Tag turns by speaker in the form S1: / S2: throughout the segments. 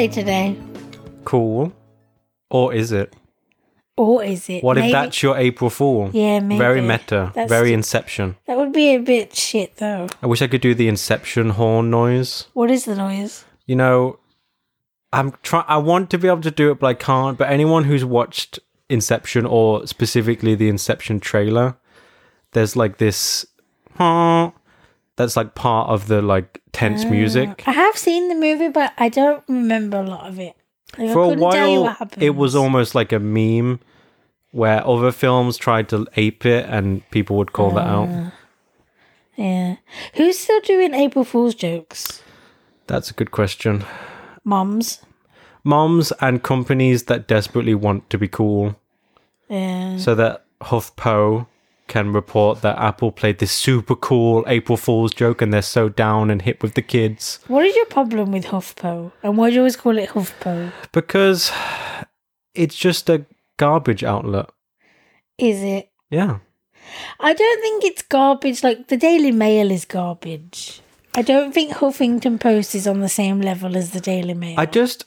S1: birthday today.
S2: Cool. Or is it?
S1: Or is it?
S2: What
S1: Maybe-
S2: if that's your April Fool?
S1: Yeah, maybe.
S2: Very meta.
S1: That's
S2: very Inception.
S1: That would be a bit shit, though.
S2: I wish I could do the Inception horn noise.
S1: What is the noise?
S2: You know, I'm try. I want to be able to do it, but I can't. But anyone who's watched Inception or specifically the Inception trailer, there's like this. "Huh," That's like part of the like tense music.
S1: I have seen the movie, but I don't remember a lot of it. Like,
S2: For a
S1: couldn't tell you
S2: while, it was almost like a meme where other films tried to ape it, and people would call that
S1: Uh.
S2: out.
S1: Yeah. Who's still doing April Fool's jokes?
S2: That's a good question.
S1: Moms.
S2: Moms and companies that desperately want to be cool.
S1: Yeah.
S2: so that HuffPo can report that Apple played this super cool April Fool's joke and they're so down and hip with the kids
S1: What is your problem with HuffPo? And why do you always call it HuffPo?
S2: because it's just a garbage outlet.
S1: Is it?
S2: Yeah.
S1: I don't think it's garbage. Like the Daily Mail is garbage. I don't think Huffington Post is on the same level as the Daily Mail.
S2: I just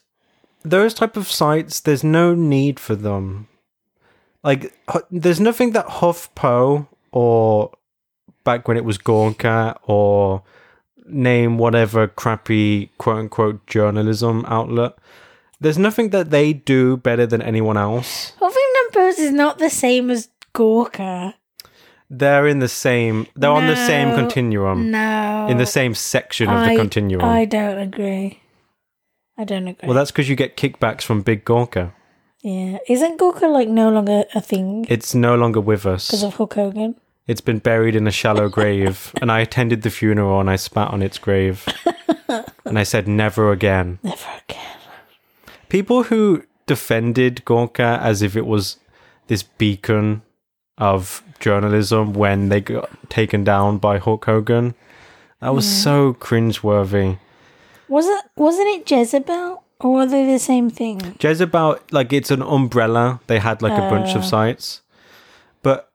S2: those type of sites there's no need for them. Like there's nothing that HuffPo or back when it was Gawker or name whatever crappy quote unquote journalism outlet. There's nothing that they do better than anyone else.
S1: Huffington Post is not the same as Gawker.
S2: They're in the same they're on the same continuum.
S1: No.
S2: In the same section of
S1: I-
S2: the continuum.
S1: I don't agree. I don't agree.
S2: well that's because you get kickbacks from Big Gawker.
S1: Yeah. Isn't Gawker like no longer a thing
S2: It's no longer with us.
S1: because of Hulk Hogan?
S2: It's been buried in a shallow grave, and I attended the funeral and I spat on its grave. and I said, never again.
S1: Never again.
S2: People who defended Gawker as if it was this beacon of journalism when they got taken down by Hulk Hogan, that was so cringeworthy.
S1: Was it? Wasn't it Jezebel? Or were they the same thing?
S2: Jezebel, like, it's an umbrella. They had like a bunch of sites. But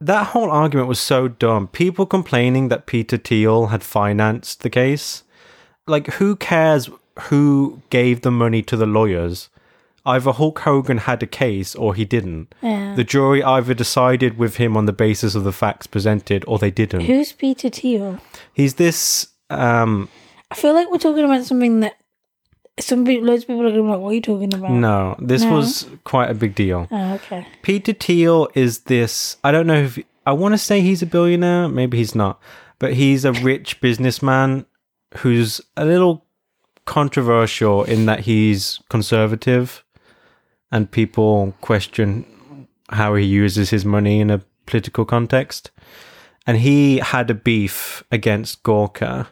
S2: that whole argument was so dumb. People complaining that Peter Thiel had financed the case. Like, who cares who gave the money to the lawyers? Either Hulk Hogan had a case or he didn't.
S1: Yeah.
S2: The jury either decided with him on the basis of the facts presented or they didn't.
S1: Who's Peter Thiel?
S2: He's this um
S1: I feel like we're talking about something that some people, loads of people are going to be like, what are you talking about?
S2: no, this
S1: No.
S2: was quite a big deal.
S1: Oh, okay.
S2: Peter Thiel is this. I don't know if I want to say he's a billionaire. Maybe he's not, but he's a rich businessman who's a little controversial in that he's conservative, and people question how he uses his money in a political context. And he had a beef against Gawker.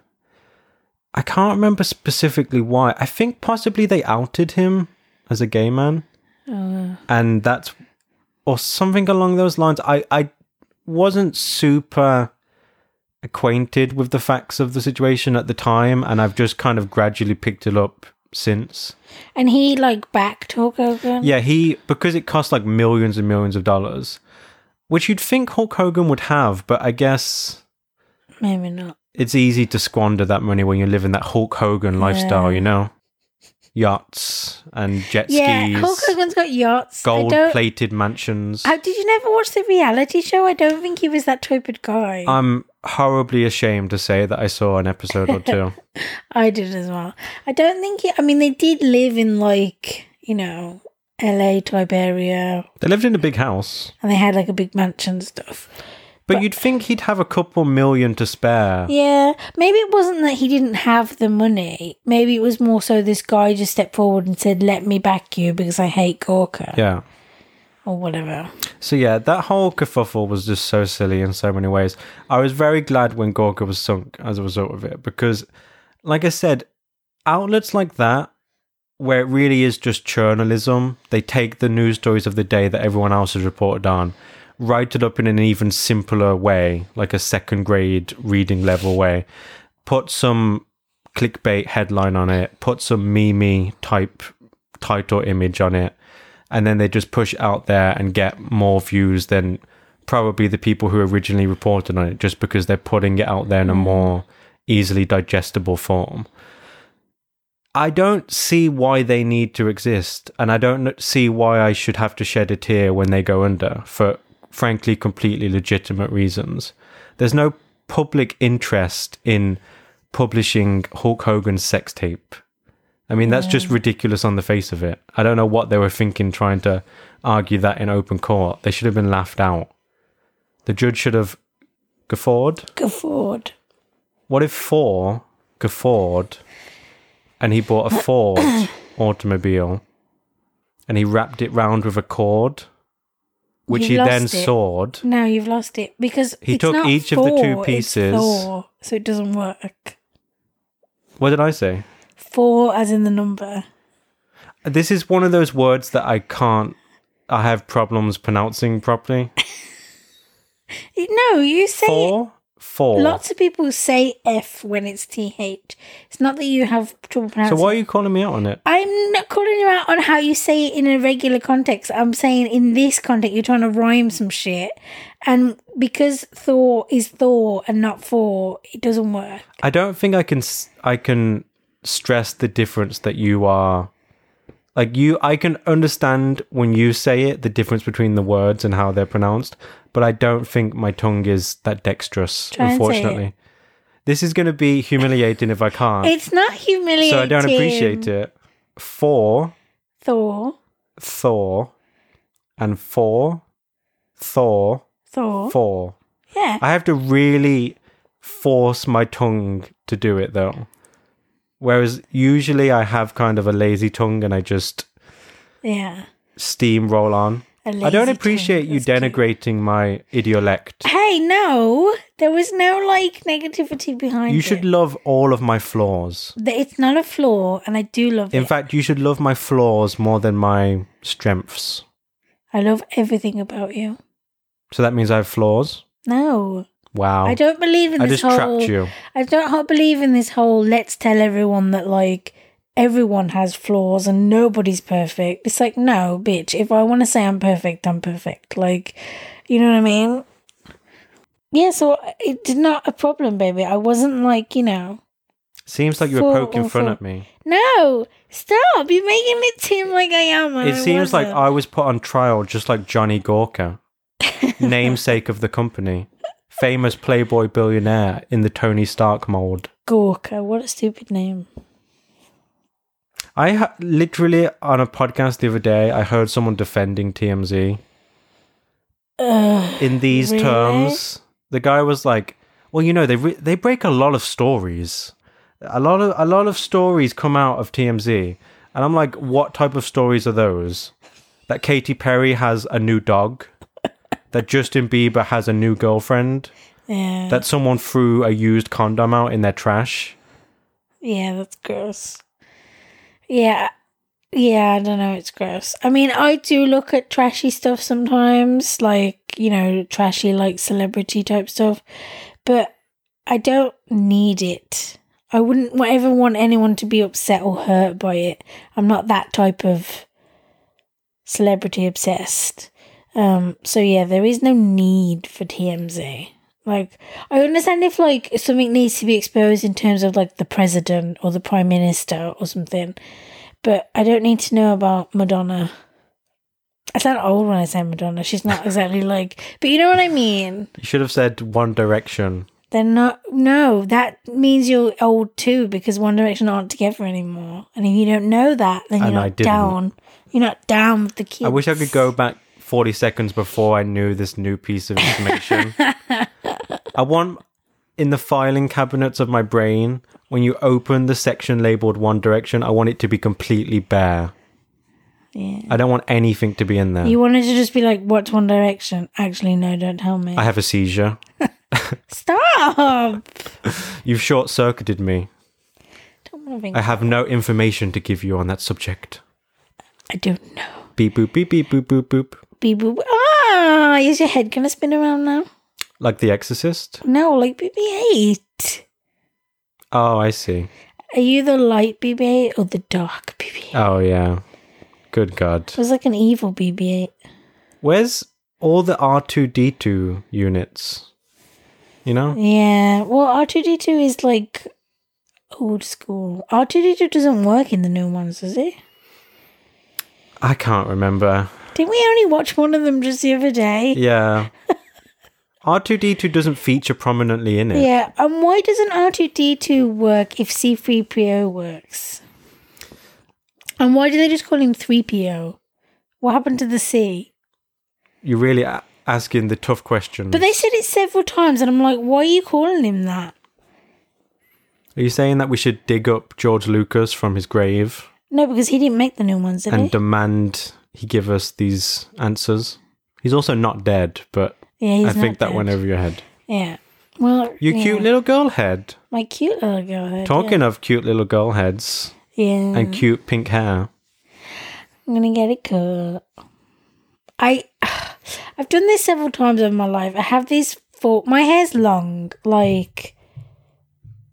S2: I can't remember specifically why. I think possibly they outed him as a gay man uh. and that's or something along those lines. I I wasn't super acquainted with the facts of the situation at the time, and I've just kind of gradually picked it up since.
S1: And he like backed Hulk Hogan?
S2: Yeah, he because it cost like millions and millions of dollars, which you'd think Hulk Hogan would have, but I guess
S1: Maybe not.
S2: It's easy to squander that money when you're living that Hulk Hogan lifestyle, you know, yachts and jet
S1: Yeah,
S2: skis,
S1: Hulk Hogan's got yachts.
S2: Gold plated mansions.
S1: How, did you never watch the reality show? I don't think he was that type of guy.
S2: I'm horribly ashamed to say that I saw an episode or two.
S1: I did as well. I don't think he, I mean, they did live in like, you know, LA type area
S2: they lived in a big house,
S1: and they had like a big mansion stuff.
S2: But you'd think he'd have a couple million to spare.
S1: Yeah, maybe it wasn't that he didn't have the money. Maybe it was more so this guy just stepped forward and said, "Let me back you because I hate Gawker
S2: Yeah.
S1: or whatever."
S2: So yeah, that whole kerfuffle was just so silly in so many ways. I was very glad when Gawker was sunk as a result of it because, like I said, outlets like that, where it really is just journalism, they take the news stories of the day that everyone else has reported on, write it up in an even simpler way, like a second grade reading level way, put some clickbait headline on it, put some meme type title image on it, and then they just push out there and get more views than probably the people who originally reported on it just because they're putting it out there in a mm. more easily digestible form. I don't see why they need to exist, and I don't see why I should have to shed a tear when they go under for, frankly, completely legitimate reasons. There's no public interest in publishing Hulk Hogan's sex tape. I mean, that's just ridiculous on the face of it. I don't know what they were thinking trying to argue that in open court. They should have been laughed out. The judge should have guffawed.
S1: Guffawed.
S2: What if four guffawed and he bought a Ford automobile and he wrapped it round with a cord, which
S1: You've
S2: he then
S1: it.
S2: sawed?
S1: No, you've lost it because
S2: He took each of the two pieces.
S1: Four, so it doesn't work.
S2: What did I say?
S1: Four, as in the number.
S2: This is one of those words that I can't. I have problems pronouncing properly.
S1: No, you say
S2: Four, four.
S1: Lots of people say F when it's TH. It's not that you have trouble pronouncing.
S2: so why are you calling me out on it?
S1: I'm not calling you out on how you say it in a regular context. I'm saying in this context, you're trying to rhyme some shit. And because Thor is Thor and not Four, it doesn't work.
S2: I don't think I can. I can stress the difference that you are. Like you, I can understand when you say it, the difference between the words and how they're pronounced, but I don't think my tongue is that dexterous.
S1: Try
S2: unfortunately, this is going to be humiliating if I can't.
S1: It's not humiliating.
S2: so I don't appreciate it. For
S1: Thor,
S2: Thor, and for Thor,
S1: Thor.
S2: for.
S1: Yeah.
S2: I have to really force my tongue to do it though. Whereas usually I have kind of a lazy tongue and I just
S1: yeah.
S2: steamroll on. I don't appreciate you
S1: that's cute.
S2: denigrating my idiolect.
S1: Hey, no. There was no like negativity behind
S2: You
S1: it.
S2: should love all of my flaws.
S1: It's not a flaw, and I do love
S2: In
S1: it.
S2: fact, you should love my flaws more than my strengths.
S1: I love everything about you.
S2: So that means I have flaws?
S1: No,
S2: Wow.
S1: I don't believe in
S2: I
S1: this
S2: just
S1: whole.
S2: trapped you.
S1: I don't believe in this whole. Let's tell everyone that like everyone has flaws and nobody's perfect. It's like no, bitch. If I want to say I'm perfect, I'm perfect. Like, you know what I mean? Yeah. So uh, it did not a problem, baby. I wasn't like you know.
S2: Seems like you were poking fun at me.
S1: No, stop! You're making it seem like I am.
S2: It
S1: I
S2: seems like
S1: wasn't.
S2: I was put on trial just like Johnny Gawker, namesake of the company, famous playboy billionaire in the Tony Stark mold.
S1: Gawker. What a stupid name.
S2: I ha- literally on a podcast the other day, I heard someone defending TMZ
S1: Ugh.
S2: in these
S1: Really?
S2: terms. The guy was like, "Well, you know, they re- they break a lot of stories. A lot of a lot of stories come out of TMZ." And I'm like, "What type of stories are those?" That Katy Perry has a new dog. That Justin Bieber has a new girlfriend.
S1: Yeah.
S2: That someone threw a used condom out in their trash.
S1: Yeah, that's gross. Yeah. Yeah, I don't know, it's gross. I mean, I do look at trashy stuff sometimes, like, you know, trashy, like celebrity type stuff, but I don't need it. I wouldn't ever want anyone to be upset or hurt by it. I'm not that type of celebrity obsessed. Um, so yeah, there is no need for TMZ. Like, I understand if like something needs to be exposed in terms of like the president or the prime minister or something, but I don't need to know about Madonna. I sound old when I say Madonna. She's not exactly like, but you know what I mean.
S2: You should have said One Direction.
S1: They're not. No, that means you're old too because One Direction aren't together anymore. And if you don't know that, then you're
S2: And
S1: not down. You're not down with the kids.
S2: I wish I could go back 40 seconds before I knew this new piece of information. I want in the filing cabinets of my brain, when you open the section labeled One Direction, I want it to be completely bare.
S1: Yeah.
S2: I don't want anything to be in there.
S1: You wanted to just be like, "What's One Direction?" Actually, no, don't tell me.
S2: I have a seizure.
S1: Stop.
S2: You've short circuited me.
S1: Don't want to think.
S2: I have no information to give you on that subject.
S1: I don't know.
S2: Beep boop beep beep boop boop boop.
S1: Beep boop. Ah, is your head gonna spin around now?
S2: Like The Exorcist?
S1: No, like BB-8.
S2: Oh, I see.
S1: Are you the light BB-8 or the dark BB-8?
S2: Oh, yeah. Good God.
S1: It was like an evil BB-8.
S2: Where's all the R2D2 units? You know?
S1: Yeah. Well, R2D2 is like old school. R two D two doesn't work in the new ones, does it?
S2: I can't remember.
S1: Didn't we only watch one of them just the other day?
S2: Yeah. R2D2 doesn't feature prominently in it.
S1: Yeah, and why doesn't R two D two work if C three PO works? And why do they just call him three PO? What happened to the C?
S2: You're really a- asking the tough question.
S1: But they said it several times, and I'm like, why are you calling him that?
S2: Are you saying that we should dig up George Lucas from his grave
S1: No, because he didn't make the new ones, did
S2: and
S1: he?
S2: demand he give us these answers? He's also not dead, but
S1: yeah, he's
S2: I think that
S1: dead.
S2: went over your head.
S1: Yeah. Well,
S2: You
S1: yeah.
S2: cute little girl head.
S1: My cute little girl. head,
S2: Talking of cute little girl heads
S1: Yeah. yeah.
S2: and cute pink hair.
S1: I'm gonna get it cut. I I've done this several times in my life. I have these for my hair's long. Like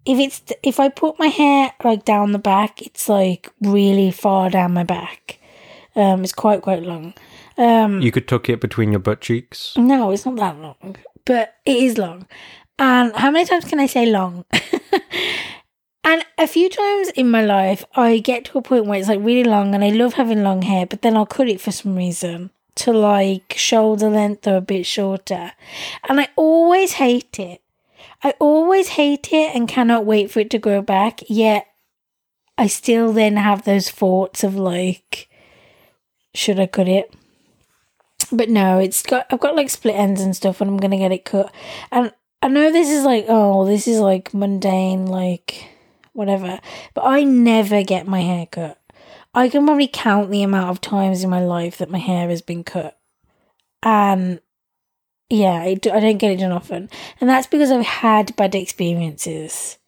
S1: if it's if I put my hair like down the back, it's like really far down my back. Um, it's quite quite long. Um,
S2: You could tuck it between your butt cheeks.
S1: no, it's not that long, but it is long. And how many times can I say long? and a few times in my life, I get to a point where it's like really long and I love having long hair, but then I'll cut it for some reason to like shoulder length or a bit shorter. And I always hate it. I always hate it and cannot wait for it to grow back, yet I still then have those thoughts of like, should I cut it? But no, it's got I've got like split ends and stuff, and I'm gonna get it cut. And I know this is like oh, this is like mundane, like whatever. But I never get my hair cut. I can probably count the amount of times in my life that my hair has been cut, and yeah, I, do, I don't get it done often, and that's because I've had bad experiences.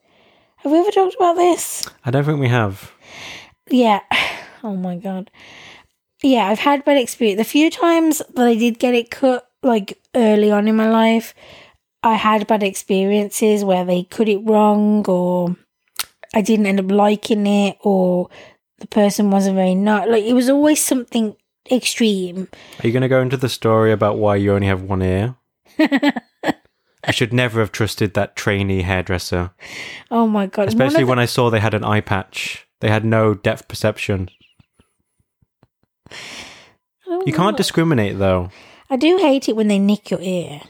S1: Have we ever talked about this?
S2: I don't think we have.
S1: Yeah. Oh my god. Yeah, I've had bad experience. The few times that I did get it cut, like early on in my life, I had bad experiences where they cut it wrong, or I didn't end up liking it, or the person wasn't very nice. Like it was always something extreme.
S2: Are you going to go into the story about why you only have one ear? I should never have trusted that trainee hairdresser,
S1: Oh my god!
S2: Especially when I saw they had an eye patch. They had no depth perception.
S1: The- I don't
S2: You can't discriminate though.
S1: I do hate it when they nick your ear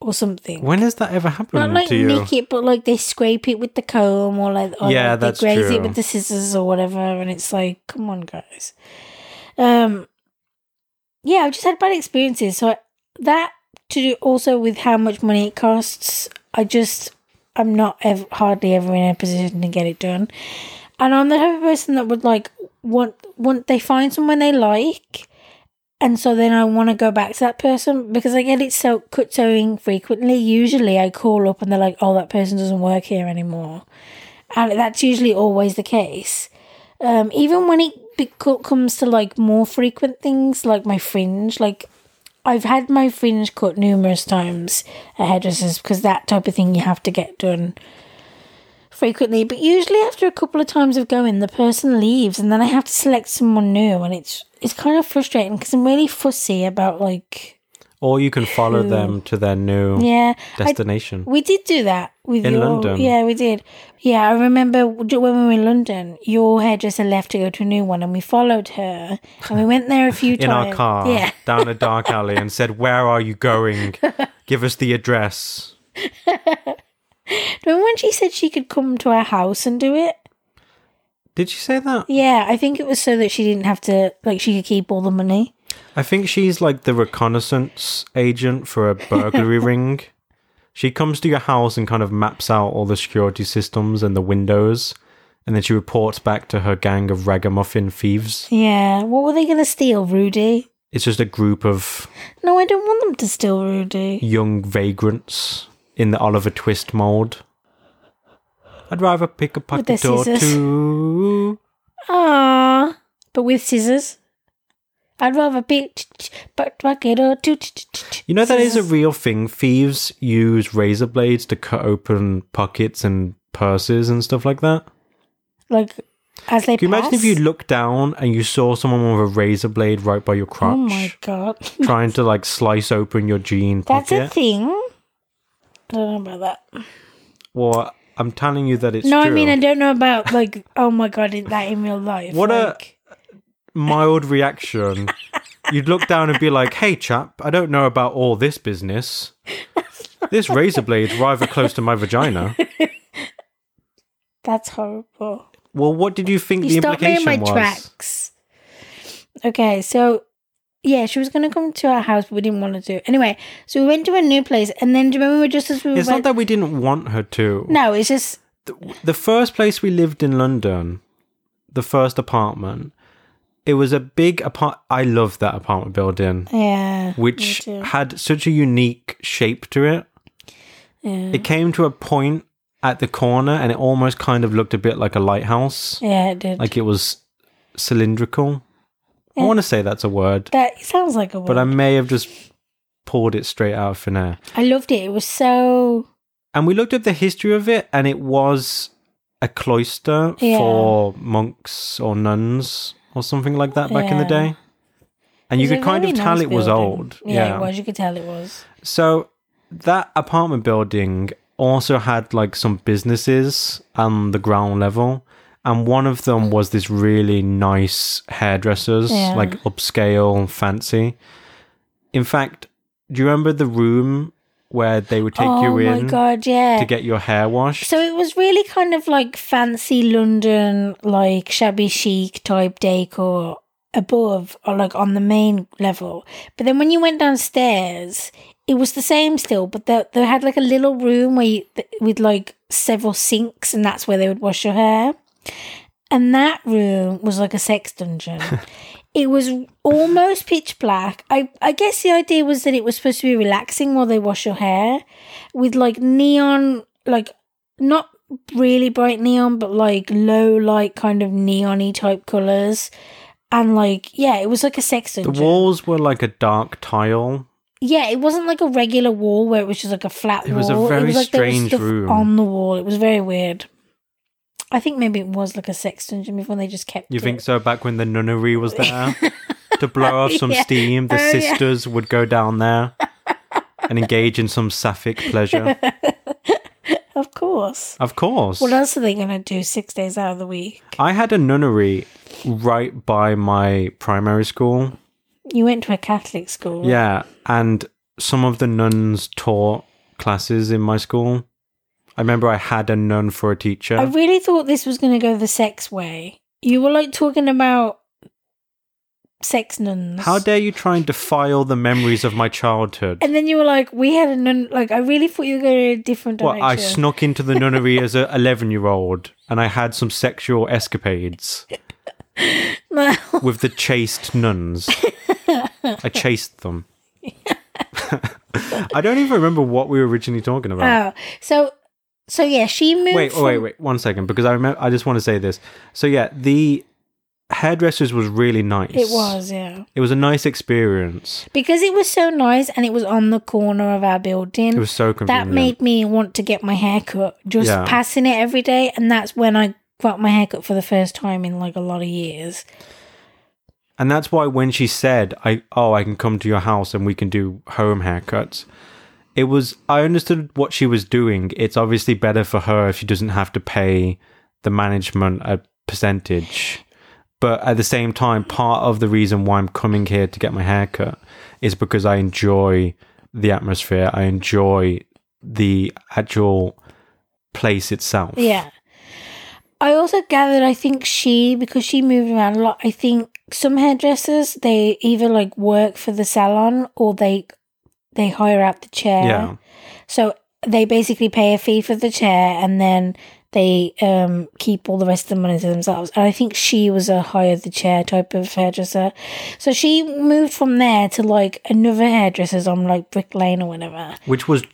S1: or something.
S2: When has that ever happened Not
S1: like
S2: to you?
S1: nick it, but like they scrape it with the comb or like or
S2: Yeah,
S1: like
S2: that's
S1: they graze
S2: true.
S1: it with the scissors or whatever, and it's like, come on, guys. Um, yeah, I've just had bad experiences. So I, that to do also with how much money it costs, I just I'm not ever, hardly ever in a position to get it done, and I'm the type of person that would like want want they find someone they like. And so then I want to go back to that person because I get it so cut so infrequently. Usually I call up and they're like, "Oh, that person doesn't work here anymore," and that's usually always the case. Um, even when it comes to like more frequent things, like my fringe, like I've had my fringe cut numerous times at hairdressers because that type of thing you have to get done frequently. But usually after a couple of times of going, the person leaves, and then I have to select someone new, and it's it's kind of frustrating because I'm really fussy about like
S2: Or you can follow them to their new
S1: yeah. I,
S2: destination.
S1: we did do that with
S2: In
S1: your,
S2: London?
S1: Yeah, we did. Yeah, I remember when we were in London, your hairdresser left to go to a new one, and we followed her, and we went there a few
S2: in
S1: times.
S2: In our car
S1: Yeah.
S2: down a dark alley and said, Where are you going? Give us the address.
S1: Remember when she said she could come to our house and do it?
S2: Did you say that?
S1: Yeah, I think it was so that she didn't have to, like, she could keep all the money.
S2: I think she's like the reconnaissance agent for a burglary ring. She comes to your house and kind of maps out all the security systems and the windows, and then she reports back to her gang of ragamuffin thieves.
S1: Yeah, what were they going to steal, Rudy?
S2: It's just a group of
S1: No, I don't want them to steal Rudy.
S2: young vagrants in the Oliver Twist mold. I'd rather pick a pocket or two.
S1: Ah, but with scissors. I'd rather pick but bucket or two.
S2: You know that is a real thing. Thieves use razor blades to cut open pockets and purses and stuff like that.
S1: like as they
S2: Can you imagine if you looked down and you saw someone with a razor blade right by your crotch,
S1: Oh my god,
S2: trying to like slice open your jean Pocket?
S1: that's a
S2: pocket?
S1: thing. I don't know about that.
S2: Well, I'm telling you that it's
S1: no,
S2: true.
S1: I mean I don't know about like oh my god, is that in real life?
S2: What a- mild reaction. You'd look down and be like, "Hey, chap, I don't know about all this business. This razor blade's rather close to my vagina."
S1: that's horrible.
S2: Well, what did you think
S1: You
S2: the
S1: stopped me in
S2: implication
S1: my
S2: was?
S1: tracks. Okay, so yeah, she was gonna come to our house, but we didn't want to do. Anyway, so we went to a new place, and then do you remember just as we were
S2: It's
S1: about-
S2: not that we didn't want her to.
S1: no, it's just
S2: The first place we lived in London, the first apartment, it was a big apart. I love that apartment building,
S1: yeah,
S2: which had such a unique shape to it.
S1: yeah,
S2: It came to a point at the corner, and it almost kind of looked a bit like a lighthouse.
S1: yeah, it did.
S2: like it was cylindrical. I want to say that's a word,
S1: that sounds like a word.
S2: but I may have just pulled it straight out of thin air.
S1: I loved it. It was so
S2: And we looked at the history of it, and it was a cloister
S1: Yeah.
S2: for monks or nuns or something like that back in the
S1: Yeah.
S2: day. And you
S1: was a
S2: could kind of
S1: very
S2: tell
S1: nice
S2: it was
S1: building.
S2: old.
S1: Yeah, it was. You could tell it was.
S2: So that apartment building also had like some businesses on the ground level. And one of them was this really nice hairdressers,
S1: Yeah.
S2: like upscale, fancy. In fact, do you remember the room where they would take
S1: oh
S2: you
S1: my god, yeah.
S2: to get your hair washed?
S1: So it was really kind of like fancy London, like shabby chic type decor above or like on the main level. But then when you went downstairs, it was the same still, but they, they had like a little room where you, with like several sinks, and that's where they would wash your hair. And that room was like a sex dungeon. it was almost pitch black. I, I guess the idea was that it was supposed to be relaxing while they wash your hair with like neon, like not really bright neon, but like low light kind of neon type colors. And like, yeah, it was like a sex dungeon.
S2: the walls were like a dark tile.
S1: Yeah, it wasn't like a regular wall where it was just like a flat wall.
S2: It
S1: wall.
S2: was a very
S1: like there was
S2: strange
S1: stuff
S2: room.
S1: on the wall. It was very weird. I think maybe it was like a sex dungeon before they just kept.
S2: You
S1: it.
S2: think so? Back when the nunnery was there to blow off some
S1: Yeah.
S2: steam, the
S1: Oh, yeah.
S2: sisters would go down there and engage in some sapphic pleasure.
S1: Of course.
S2: Of course.
S1: What else are they going to do six days out of the week?
S2: I had a nunnery right by my primary school.
S1: You went to a Catholic school. right?
S2: Yeah, and some of the nuns taught classes in my school. I remember I had a nun for a teacher.
S1: I really thought this was going to go the sex way. You were like talking about sex nuns.
S2: How dare you try and defile the memories of my childhood?
S1: And then you were like, we had a nun. Like, I really thought you were going in a different direction. Well.
S2: I snuck into the nunnery as an 11 year old and I had some sexual escapades with the chaste nuns. I chased them. I don't even remember what we were originally talking about.
S1: Oh, so so yeah, she moved.
S2: wait, oh, wait, wait, one second, because I remember. I just want to say this. So yeah, the hairdressers was really nice.
S1: It was, yeah,
S2: It was a nice experience.
S1: because it was so nice and it was on the corner of our building.
S2: It was so convenient.
S1: that made me want to get my hair cut. Just
S2: Yeah.
S1: passing it every day, and that's when I got my hair cut for the first time in like a lot of years.
S2: And that's why when she said, "I oh, I can come to your house and we can do home haircuts," it was I understood what she was doing. It's obviously better for her if she doesn't have to pay the management a percentage. But at the same time, part of the reason why I'm coming here to get my hair cut is because I enjoy the atmosphere. I enjoy the actual place itself.
S1: Yeah. I also gathered, I think she, because she moved around a lot, I think some hairdressers, they either like work for the salon or they they hire out the chair.
S2: Yeah.
S1: So they basically pay a fee for the chair and then they um keep all the rest of the money to themselves. And I think she was a hire the chair type of hairdresser. So she moved from there to like another hairdresser's on like Brick Lane or whatever.
S2: which was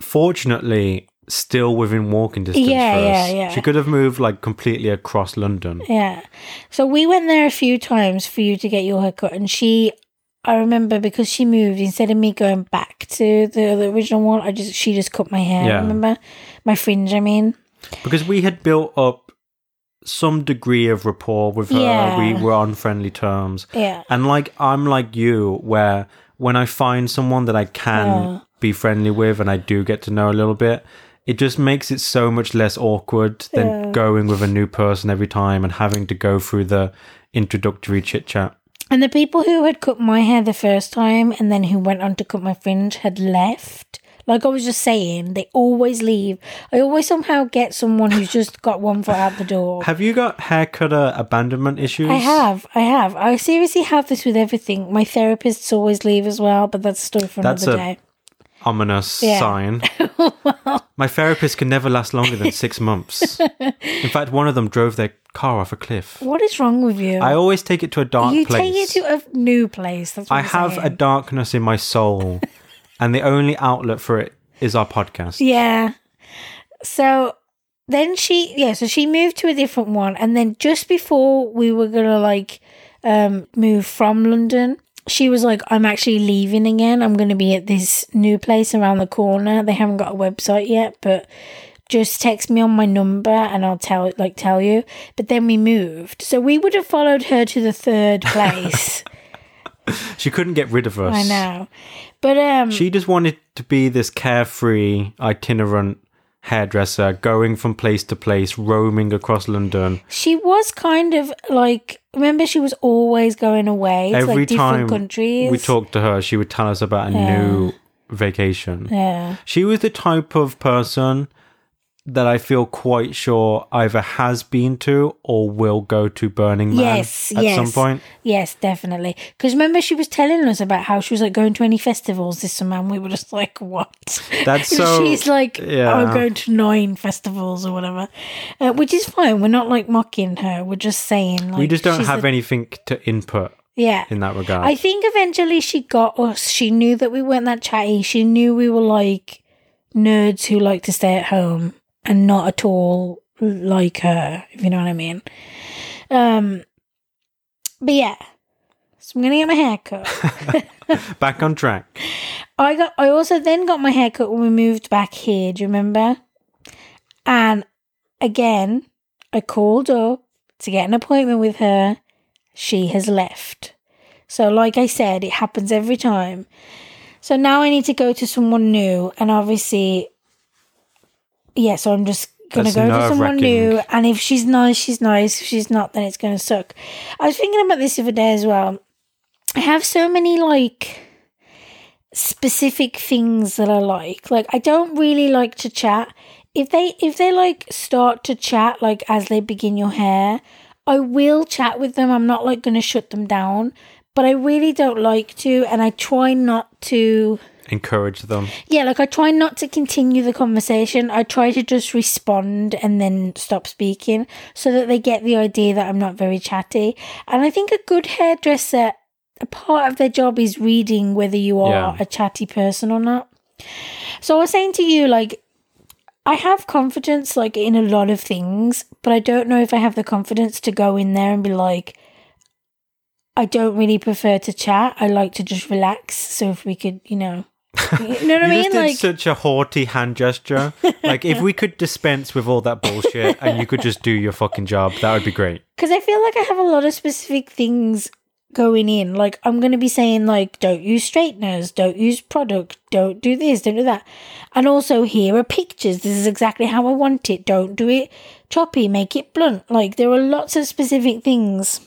S2: fortunately still within walking distance
S1: Yeah,
S2: for us.
S1: yeah, yeah.
S2: She could have moved like completely across London.
S1: Yeah. So we went there a few times for you to get your haircut, and she, I remember because she moved instead of me going back to the, the original one, I just she just cut my hair.
S2: Yeah.
S1: Remember my fringe? I mean,
S2: Because we had built up some degree of rapport with her.
S1: Yeah.
S2: We were on friendly terms.
S1: yeah,
S2: And like I'm like you, where when I find someone that I can
S1: Yeah.
S2: be friendly with and I do get to know a little bit, it just makes it so much less awkward than
S1: Yeah.
S2: going with a new person every time and having to go through the introductory chit chat.
S1: And the people who had cut my hair the first time and then who went on to cut my fringe had left. Like I was just saying, they always leave. I always somehow get someone who's just got one foot out the door.
S2: Have you got hair cutter abandonment issues?
S1: I have, I have. I seriously have this with everything. My therapists always leave as well, but that's a story for
S2: That's
S1: another
S2: a-
S1: day.
S2: Ominous
S1: Yeah.
S2: sign. My therapist can never last longer than six months. In fact, one of them drove their car off a cliff.
S1: What is wrong with you?
S2: I always take it to a dark
S1: you
S2: place.
S1: take it to a new place. That's what
S2: I
S1: I'm
S2: have a darkness in my soul, and the only outlet for it is our podcast.
S1: Yeah. So then she, yeah, so she moved to a different one. And then just before we were going to like um, move from London, she was like, I'm actually leaving again. I'm going to be at this new place around the corner. They haven't got a website yet, but just text me on my number and I'll tell like tell you. But then we moved. So we would have followed her to the third place.
S2: She couldn't get rid of us.
S1: I know. But um
S2: She just wanted to be this carefree, itinerant hairdresser, going from place to place, roaming across London.
S1: She was kind of like remember she was always going away to
S2: Every
S1: like different
S2: time
S1: countries.
S2: we talked to her, she would tell us about a new vacation.
S1: Yeah.
S2: She was the type of person that I feel quite sure either has been to or will go to Burning Man
S1: Yes,
S2: at
S1: yes.
S2: some point.
S1: Yes, definitely. Because remember she was telling us about how she was like going to any festivals this summer and we were just like, What?
S2: That's so.
S1: She's like,
S2: yeah.
S1: I'm going to nine festivals or whatever. Uh, which is fine. We're not like mocking her. We're just saying like
S2: we just don't have anything to input
S1: Yeah.
S2: in that regard.
S1: I think eventually she got us. She knew that we weren't that chatty. She knew we were like nerds who like to stay at home and not at all like her, if you know what I mean. Um, but yeah, so I'm gonna get my hair cut.
S2: Back on track.
S1: I got. I also then got my hair cut when we moved back here. Do you remember? And again, I called up to get an appointment with her. She has left. So, like I said, it happens every time. So now I need to go to someone new, and obviously, yeah. So I'm just gonna
S2: That's
S1: go to someone new, and if she's nice, she's nice. If she's not, then it's gonna suck. I was thinking about this the other day as well. I have so many like specific things that I like. Like I don't really like to chat. If they if they like start to chat like as they begin your hair, I will chat with them. I'm not like going to shut them down, but I really don't like to and I try not to
S2: Encourage them.
S1: yeah, like I try not to continue the conversation. I try to just respond and then stop speaking so that they get the idea that I'm not very chatty. And I think a good hairdresser, a part of their job is reading whether you are
S2: Yeah.
S1: a chatty person or not. So I was saying to you, like, I have confidence, like, in a lot of things, but I don't know if I have the confidence to go in there and be like, I don't really prefer to chat. I like to just relax. So if we could, you know, you know what I mean?
S2: just did
S1: Like,
S2: such a haughty hand gesture. like if we could dispense with all that bullshit and you could just do your fucking job, that would be great.
S1: because I feel like I have a lot of specific things going in. Like, I'm going to be saying, like, don't use straighteners, don't use product, don't do this, don't do that. And also, here are pictures. This is exactly how I want it. Don't do it choppy, make it blunt. Like, there are lots of specific things.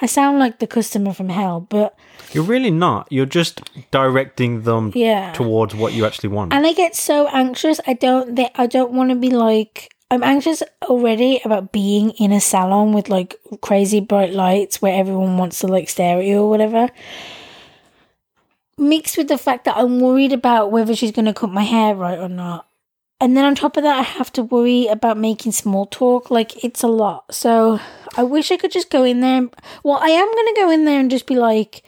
S1: I sound like the customer from hell, but
S2: You're really not. You're just directing them
S1: yeah.
S2: towards what you actually want.
S1: and I get so anxious. I don't. Th- I don't want to be like. I'm anxious already about being in a salon with like crazy bright lights where everyone wants to like stare at you or whatever. Mixed with the fact that I'm worried about whether she's going to cut my hair right or not. And then on top of that, I have to worry about making small talk. Like, it's a lot. So I wish I could just go in there. Well, I am going to go in there and just be like,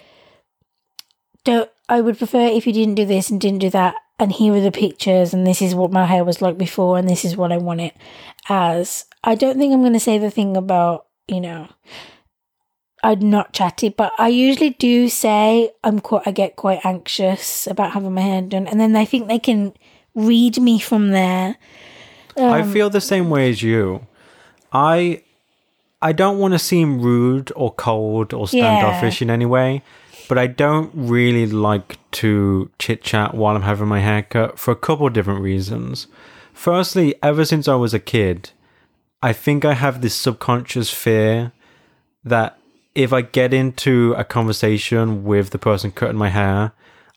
S1: don't, I would prefer if you didn't do this and didn't do that. And here are the pictures, and this is what my hair was like before, and this is what I want it as. I don't think I'm going to say the thing about, you know, I'm not chatty, but I usually do say I'm quite, I get quite anxious about having my hair done, and then they think they can read me from there.
S2: I
S1: Um,
S2: feel the same way as you. I I don't want to seem rude or cold or standoffish in any way, but I don't really like to chit chat while I'm having my haircut for a couple of different reasons. Firstly, ever since I was a kid, I think I have this subconscious fear that if I get into a conversation with the person cutting my hair,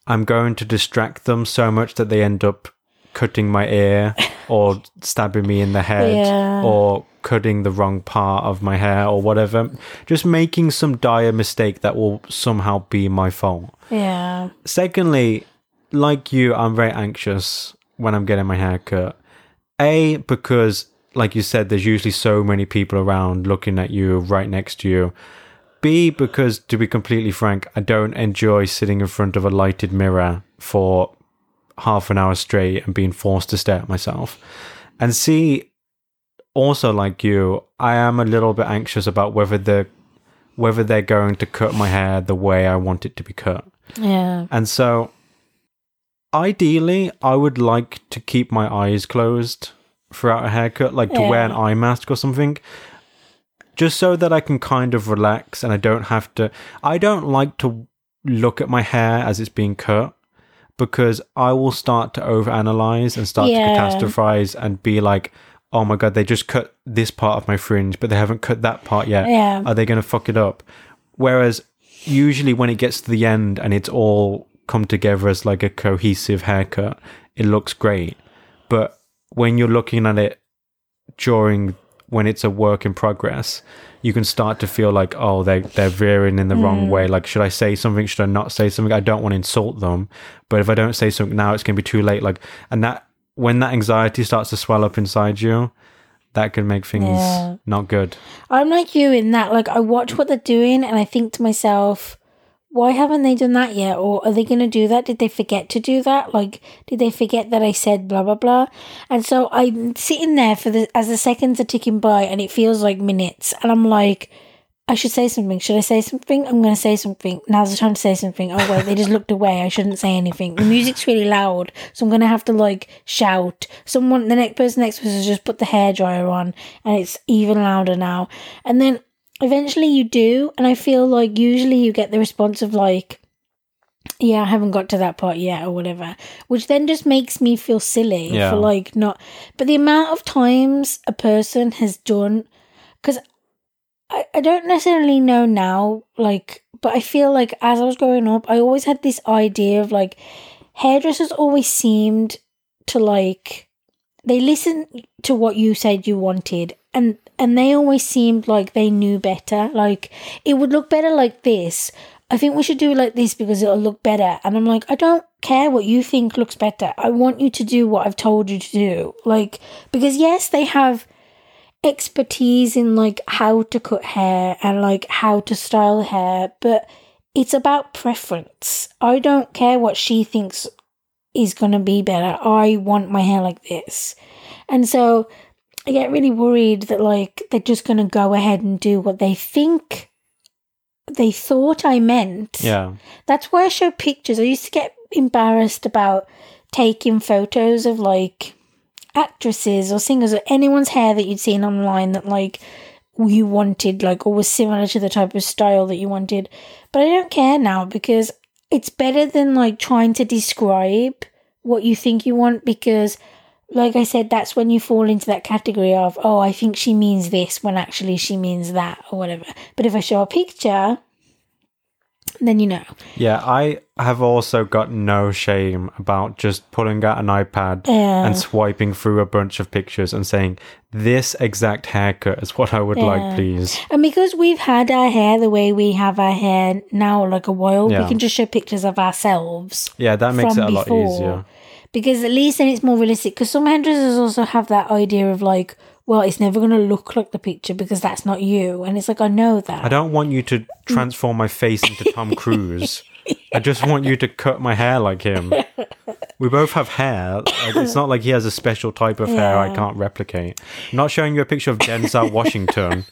S2: I'm going to distract them so much that they end up cutting my ear or stabbing me in the head
S1: Yeah.
S2: or cutting the wrong part of my hair or whatever. Just making some dire mistake that will somehow be my fault.
S1: Yeah.
S2: Secondly, like you, I'm very anxious when I'm getting my hair cut. A, because, like you said, there's usually so many people around looking at you right next to you. B, because to be completely frank, I don't enjoy sitting in front of a lighted mirror for half an hour straight and being forced to stare at myself. And C, also like you, I am a little bit anxious about whether the whether they're going to cut my hair the way I want it to be cut.
S1: Yeah.
S2: And so, ideally, I would like to keep my eyes closed throughout a haircut, like to wear an eye mask or something, just so that I can kind of relax and I don't have to. I don't like to look at my hair as it's being cut because I will start to overanalyze and start
S1: Yeah.
S2: to catastrophize and be like, oh my god, they just cut this part of my fringe, but they haven't cut that part yet.
S1: Yeah.
S2: Are they going to fuck it up? Whereas usually when it gets to the end and it's all come together as like a cohesive haircut, it looks great. But when you're looking at it during when it's a work in progress, you can start to feel like, oh, they they're veering in the wrong mm. way. Like, should I say something? Should I not say something? I don't want to insult them, but if I don't say something now, it's gonna be too late. Like, and that when that anxiety starts to swell up inside you, that can make things
S1: Yeah.
S2: not good.
S1: I'm like you in that, like, I watch what they're doing and I think to myself, why haven't they done that yet? Or are they going to do that? Did they forget to do that? Like, did they forget that I said blah, blah, blah? And so I'm sitting there for the, as the seconds are ticking by and it feels like minutes. And I'm like, I should say something. Should I say something? I'm going to say something. Now's the time to say something. Oh, wait, they just looked away. I shouldn't say anything. The music's really loud. So I'm going to have to like shout. Someone, the next person next to us has just put the hairdryer on and it's even louder now. And then eventually you do. And I feel like usually you get the response of like, yeah, I haven't got to that part yet or whatever, which then just makes me feel silly
S2: Yeah.
S1: for like not. But the amount of times a person has done, because I, I don't necessarily know now, like, but I feel like as I was growing up, I always had this idea of like hairdressers always seemed to like they listened to what you said you wanted and and they always seemed like they knew better. Like it would look better like this. I think we should do it like this because it'll look better. And i'm like i don't care what you think looks better. I want you to do what i've told you to do. Like because yes they have expertise in like how to cut hair and like how to style hair but it's about preference i don't care what she thinks is going to be better. I want my hair like this. And so I get really worried that like they're just going to go ahead and do what they think they thought I meant.
S2: Yeah.
S1: That's why I show pictures. I used to get embarrassed about taking photos of like actresses or singers or anyone's hair that you'd seen online that like you wanted like or was similar to the type of style that you wanted. But I don't care now because it's better than like trying to describe what you think you want because like I said, that's when you fall into that category of, oh, I think she means this when actually she means that or whatever. But if I show a picture, then you know.
S2: Yeah, I have also got no shame about just pulling out an iPad
S1: Yeah.
S2: and swiping through a bunch of pictures and saying, this exact haircut is what I would like, please.
S1: And because we've had our hair the way we have our hair now, like a while,
S2: Yeah.
S1: we can just show pictures of ourselves.
S2: Yeah, that makes it a lot easier.
S1: Because at least then it's more realistic. Because some hairdressers also have that idea of like, well, it's never going to look like the picture because that's not you. And it's like, I know that.
S2: I don't want you to mm. transform my face into Tom Cruise. I just want you to cut my hair like him. We both have hair. It's not like he has a special type of hair I can't replicate. I'm not showing you a picture of Denzel Washington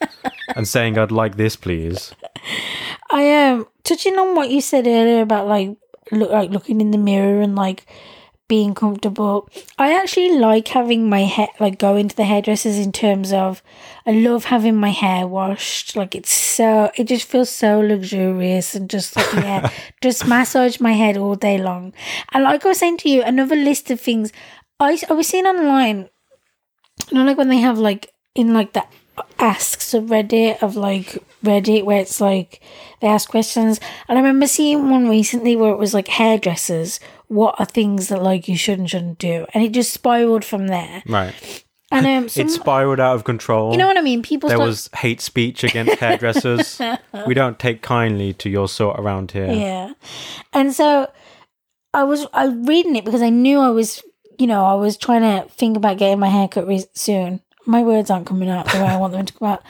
S2: and saying I'd like this, please.
S1: I am um, touching on what you said earlier about like look like looking in the mirror and like being comfortable. I actually like having my hair like going to the hairdressers in terms of I love having my hair washed. Like it's so it just feels so luxurious and just like yeah, just massage my head all day long. And like I was saying to you, another list of things I I was seeing online you know, like when they have like in like the ask subreddit of like Reddit where it's like they ask questions. And I remember seeing one recently where it was like hairdressers. What are things that like you should and shouldn't do? And it just spiraled from there.
S2: Right.
S1: And um, some,
S2: it spiraled out of control.
S1: you know what I mean? People
S2: there
S1: start,
S2: was hate speech against hairdressers. we don't take kindly to your sort around here.
S1: Yeah. And so I was I was reading it because I knew I was, you know, I was trying to think about getting my haircut re- soon. My words aren't coming out the way I want them to come out.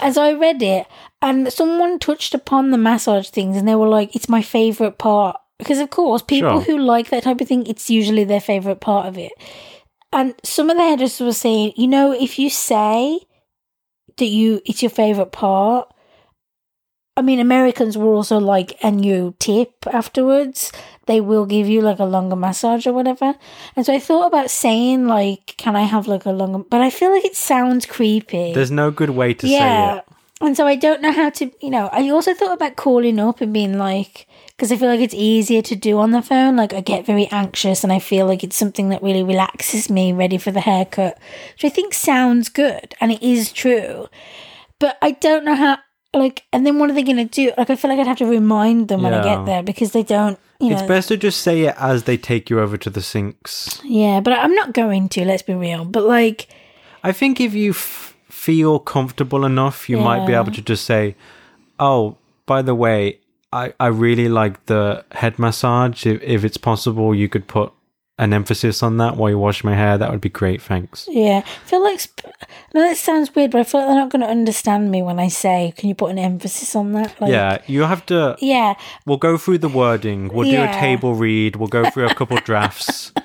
S1: And so I read it and someone touched upon the massage things and they were like, it's my favorite part. Because of course, people
S2: Sure.
S1: who like that type of thing, it's usually their favorite part of it. And some of the hairdressers were saying, you know, if you say that you it's your favorite part, I mean, Americans were also like, and you tip afterwards, they will give you like a longer massage or whatever. And so I thought about saying, like, can I have like a longer, but I feel like it sounds creepy.
S2: There's no good way to say it.
S1: And so I don't know how to, you know, I also thought about calling up and being like, because I feel like it's easier to do on the phone. Like, I get very anxious and I feel like it's something that really relaxes me, ready for the haircut, which I think sounds good and it is true. But I don't know how, like, and then what are they going to do? Like, I feel like I'd have to remind them when I
S2: Yeah.
S1: get there because they don't, you know.
S2: It's best to just say it as they take you over to the sinks.
S1: yeah, but I'm not going to, let's be real. But like,
S2: I think if you f- feel comfortable enough, you might be able to just say, "Oh, by the way, I I really like the head massage. If if it's possible, you could put an emphasis on that while you wash my hair. That would be great. Thanks."
S1: yeah, I feel like, sp- no, that sounds weird, but I feel like they're not going to understand me when I say, can you put an emphasis on that? Like,
S2: yeah, you have to.
S1: Yeah,
S2: We'll go through the wording. We'll do a table read. We'll go through a couple drafts.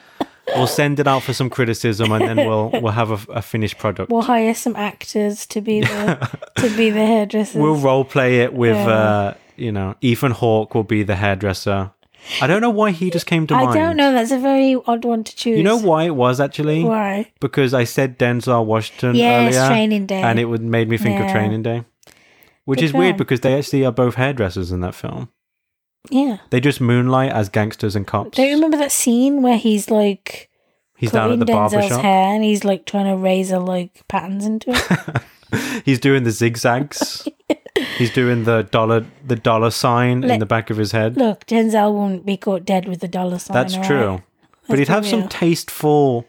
S2: We'll send it out for some criticism, and then we'll we'll have a, a finished product.
S1: we'll hire some actors to be the to be the hairdressers.
S2: We'll role play it with,
S1: Yeah.
S2: uh, you know, Ethan Hawke will be the hairdresser. I don't know why he just came to
S1: I
S2: mind.
S1: I don't know. That's a very odd one to choose.
S2: You know why it was actually?
S1: why?
S2: Because I said Denzel Washington
S1: Yes,
S2: earlier,
S1: Training Day.
S2: and it would made me think of Training Day, which
S1: Good
S2: is weird because they actually are both hairdressers in that film.
S1: Yeah.
S2: They just moonlight as gangsters and cops.
S1: Don't you remember that scene where he's like
S2: He's down at the barber
S1: Denzel's
S2: shop.
S1: hair and he's like trying to razor like patterns into it?
S2: He's doing the zigzags. He's doing the dollar the dollar sign in the back of his head.
S1: Look, Denzel won't be caught dead with the dollar sign.
S2: That's true. But
S1: Let's
S2: he'd have
S1: be
S2: some
S1: real.
S2: tasteful.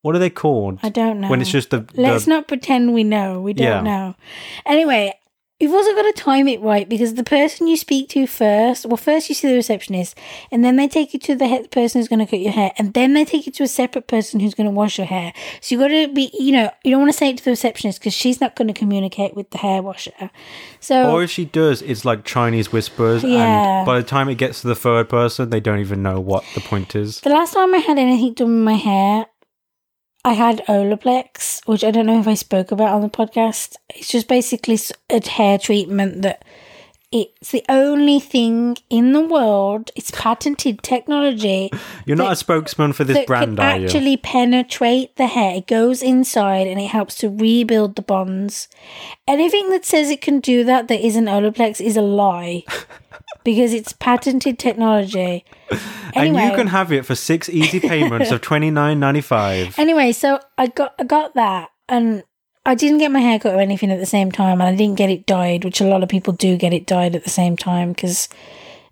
S2: What are they called?
S1: I don't know.
S2: When it's just the,
S1: Let's not pretend we know. We don't
S2: Yeah.
S1: know. Anyway, you've also got to time it right because the person you speak to first, well, first you see the receptionist, and then they take you to the he- person who's going to cut your hair, and then they take you to a separate person who's going to wash your hair. So you've got to be, you know, you don't want to say it to the receptionist because she's not going to communicate with the hair washer. So
S2: Or if she does, it's like Chinese whispers,
S1: Yeah.
S2: and by the time it gets to the third person, they don't even know what the point is.
S1: The last time I had anything done with my hair, I had Olaplex, which I don't know if I spoke about on the podcast. It's just basically a hair treatment that it's the only thing in the world. It's patented technology
S2: You're not a spokesman for this
S1: that
S2: brand,
S1: can
S2: are you?
S1: actually penetrate the hair. It goes inside and it helps to rebuild the bonds. Anything that says it can do that that isn't Olaplex is a lie. because it's patented technology. Anyway,
S2: And you can have it for six easy payments of twenty nine ninety five.
S1: Anyway, so I got I got that, and I didn't get my hair cut or anything at the same time, and I didn't get it dyed, which a lot of people do get it dyed at the same time because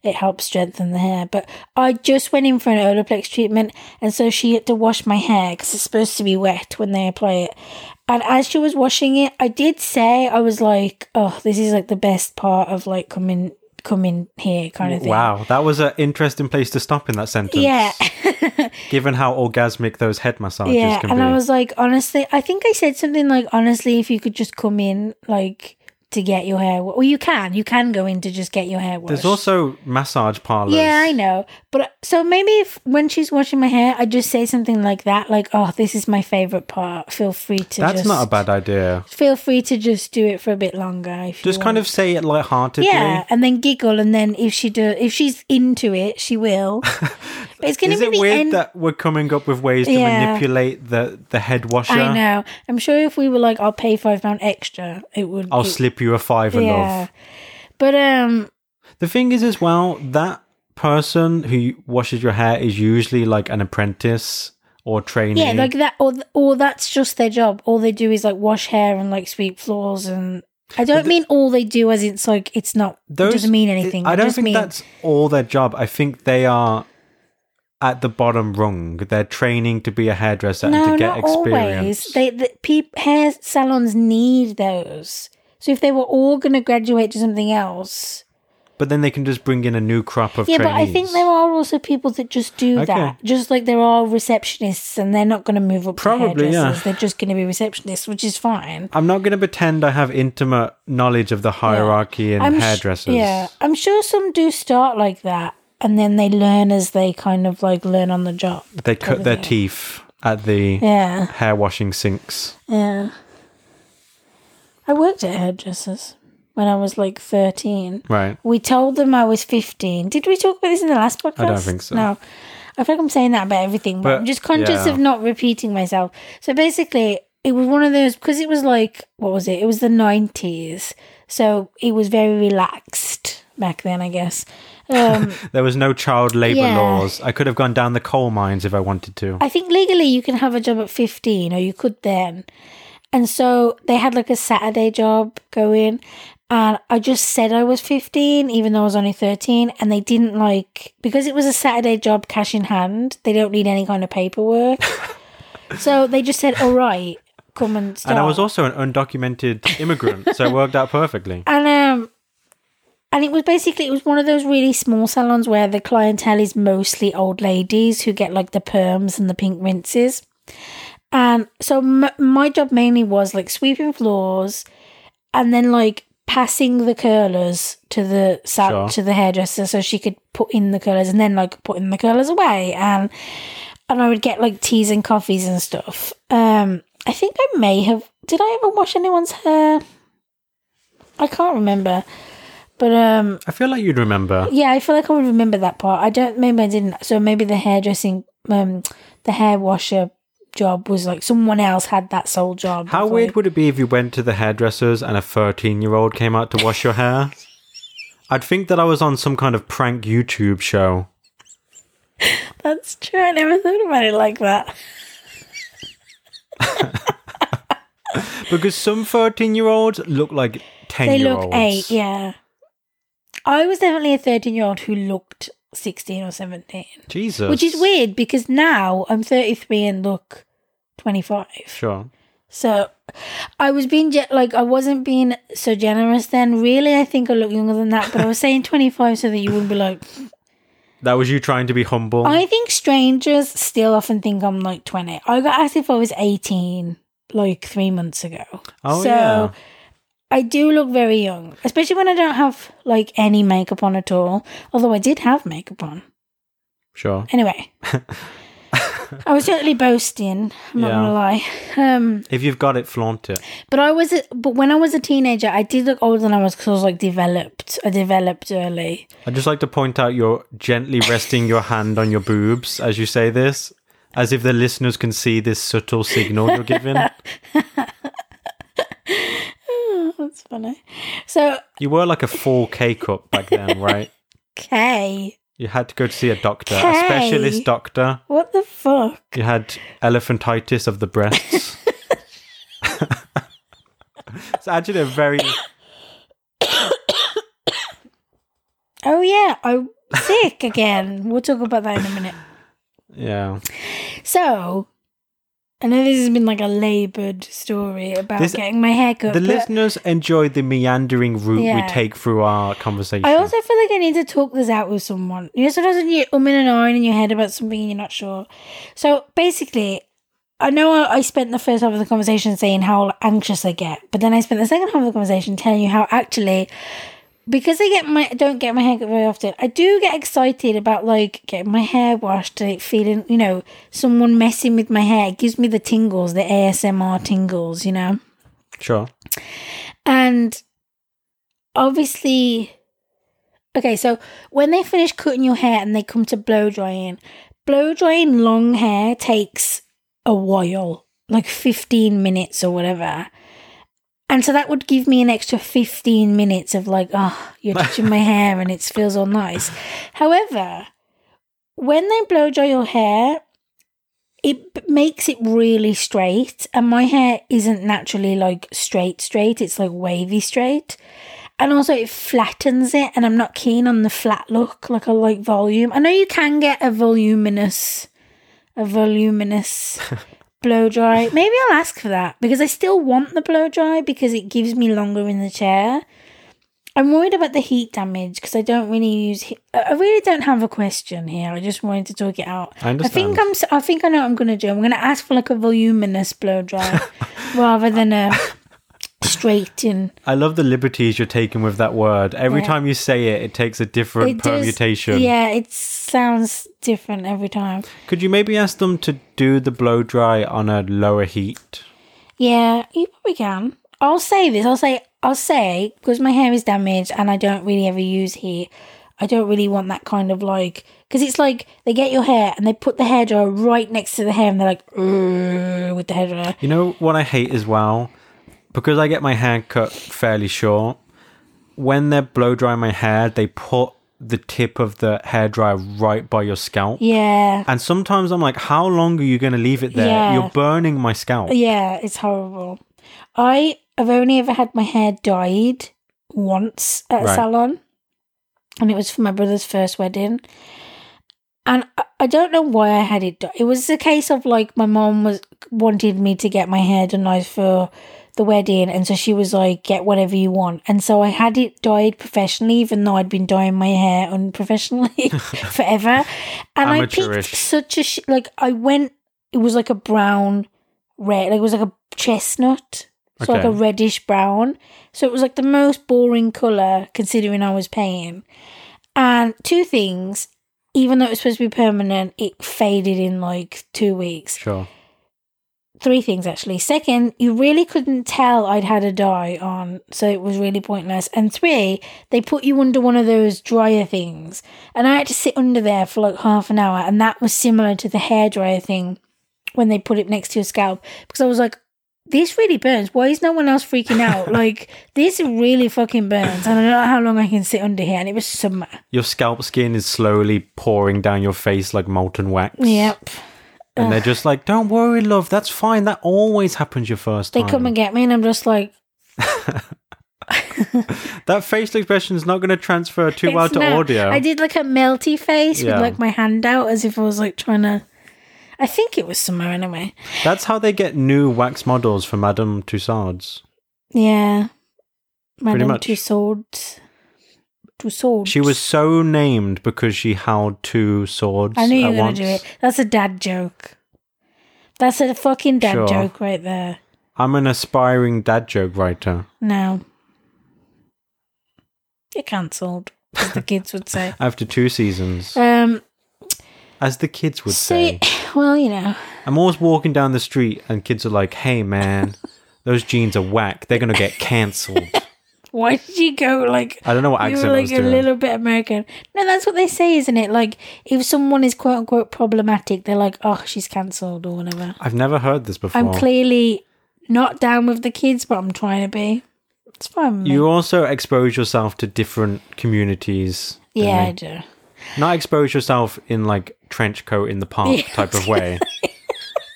S1: it helps strengthen the hair. But I just went in for an Olaplex treatment, and so she had to wash my hair because it's supposed to be wet when they apply it. And as she was washing it, I did say I was like, "Oh, this is like the best part of like coming coming here kind of thing."
S2: Wow, that was an interesting place to stop in that sentence.
S1: Yeah.
S2: Given how orgasmic those head massages
S1: yeah,
S2: can
S1: and
S2: be.
S1: I was like, honestly, I think I said something like, honestly, if you could just come in, like, to get your hair, well, you can, you can go in to just get your hair washed.
S2: There's also massage parlors.
S1: yeah, I know, but so maybe if when she's washing my hair, I just say something like that, like, oh, this is my favorite part. Feel free to.
S2: That's not a bad idea.
S1: Feel free to just do it for a bit longer. If
S2: Just kind of say it lightheartedly.
S1: Yeah, and then giggle, and then if she do, if she's into it, she will. But it's going
S2: Is
S1: to be
S2: it
S1: the
S2: weird
S1: end.
S2: that we're coming up with ways to
S1: Yeah.
S2: manipulate the, the head washer?
S1: I know. I'm sure if we were like, I'll pay five pound extra, it would.
S2: I'll
S1: it-
S2: slip you a fiver,
S1: Yeah.
S2: love.
S1: But um,
S2: The thing is, as well, that person who washes your hair is usually like an apprentice or trainee.
S1: Yeah, like that, or or that's just their job. All they do is like wash hair and like sweep floors, and I don't
S2: the-
S1: mean all they do as it's like it's not
S2: Those-
S1: doesn't mean anything.
S2: I don't think
S1: mean,
S2: that's all their job. I think they are at the bottom rung. They're training to be a hairdresser
S1: no,
S2: and to get
S1: not
S2: experience.
S1: always. They the peop, hair salons need those. So if they were all going to graduate to something else,
S2: But then they can just bring in a new crop of
S1: yeah.
S2: trainees.
S1: But I think there are also people that just do
S2: Okay.
S1: that. Just like there are receptionists, and they're not going to move up
S2: Probably,
S1: to
S2: yeah.
S1: hairdressers. They're just going to be receptionists, which is fine.
S2: I'm not going to pretend I have intimate knowledge of the hierarchy in
S1: I'm sh-
S2: hairdressers.
S1: yeah, I'm sure some do start like that, and then they learn as they kind of like learn on the job.
S2: They cut their teeth at the
S1: Yeah,
S2: hair washing sinks.
S1: yeah. I worked at hairdressers when I was like 13.
S2: Right.
S1: We told them I was 15. Did we talk about this in the last podcast?
S2: I don't think so.
S1: No. I feel like I'm saying that about everything, but,
S2: But,
S1: I'm just conscious
S2: yeah.
S1: of not repeating myself. So basically, it was one of those because it was like, what was it? It was the 90s. So it was very relaxed back then, I guess. Um,
S2: There was no child labour
S1: Yeah.
S2: laws. I could have gone down the coal mines if I wanted to.
S1: I think legally you can have a job at 15 or you could then. And so they had like a Saturday job going. And I just said I was 15, even though I was only 13. And they didn't like, because it was a Saturday job cash in hand, they don't need any kind of paperwork. so they just said, all right, come and start.
S2: And I was also an undocumented immigrant, so it worked out perfectly.
S1: And um and it was basically it was one of those really small salons where the clientele is mostly old ladies who get like the perms and the pink rinses. And so m- my job mainly was like sweeping floors and then like passing the curlers to the sal-
S2: Sure.
S1: to the hairdresser so she could put in the curlers and then like putting the curlers away and and I would get like teas and coffees and stuff. Um I think I may have did I ever wash anyone's hair? I can't remember. But um
S2: I feel like you'd remember.
S1: yeah, I feel like I would remember that part. I don't maybe I didn't so maybe the hairdressing um the hair washer job was like someone else had that sole job.
S2: How weird would it be if you went to the hairdressers and a 13 year old came out to wash your hair? I'd think that I was on some kind of prank YouTube show.
S1: That's true. I never thought about it like that.
S2: Because some 13 year olds look like 10
S1: They
S2: year
S1: look eight, yeah. I was definitely a thirteen year old who looked sixteen or seventeen.
S2: Jesus.
S1: Which is weird because now I'm thirty three and look twenty five.
S2: Sure.
S1: So I was being ge- like I wasn't being so generous then. Really, I think I look younger than that, but I was saying 25 so that you wouldn't be like.
S2: That was you trying to be humble.
S1: I think strangers still often think I'm like 20. I got asked if I was 18 like three months ago.
S2: oh,
S1: so
S2: yeah.
S1: I do look very young, especially when I don't have like any makeup on at all. Although I did have makeup on.
S2: Sure.
S1: Anyway. I was totally boasting. I'm not gonna lie. Um,
S2: If you've got it, flaunt it.
S1: But I was, a, but when I was a teenager, I did look older than I was because I was like developed. I developed early.
S2: I'd just like to point out you're gently resting your hand on your boobs as you say this, as if the listeners can see this subtle signal you're giving.
S1: That's funny. So,
S2: You were like a full K cup back then, right?
S1: Kay,
S2: You had to go to see a doctor, a specialist doctor.
S1: what the fuck?
S2: You had elephantitis of the breasts. it's actually a very
S1: Oh yeah, I'm sick again. We'll talk about that in a minute.
S2: yeah.
S1: So, I know this has been like a laboured story about
S2: This-
S1: getting my hair cut.
S2: The listeners enjoy the meandering route
S1: Yeah.
S2: we take through our conversation.
S1: I also feel like I need to talk this out with someone. You know, sometimes when you're umming and ahhing in your head about something and you're not sure. So basically, I know I I spent the first half of the conversation saying how anxious I get, but then I spent the second half of the conversation telling you how actually, because I get my don't get my hair cut very often, I do get excited about like getting my hair washed, and like feeling you know someone messing with my hair. It gives me the tingles, the ASMR tingles, you know.
S2: sure.
S1: And obviously, okay, so when they finish cutting your hair and they come to blow drying, blow drying long hair takes a while, like 15 minutes or whatever. And so that would give me an extra 15 minutes of like, oh, you're touching my hair and it feels all nice. However, when they blow dry your hair, it makes it really straight, and my hair isn't naturally like straight, straight. It's like wavy straight. And also, it flattens it, and I'm not keen on the flat look. Like, I like volume. I know you can get a voluminous, a voluminous blow dry. Maybe I'll ask for that because I still want the blow dry because it gives me longer in the chair. I'm worried about the heat damage because I don't really use. He- I really don't have a question here. I just wanted to talk it out.
S2: I understand.
S1: think I'm. I think I know what I'm going to do. I'm going to ask for like a voluminous blow dry rather than a straight in.
S2: I love the liberties you're taking with that word. Every
S1: Yeah.
S2: time you say it, it takes a different
S1: It does-
S2: permutation.
S1: yeah, it sounds different every time.
S2: Could you maybe ask them to do the blow dry on a lower heat?
S1: Yeah, you probably can. I'll say this. I'll say. I'll say because my hair is damaged and I don't really ever use heat. I don't really want that kind of like because it's like they get your hair and they put the hairdryer right next to the hair and they're like with the hairdryer.
S2: You know what I hate as well? Because I get my hair cut fairly short, when they're blow drying my hair, they put the tip of the hairdryer right by your scalp.
S1: Yeah,
S2: And sometimes I'm like, how long are you going to leave it there?
S1: Yeah.
S2: You're burning my scalp.
S1: yeah, it's horrible. I have only ever had my hair dyed once at a salon, and it was for my brother's first wedding. And I- I don't know why I had it done. It was a case of like my mom was wanted me to get my hair done nice for the wedding, and so she was like, "Get whatever you want." And so I had it dyed professionally, even though I'd been dyeing my hair unprofessionally forever. And I picked such a sh- like I went. It was like a brown red, like it was like a chestnut, so like a reddish brown. So it was like the most boring color considering I was paying. And two things, even though it was supposed to be permanent, it faded in like two weeks.
S2: Sure.
S1: Three things actually. Second, you really couldn't tell I'd had a dye on, so it was really pointless. And three, they put you under one of those dryer things, and I had to sit under there for like half an hour, and that was similar to the hair dryer thing when they put it next to your scalp because I was like, this really burns. Why is no one else freaking out? like this really fucking burns, and I don't know how long I can sit under here. And it was summer.
S2: Your scalp skin is slowly pouring down your face like molten wax.
S1: Yep.
S2: And they're just like, don't worry, love. That's fine. That always happens your first
S1: They
S2: time.
S1: come and get me, and I'm just like,
S2: that facial expression is not going to transfer too well
S1: It's
S2: to
S1: not.
S2: audio.
S1: I did like a melty face
S2: Yeah.
S1: with like my hand out as if I was like trying to. I think it was somewhere anyway.
S2: That's how they get new wax models for Madame Tussauds.
S1: Yeah. Madame
S2: much.
S1: Tussauds. Tussauds.
S2: She was so named because she held two swords
S1: I knew you were going to do it. That's a dad joke. That's a fucking dad
S2: Sure.
S1: joke right there.
S2: I'm an aspiring dad joke writer.
S1: No. You're cancelled, as the kids would say.
S2: After two seasons,
S1: Um,
S2: as the kids would
S1: so,
S2: say.
S1: well, you know.
S2: I'm always walking down the street and kids are like, hey man, those jeans are whack. They're going to get cancelled.
S1: Why did you go like
S2: I don't know what accent.
S1: you
S2: were
S1: like a
S2: doing.
S1: little bit American? No, that's what they say, isn't it? Like if someone is quote unquote problematic, they're like, "Oh, she's cancelled" or whatever.
S2: I've never heard this before.
S1: I'm clearly not down with the kids, but I'm trying to be. It's fine.
S2: You also expose yourself to different communities.
S1: yeah. I do.
S2: Not expose yourself in like trench coat in the park
S1: Yeah.
S2: type of way.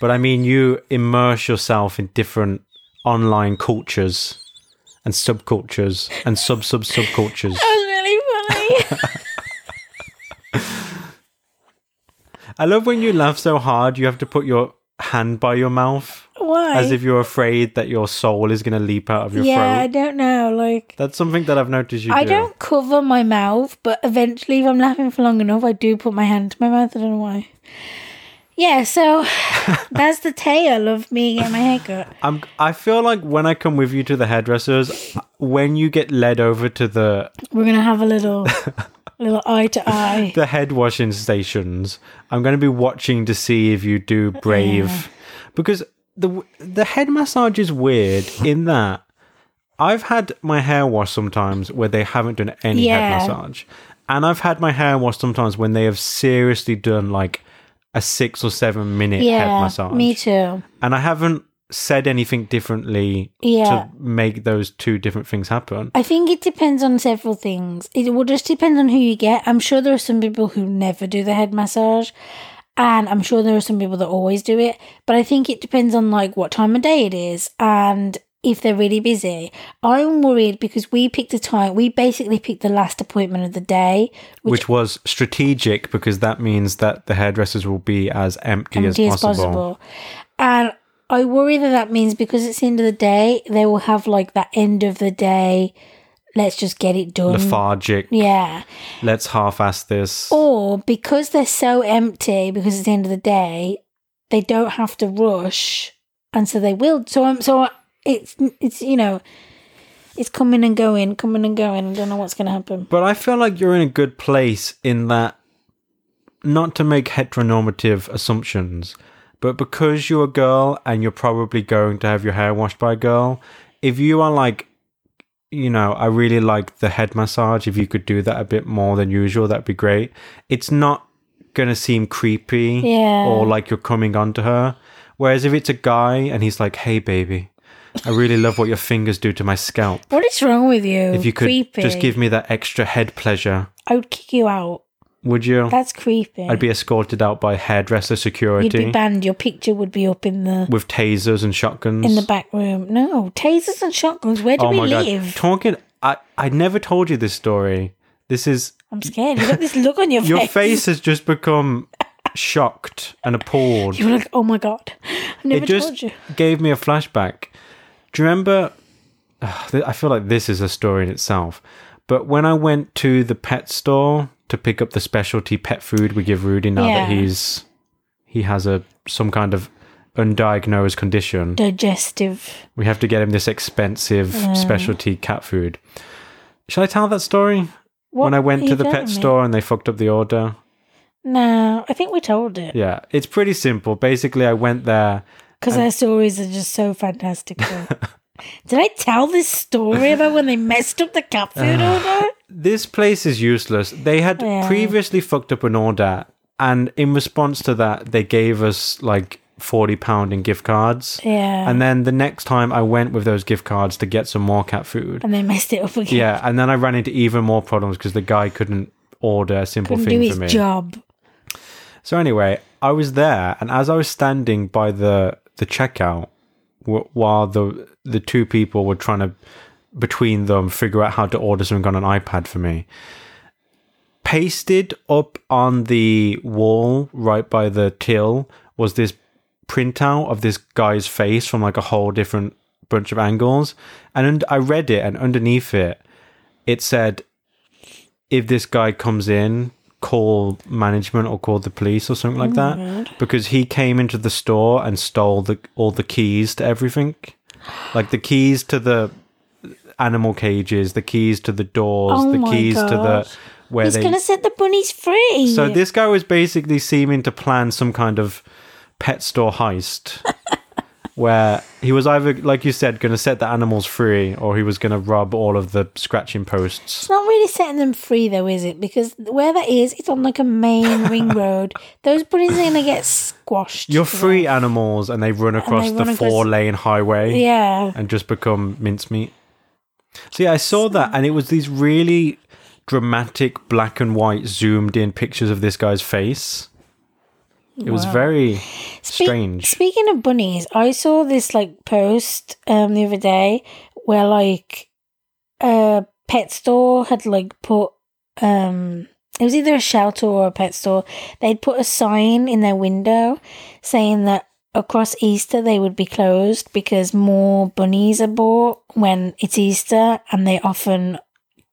S2: but I mean, you immerse yourself in different online cultures and subcultures and sub sub subcultures.
S1: That was really funny.
S2: I love when you laugh so hard you have to put your hand by your mouth
S1: Why?
S2: as if you're afraid that your soul is going to leap out of your throat.
S1: yeah, I don't know. Like
S2: That's something that I've noticed you
S1: I
S2: do.
S1: don't cover my mouth, but eventually, if I'm laughing for long enough, I do put my hand to my mouth. I don't know why. Yeah, so that's the tale of me getting my hair cut.
S2: I'm, I feel like when I come with you to the hairdressers, when you get led over to the
S1: We're gonna have a little, little eye to eye.
S2: the head washing stations, I'm going to be watching to see if you do brave, because the the head massage is weird in that I've had my hair washed sometimes where they haven't done any
S1: Yeah.
S2: head massage, and I've had my hair washed sometimes when they have seriously done like a six or seven minute head massage,
S1: me too.
S2: and I haven't said anything differently
S1: Yeah.
S2: to make those two different things happen.
S1: I think it depends on several things. It will just depend on who you get. I'm sure there are some people who never do the head massage. And I'm sure there are some people that always do it, but I think it depends on like what time of day it is and if they're really busy. I'm worried because we picked a time, we basically picked the last appointment of the day,
S2: which,
S1: which,
S2: was strategic because that means that the hairdressers will be as empty,
S1: empty
S2: as
S1: as
S2: possible.
S1: possible. And I worry that that means because it's the end of the day, they will have like that end of the day, let's just get it done.
S2: Lethargic.
S1: yeah.
S2: Let's half-ass this.
S1: Or because they're so empty, because it's the end of the day, they don't have to rush, and so they will. So I'm so it's it's you know, it's coming and going, coming and going. I don't know what's going to happen.
S2: But I feel like you're in a good place in that not to make heteronormative assumptions, but because you're a girl and you're probably going to have your hair washed by a girl, if you are like, you know, I really like the head massage, if you could do that a bit more than usual, that'd be great. It's not going to seem creepy
S1: Yeah.
S2: or like you're coming onto her. Whereas if it's a guy and he's like, hey, baby, I really love what your fingers do to my scalp.
S1: What is wrong with you?
S2: If you could
S1: creepy.
S2: just give me that extra head pleasure,
S1: I would kick you out.
S2: would you?
S1: That's creepy.
S2: I'd be escorted out by hairdresser security.
S1: You'd be banned. Your picture would be up in the
S2: with tasers and shotguns.
S1: in the back room. No tasers and shotguns. Where do
S2: oh
S1: we
S2: my
S1: live?
S2: god! Talking, I I never told you this story. This is
S1: I'm scared. You got this look on your, face.
S2: your
S1: face.
S2: has just become shocked and appalled.
S1: You were like, oh my god. I never
S2: it just
S1: told you.
S2: gave me a flashback. Do you remember? I feel like this is a story in itself. But when I went to the pet store to pick up the specialty pet food we give Rudy now that he's he has a some kind of undiagnosed condition,
S1: Digestive.
S2: we have to get him this expensive uh. specialty cat food. Should I tell that story?
S1: What
S2: when I went to the pet
S1: me?
S2: store and they fucked up the order.
S1: No, I think we told it
S2: Yeah, it's pretty simple. Basically, I went there
S1: because our stories are just so fantastical. Did I tell this story about when they messed up the cat food order?
S2: this place is useless. They had
S1: Yeah.
S2: previously fucked up an order, and in response to that, they gave us like forty pound in gift cards.
S1: Yeah,
S2: And then the next time I went with those gift cards to get some more cat food.
S1: and they messed it up again.
S2: Yeah, and then I ran into even more problems because the guy couldn't order a simple
S1: Couldn't do
S2: thing
S1: his
S2: for me.
S1: job.
S2: So anyway, I was there, and as I was standing by the the checkout, while the the two people were trying to between them figure out how to order something on an iPad for me, pasted up on the wall right by the till was this printout of this guy's face from like a whole different bunch of angles, and I read it, and underneath it, it said, "If this guy comes in." Call management or call the police or something like oh that because he came into the store and stole the all the keys to everything, like the keys to the animal cages, the keys to the doors,
S1: Oh
S2: the keys to the where
S1: He's
S2: they.
S1: gonna set the bunnies free.
S2: So this guy was basically seeming to plan some kind of pet store heist, where he was either, like you said, going to set the animals free, or he was going to rub all of the scratching posts.
S1: It's not really setting them free though, is it? Because where that is, it's on like a main ring road. Those bunnies are gonna get squashed.
S2: You're
S1: to
S2: free animals, and they run across
S1: they
S2: the
S1: across-
S2: four lane highway.
S1: Yeah.
S2: and just become mincemeat. So yeah, I saw that, and it was these really dramatic black and white zoomed in pictures of this guy's face. It was very
S1: Spe-
S2: strange.
S1: Speaking of bunnies, I saw this like post um the other day where like a pet store had like put um it was either a shelter or a pet store. They'd put a sign in their window saying that across Easter they would be closed because more bunnies are bought when it's Easter and they often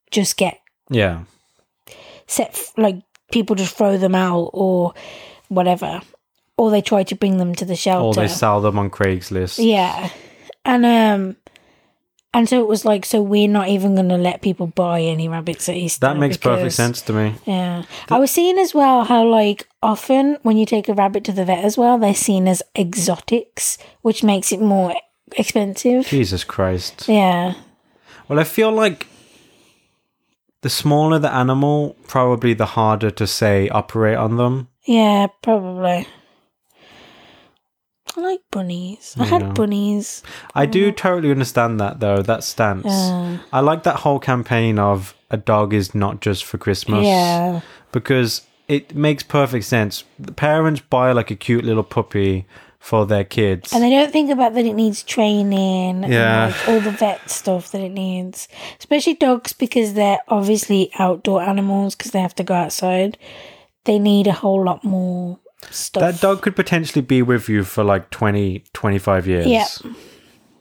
S1: just get
S2: yeah,
S1: set f- like people just throw them out or whatever or they try to bring them to the shelter
S2: or they sell them on Craigslist.
S1: yeah and um and so it was like so we're not even going to let people buy any rabbits at easter
S2: That makes perfect sense to me.
S1: yeah i was seeing as well how like often when you take a rabbit to the vet as well they're seen as exotics which makes it more expensive
S2: Jesus Christ.
S1: yeah
S2: Well, I feel like the smaller the animal, probably the harder to say operate on them.
S1: Yeah probably I like bunnies. I
S2: Yeah.
S1: had bunnies.
S2: I do totally understand that though, that stance.
S1: Uh,
S2: I like that whole campaign of a dog is not just for Christmas.
S1: yeah.
S2: because it makes perfect sense. The parents buy like a cute little puppy for their kids.
S1: And they don't think about that it needs training
S2: Yeah.
S1: and like all the vet stuff that it needs. Especially dogs because they're obviously outdoor animals because they have to go outside. They need a whole lot more stuff.
S2: that dog could potentially be with you for like 20, 25 years.
S1: Yeah.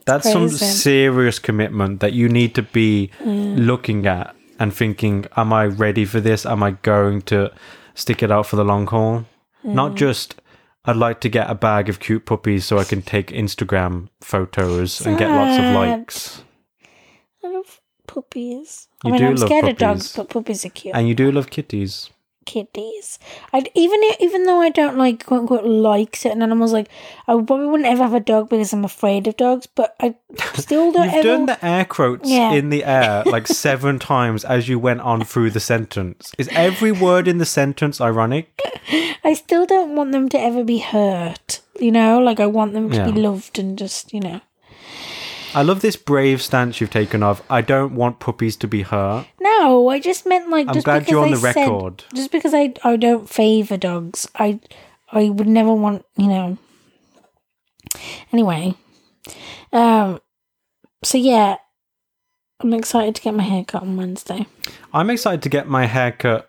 S2: That's some serious commitment that you need to be
S1: Mm.
S2: looking at and thinking, am I ready for this? Am I going to stick it out for the long haul?
S1: Mm.
S2: Not just, I'd like to get a bag of cute puppies so I can take Instagram photos and get lots of likes.
S1: I love puppies.
S2: You
S1: I mean,
S2: do
S1: I'm
S2: love
S1: scared of dogs, but puppies are cute.
S2: And you do love kitties.
S1: Kitties. I'd even even though I don't like quote unquote like certain animals, like I probably wouldn't ever have a dog because I'm afraid of dogs. But I still don't
S2: You've
S1: ever.
S2: done the air quotes
S1: Yeah.
S2: in the air like seven times as you went on through the sentence. Is every word in the sentence ironic?
S1: I still don't want them to ever be hurt. You know, like I want them to
S2: Yeah.
S1: be loved and just you know.
S2: I love this brave stance you've taken of I don't want puppies to be hurt.
S1: No, I just meant like.
S2: I'm
S1: just
S2: glad
S1: because
S2: you're on
S1: I
S2: the
S1: said-
S2: record.
S1: just because I I don't favor dogs, I I would never want you know. Anyway, um, so yeah, I'm excited to get my hair cut on Wednesday.
S2: I'm excited to get my hair cut,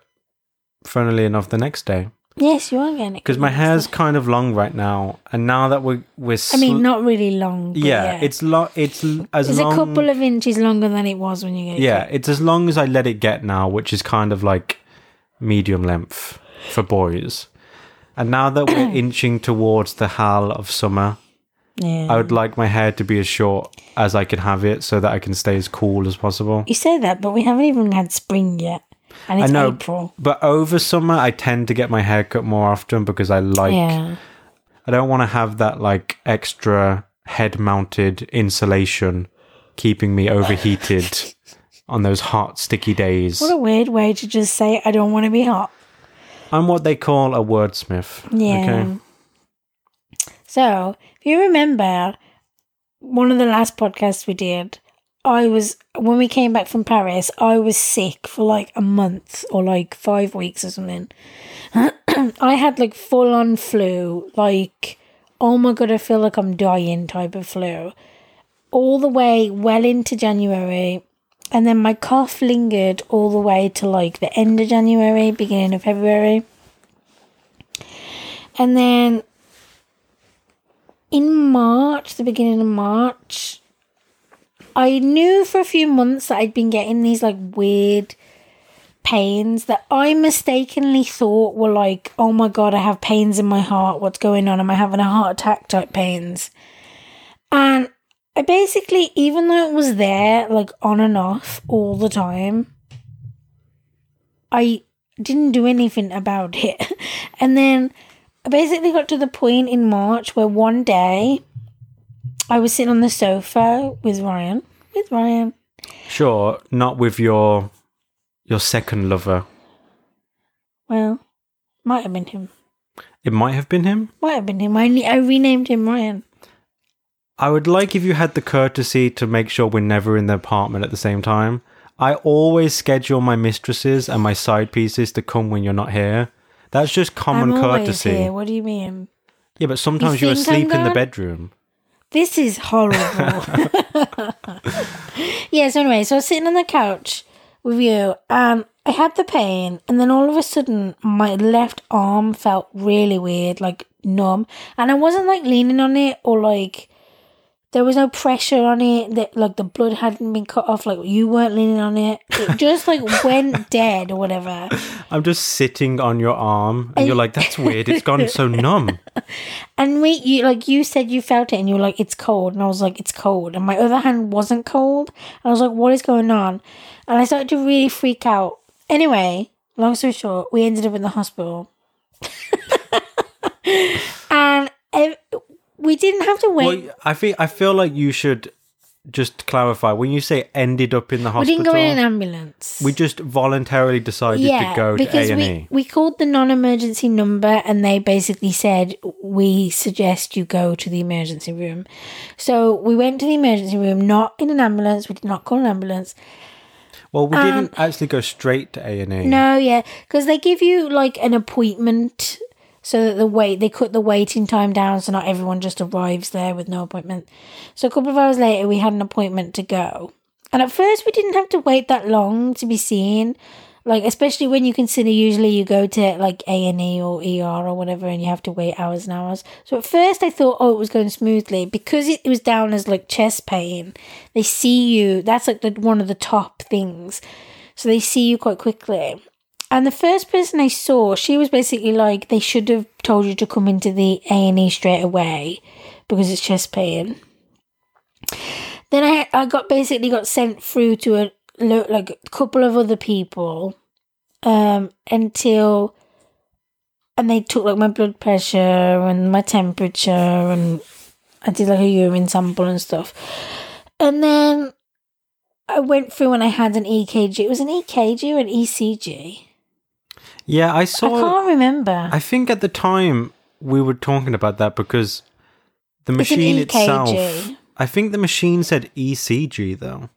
S2: funnily enough, the next day.
S1: Yes, you are getting it
S2: Because my hair's kind of long right now. And now that we're, we're
S1: I mean, not really long. But
S2: yeah,
S1: yeah,
S2: it's lo- it's l- as
S1: it's
S2: long
S1: a couple of inches longer than it was when you get it.
S2: Yeah, it's as long as I let it get now, which is kind of like medium length for boys. And now that we're inching towards the hal of summer,
S1: yeah.
S2: I would like my hair to be as short as I can have it so that I can stay as cool as possible.
S1: you say that, but we haven't even had spring yet, and
S2: I know,
S1: April.
S2: but over summer I tend to get my hair cut more often because I like
S1: yeah,
S2: I don't want to have that like extra head mounted insulation keeping me overheated on those hot sticky days.
S1: what a weird way to just say I don't want to be hot.
S2: I'm what they call a wordsmith.
S1: Yeah.
S2: Okay.
S1: So, if you remember one of the last podcasts we did, I was when we came back from Paris, I was sick for like a month or like 5 weeks or something. I had like full on flu, like oh my god, I feel like I'm dying type of flu. All the way well into January. And then my cough lingered all the way to like the end of January, beginning of February. And then in March, the beginning of March, I knew for a few months that I'd been getting these like weird pains that I mistakenly thought were like, oh my god, I have pains in my heart. What's going on? Am I having a heart attack type pains? And I basically, even though it was there, like on and off all the time, I didn't do anything about it. And then I basically got to the point in March where one day I was sitting on the sofa with Ryan. With Ryan.
S2: Sure, not with your your second lover.
S1: Well, might have been him.
S2: It might have been him.
S1: Might have been him. I, I renamed him Ryan.
S2: I would like if you had the courtesy to make sure we're never in the apartment at the same time. I always schedule my mistresses and my side pieces to come when you're not here. That's just common
S1: I'm
S2: courtesy.
S1: here. What do you mean?
S2: Yeah, but sometimes you are
S1: think
S2: asleep in the bedroom.
S1: This is horrible. yeah, so anyway, so I was sitting on the couch with you and I had the pain and then all of a sudden my left arm felt really weird, like numb. And I wasn't like leaning on it or like there was no pressure on it that like the blood hadn't been cut off, like you weren't leaning on it. It just like went dead or whatever.
S2: I'm just sitting on your arm, and you're like, "That's weird. It's gone so numb."
S1: And we, you like you said you felt it, and you were like, "It's cold," and I was like, "It's cold," and my other hand wasn't cold, and I was like, "What is going on?" And I started to really freak out. Anyway, long story short, we ended up in the hospital, and we didn't have to wait.
S2: Well, I feel I feel like you should just clarify when you say ended up in the hospital.
S1: we didn't go in an ambulance.
S2: we just voluntarily decided to go to
S1: because
S2: A and
S1: we
S2: E.
S1: we called the non-emergency number and they basically said we suggest you go to the emergency room. So we went to the emergency room, not in an ambulance. We did not call an ambulance.
S2: Well, we didn't actually go straight to A and E.
S1: No, yeah, because they give you like an appointment so that the wait they cut the waiting time down so not everyone just arrives there with no appointment. So a couple of hours later, we had an appointment to go, and at first we didn't have to wait that long to be seen. Like especially when you consider usually you go to like A and E or ER or whatever, and you have to wait hours and hours. So at first I thought, oh, it was going smoothly because it, was down as like chest pain. They see you. That's like the, one of the top things. So they see you quite quickly. And the first person I saw, she was basically like, they should have told you to come into the A and E straight away because it's chest pain. Then I I got basically got sent through to a like a couple of other people um until and they took like my blood pressure and my temperature and I did like a urine sample and stuff. And then I went through and I had an EKG. It was an EKG or an ECG.
S2: Yeah, I saw.
S1: I can't remember.
S2: I think at the time we were talking about that because the machine
S1: E
S2: itself. I think the machine said ECG though.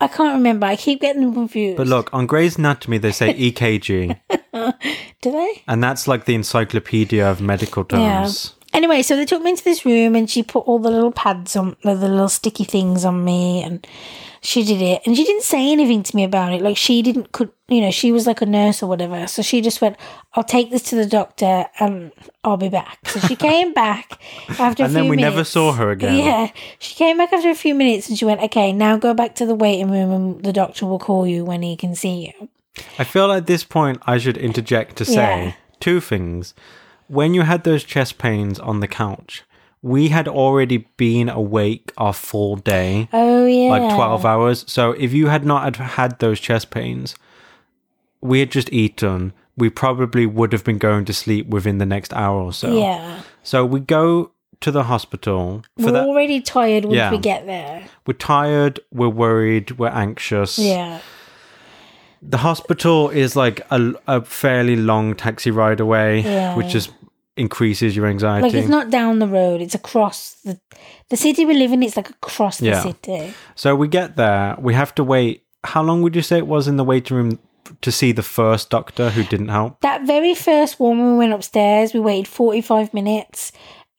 S1: I can't remember. I keep getting them confused.
S2: But look, on Grey's Anatomy they say EKG,
S1: do they?
S2: and that's like the encyclopedia of medical terms.
S1: Anyway, so they took me into this room and she put all the little pads on, the little sticky things on me, and she did it. And she didn't say anything to me about it. Like she didn't, could you know, she was like a nurse or whatever. So she just went, "I'll take this to the doctor and I'll be back." So she came back after a few minutes.
S2: And then we
S1: minutes.
S2: never saw her again.
S1: Yeah, she came back after a few minutes and she went, "Okay, now go back to the waiting room and the doctor will call you when he can see you."
S2: I feel at this point I should interject to say
S1: Yeah.
S2: two things. When you had those chest pains on the couch, we had already been awake our full day,
S1: Oh yeah,
S2: like 12 hours. So if you had not had, had those chest pains, we had just eaten, we probably would have been going to sleep within the next hour or so.
S1: Yeah,
S2: So we go to the hospital for
S1: we're
S2: that.
S1: already tired once
S2: Yeah.
S1: we get there.
S2: We're tired, we're worried, we're anxious.
S1: Yeah.
S2: The hospital is like a, a fairly long taxi ride away,
S1: Yeah.
S2: which just increases your anxiety.
S1: Like it's not down the road; it's across the the city we live in. It's like across the
S2: Yeah.
S1: city.
S2: so we get there, we have to wait. How long would you say it was in the waiting room to see the first doctor who didn't help?
S1: That very first one, when we went upstairs, we waited forty five minutes,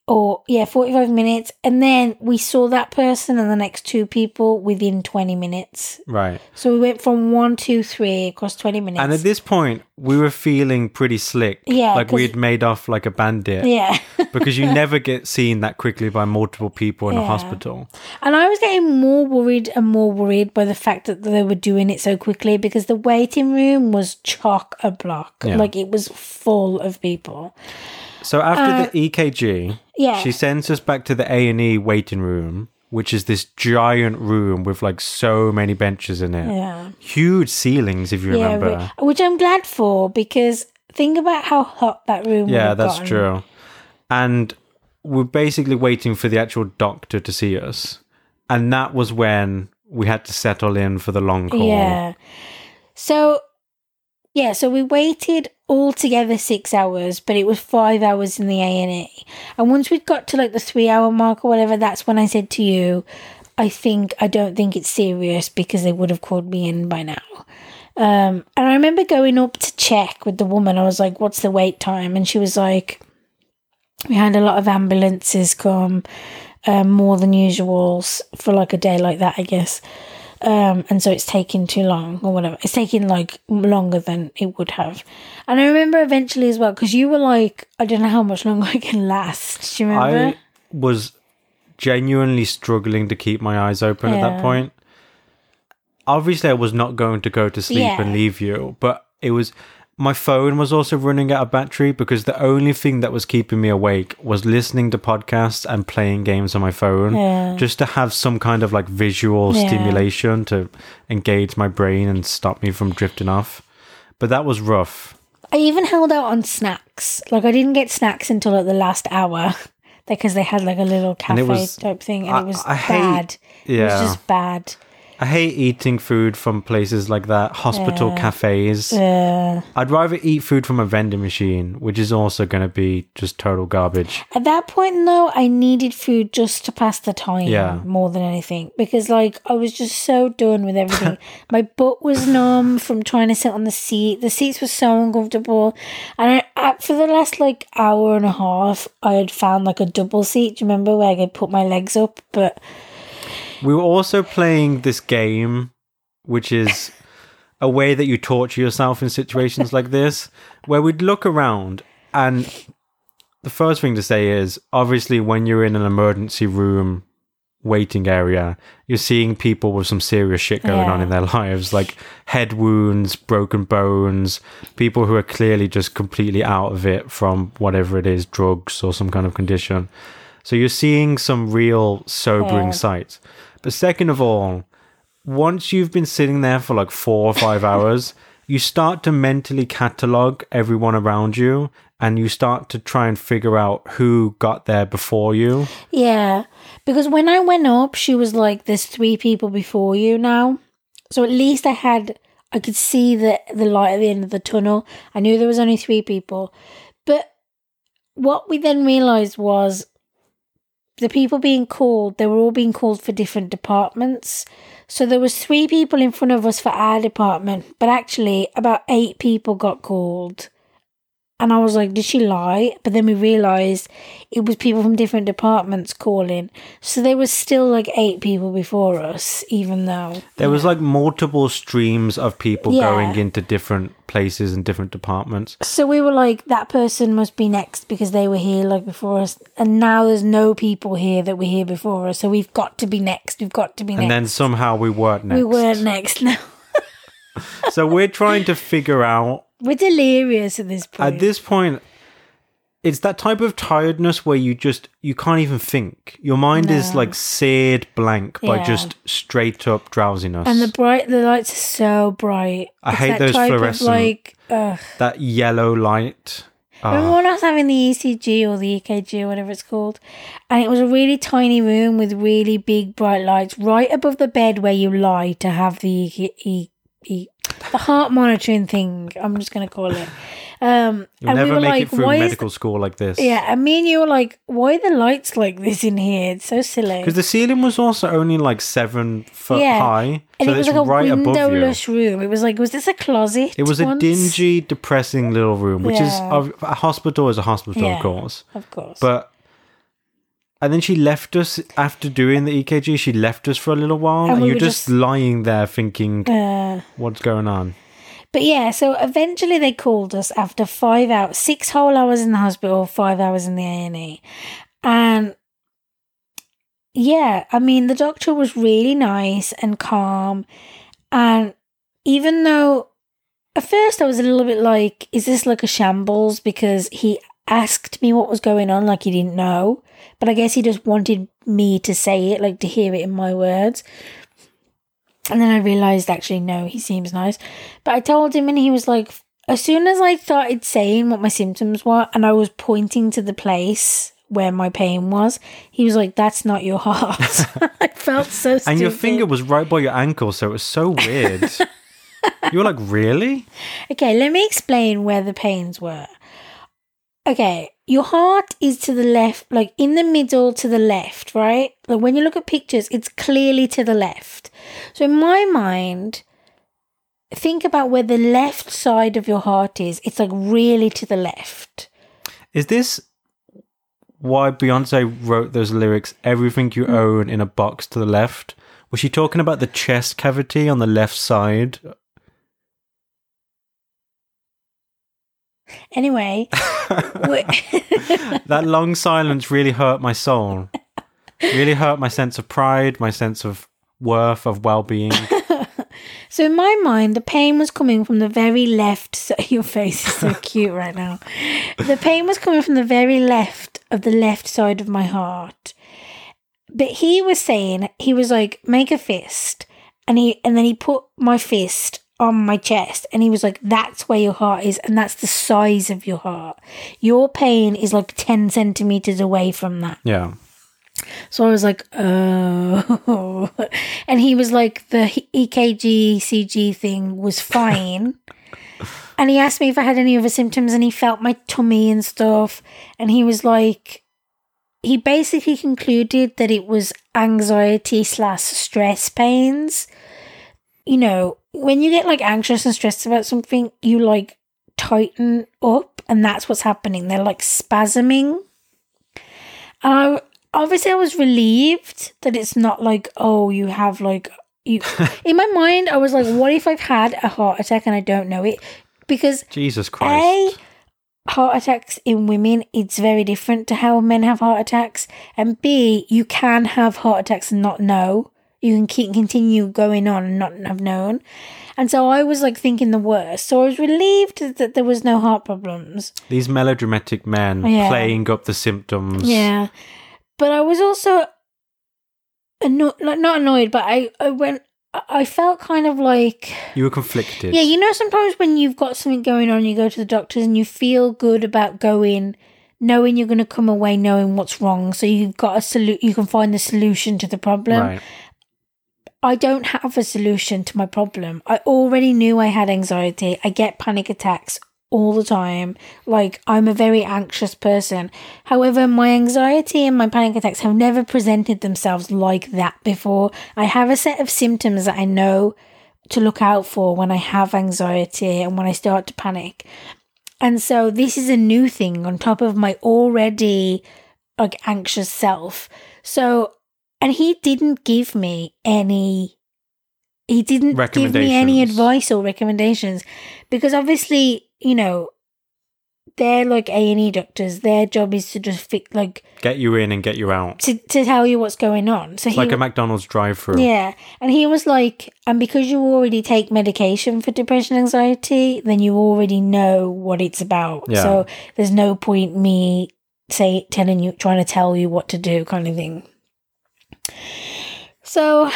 S1: or yeah, forty five minutes, and then we saw that person and the next two people within twenty minutes.
S2: Right.
S1: So we went from one, two, three across twenty minutes.
S2: And at this point, we were feeling pretty slick.
S1: Yeah,
S2: Like we'd made off like a bandit.
S1: yeah,
S2: because you never get seen that quickly by multiple people in a hospital.
S1: and I was getting more worried and more worried by the fact that they were doing it so quickly because the waiting room was chock a block,
S2: Yeah.
S1: like it was full of people.
S2: So after the EKG,
S1: Uh, Yeah.
S2: she sends us back to the A and E waiting room, which is this giant room with like so many benches in it,
S1: Yeah.
S2: huge ceilings. If you
S1: Yeah,
S2: remember,
S1: which I'm glad for because think about how hot that room.
S2: yeah, that's
S1: gotten.
S2: true. And we're basically waiting for the actual doctor to see us, and that was when we had to settle in for the long haul.
S1: Yeah. So, yeah, so we waited altogether six hours, but it was five hours in the A and E. And once we'd got to like the three hour mark or whatever, that's when I said to you, I think I don't think it's serious because they would have called me in by now. Um, and I remember going up to check with the woman. I was like, "What's the wait time?" And she was like, "We had a lot of ambulances come, um, more than usual s- for like a day like that, I guess." Um, and so it's taking too long or whatever. It's taking like longer than it would have. And I remember eventually as well because you were like, I don't know how much longer I can last. Do you remember?
S2: I was genuinely struggling to keep my eyes open at that point. Obviously, I was not going to go to sleep
S1: Yeah.
S2: and leave you, but it was my phone was also running out of battery because the only thing that was keeping me awake was listening to podcasts and playing games on my phone
S1: Yeah.
S2: just to have some kind of like visual
S1: Yeah.
S2: stimulation to engage my brain and stop me from drifting off. But that was rough.
S1: I even held out on snacks. Like I didn't get snacks until like the last hour because they had like a little cafe
S2: was-
S1: type thing, and
S2: I-
S1: it was
S2: I hate-
S1: bad. It
S2: yeah.
S1: was just bad.
S2: I hate eating food from places like that, hospital
S1: Yeah.
S2: cafes.
S1: Yeah.
S2: I'd rather eat food from a vending machine, which is also going to be just total garbage.
S1: At that point, though, I needed food just to pass the time
S2: Yeah.
S1: more than anything because, like, I was just so done with everything. My butt was numb from trying to sit on the seat. The seats were so uncomfortable, and I, for the last like hour and a half, I had found like a double seat. Do you remember where I could put my legs up? But
S2: We were also playing this game, which is a way that you torture yourself in situations like this, where we'd look around and the first thing to say is obviously when you're in an emergency room waiting area, you're seeing people with some serious shit going on in their lives, like head wounds, broken bones, people who are clearly just completely out of it from whatever it is, drugs or some kind of condition. So you're seeing some real sobering
S1: Yeah.
S2: sights. But second of all, once you've been sitting there for like four or five hours, you start to mentally catalog everyone around you and you start to try and figure out who got there before you.
S1: Yeah, because when I went up, she was like, "There's three people before you now," so at least I had, I could see the the light at the end of the tunnel. I knew there was only three people, but what we then realized was the people being called. They were all being called for different departments. So there was three people in front of us for our department, but actually about eight people got called. And I was like, did she lie? But then we realised it was people from different departments calling. So there was still like eight people before us, even though.
S2: There was like multiple streams of people
S1: Yeah.
S2: going into different places and different departments.
S1: So we were like, that person must be next because they were here like before us. And now there's no people here that were here before us. So we've got to be next. We've got to be
S2: And
S1: next.
S2: then somehow we weren't next.
S1: we weren't next now.
S2: so we're trying to figure out
S1: we're delirious at this point.
S2: at this point it's that type of tiredness where you just you can't even think your mind is like seared blank by
S1: Yeah.
S2: just straight up drowsiness
S1: and the bright, the lights are so bright.
S2: I
S1: It's
S2: hate those fluorescent-
S1: like, ugh.
S2: that yellow light
S1: Remember
S2: Ah,
S1: when I was having the ECG or the EKG or whatever it's called? And it was a really tiny room with really big bright lights right above the bed where you lie to have the E- E- E- the heart monitoring thing. I'm just going to call it. Um,
S2: you'll
S1: and we
S2: never
S1: were
S2: make
S1: like,
S2: it through medical school like this
S1: yeah, and me and you were like, why are the lights like this in here? It's so silly.
S2: because the ceiling was also only like seven foot
S1: Yeah.
S2: high
S1: and
S2: so
S1: it was like a
S2: right above
S1: windowless room. It was like, was this a closet?
S2: it was a dingy depressing little room which is a, a hospital is a hospital
S1: Yeah.
S2: of course
S1: Of course.
S2: But and then she left us after doing the EKG. She left us for a little while,
S1: And
S2: and,
S1: we
S2: you're just,
S1: just-
S2: lying there thinking,
S1: uh,
S2: "What's going on?"
S1: But yeah, so eventually they called us after five hours, six whole hours in the hospital, five hours in the A and E, and yeah, I mean the doctor was really nice and calm, and even though at first I was a little bit like, "Is this like a shambles?" Because he asked me what was going on, like he didn't know, but I guess he just wanted me to say it, like to hear it in my words. And then I realized actually, no, he seems nice. But I told him, and he was like, as soon as I started saying what my symptoms were, and I was pointing to the place where my pain was, he was like, "That's not your heart." I felt so stupid.
S2: And your finger was right by your ankle, so it was so weird. you were like, "Really?"
S1: Okay, let me explain where the pains were. Okay, your heart is to the left, like in the middle to the left, right? Like when you look at pictures, it's clearly to the left. So in my mind, think about where the left side of your heart is. It's like really to the left.
S2: Is this why Beyonce wrote those lyrics? Everything you mm. own in a box to the left. Was she talking about the chest cavity on the left side?
S1: Anyway,
S2: that long silence really hurt my soul. Really hurt my sense of pride, my sense of worth, of well being.
S1: So in my mind, the pain was coming from the very left. So your face is so cute right now. The pain was coming from the very left of the left side of my heart. But he was saying he was like, make a fist, and he and then he put my fist on my chest, and he was like, that's where your heart is, and that's the size of your heart. Your pain is like ten centimeters away from that.
S2: Yeah.
S1: So I was like, oh. And he was like, the EKG, CG thing was fine. and he asked me if I had any other symptoms and he felt my tummy and stuff. And he was like, he basically concluded that it was anxiety slash stress pains. You know, when you get like anxious and stressed about something, you like tighten up, and that's what's happening. They're like spasming. And I obviously I was relieved that it's not like, oh, you have like you in my mind I was like, what if I've had a heart attack and I don't know it? Because
S2: Jesus Christ.
S1: A heart attacks in women it's very different to how men have heart attacks. And B, you can have heart attacks and not know. You can keep continue going on and not have known. And so I was like thinking the worst. So I was relieved that there was no heart problems.
S2: These melodramatic men
S1: Yeah.
S2: playing up the symptoms.
S1: Yeah. But I was also anno- like not annoyed, but I, I went I- felt kind of like
S2: You were conflicted.
S1: yeah, you know sometimes when you've got something going on you go to the doctors and you feel good about going knowing you're going to come away knowing what's wrong so you've got a solu- you can find the solution to the problem.
S2: right.
S1: I don't have a solution to my problem. I already knew I had anxiety. I get panic attacks all the time. Like, I'm a very anxious person. However, my anxiety and my panic attacks have never presented themselves like that before. I have a set of symptoms that I know to look out for when I have anxiety and when I start to panic. And so this is a new thing on top of my already like anxious self. So and he didn't give me any he didn't give me any advice or recommendations because obviously, you know, they're like A&E doctors. Their job is to just fix like
S2: Get you in and get you out.
S1: to to tell you what's going on. So
S2: It's
S1: he
S2: like a McDonald's drive-through.
S1: yeah, and he was like, and because you already take medication for depression anxiety, then you already know what it's about.
S2: Yeah.
S1: So there's no point me say telling you, trying to tell you what to do, kind of thing. So,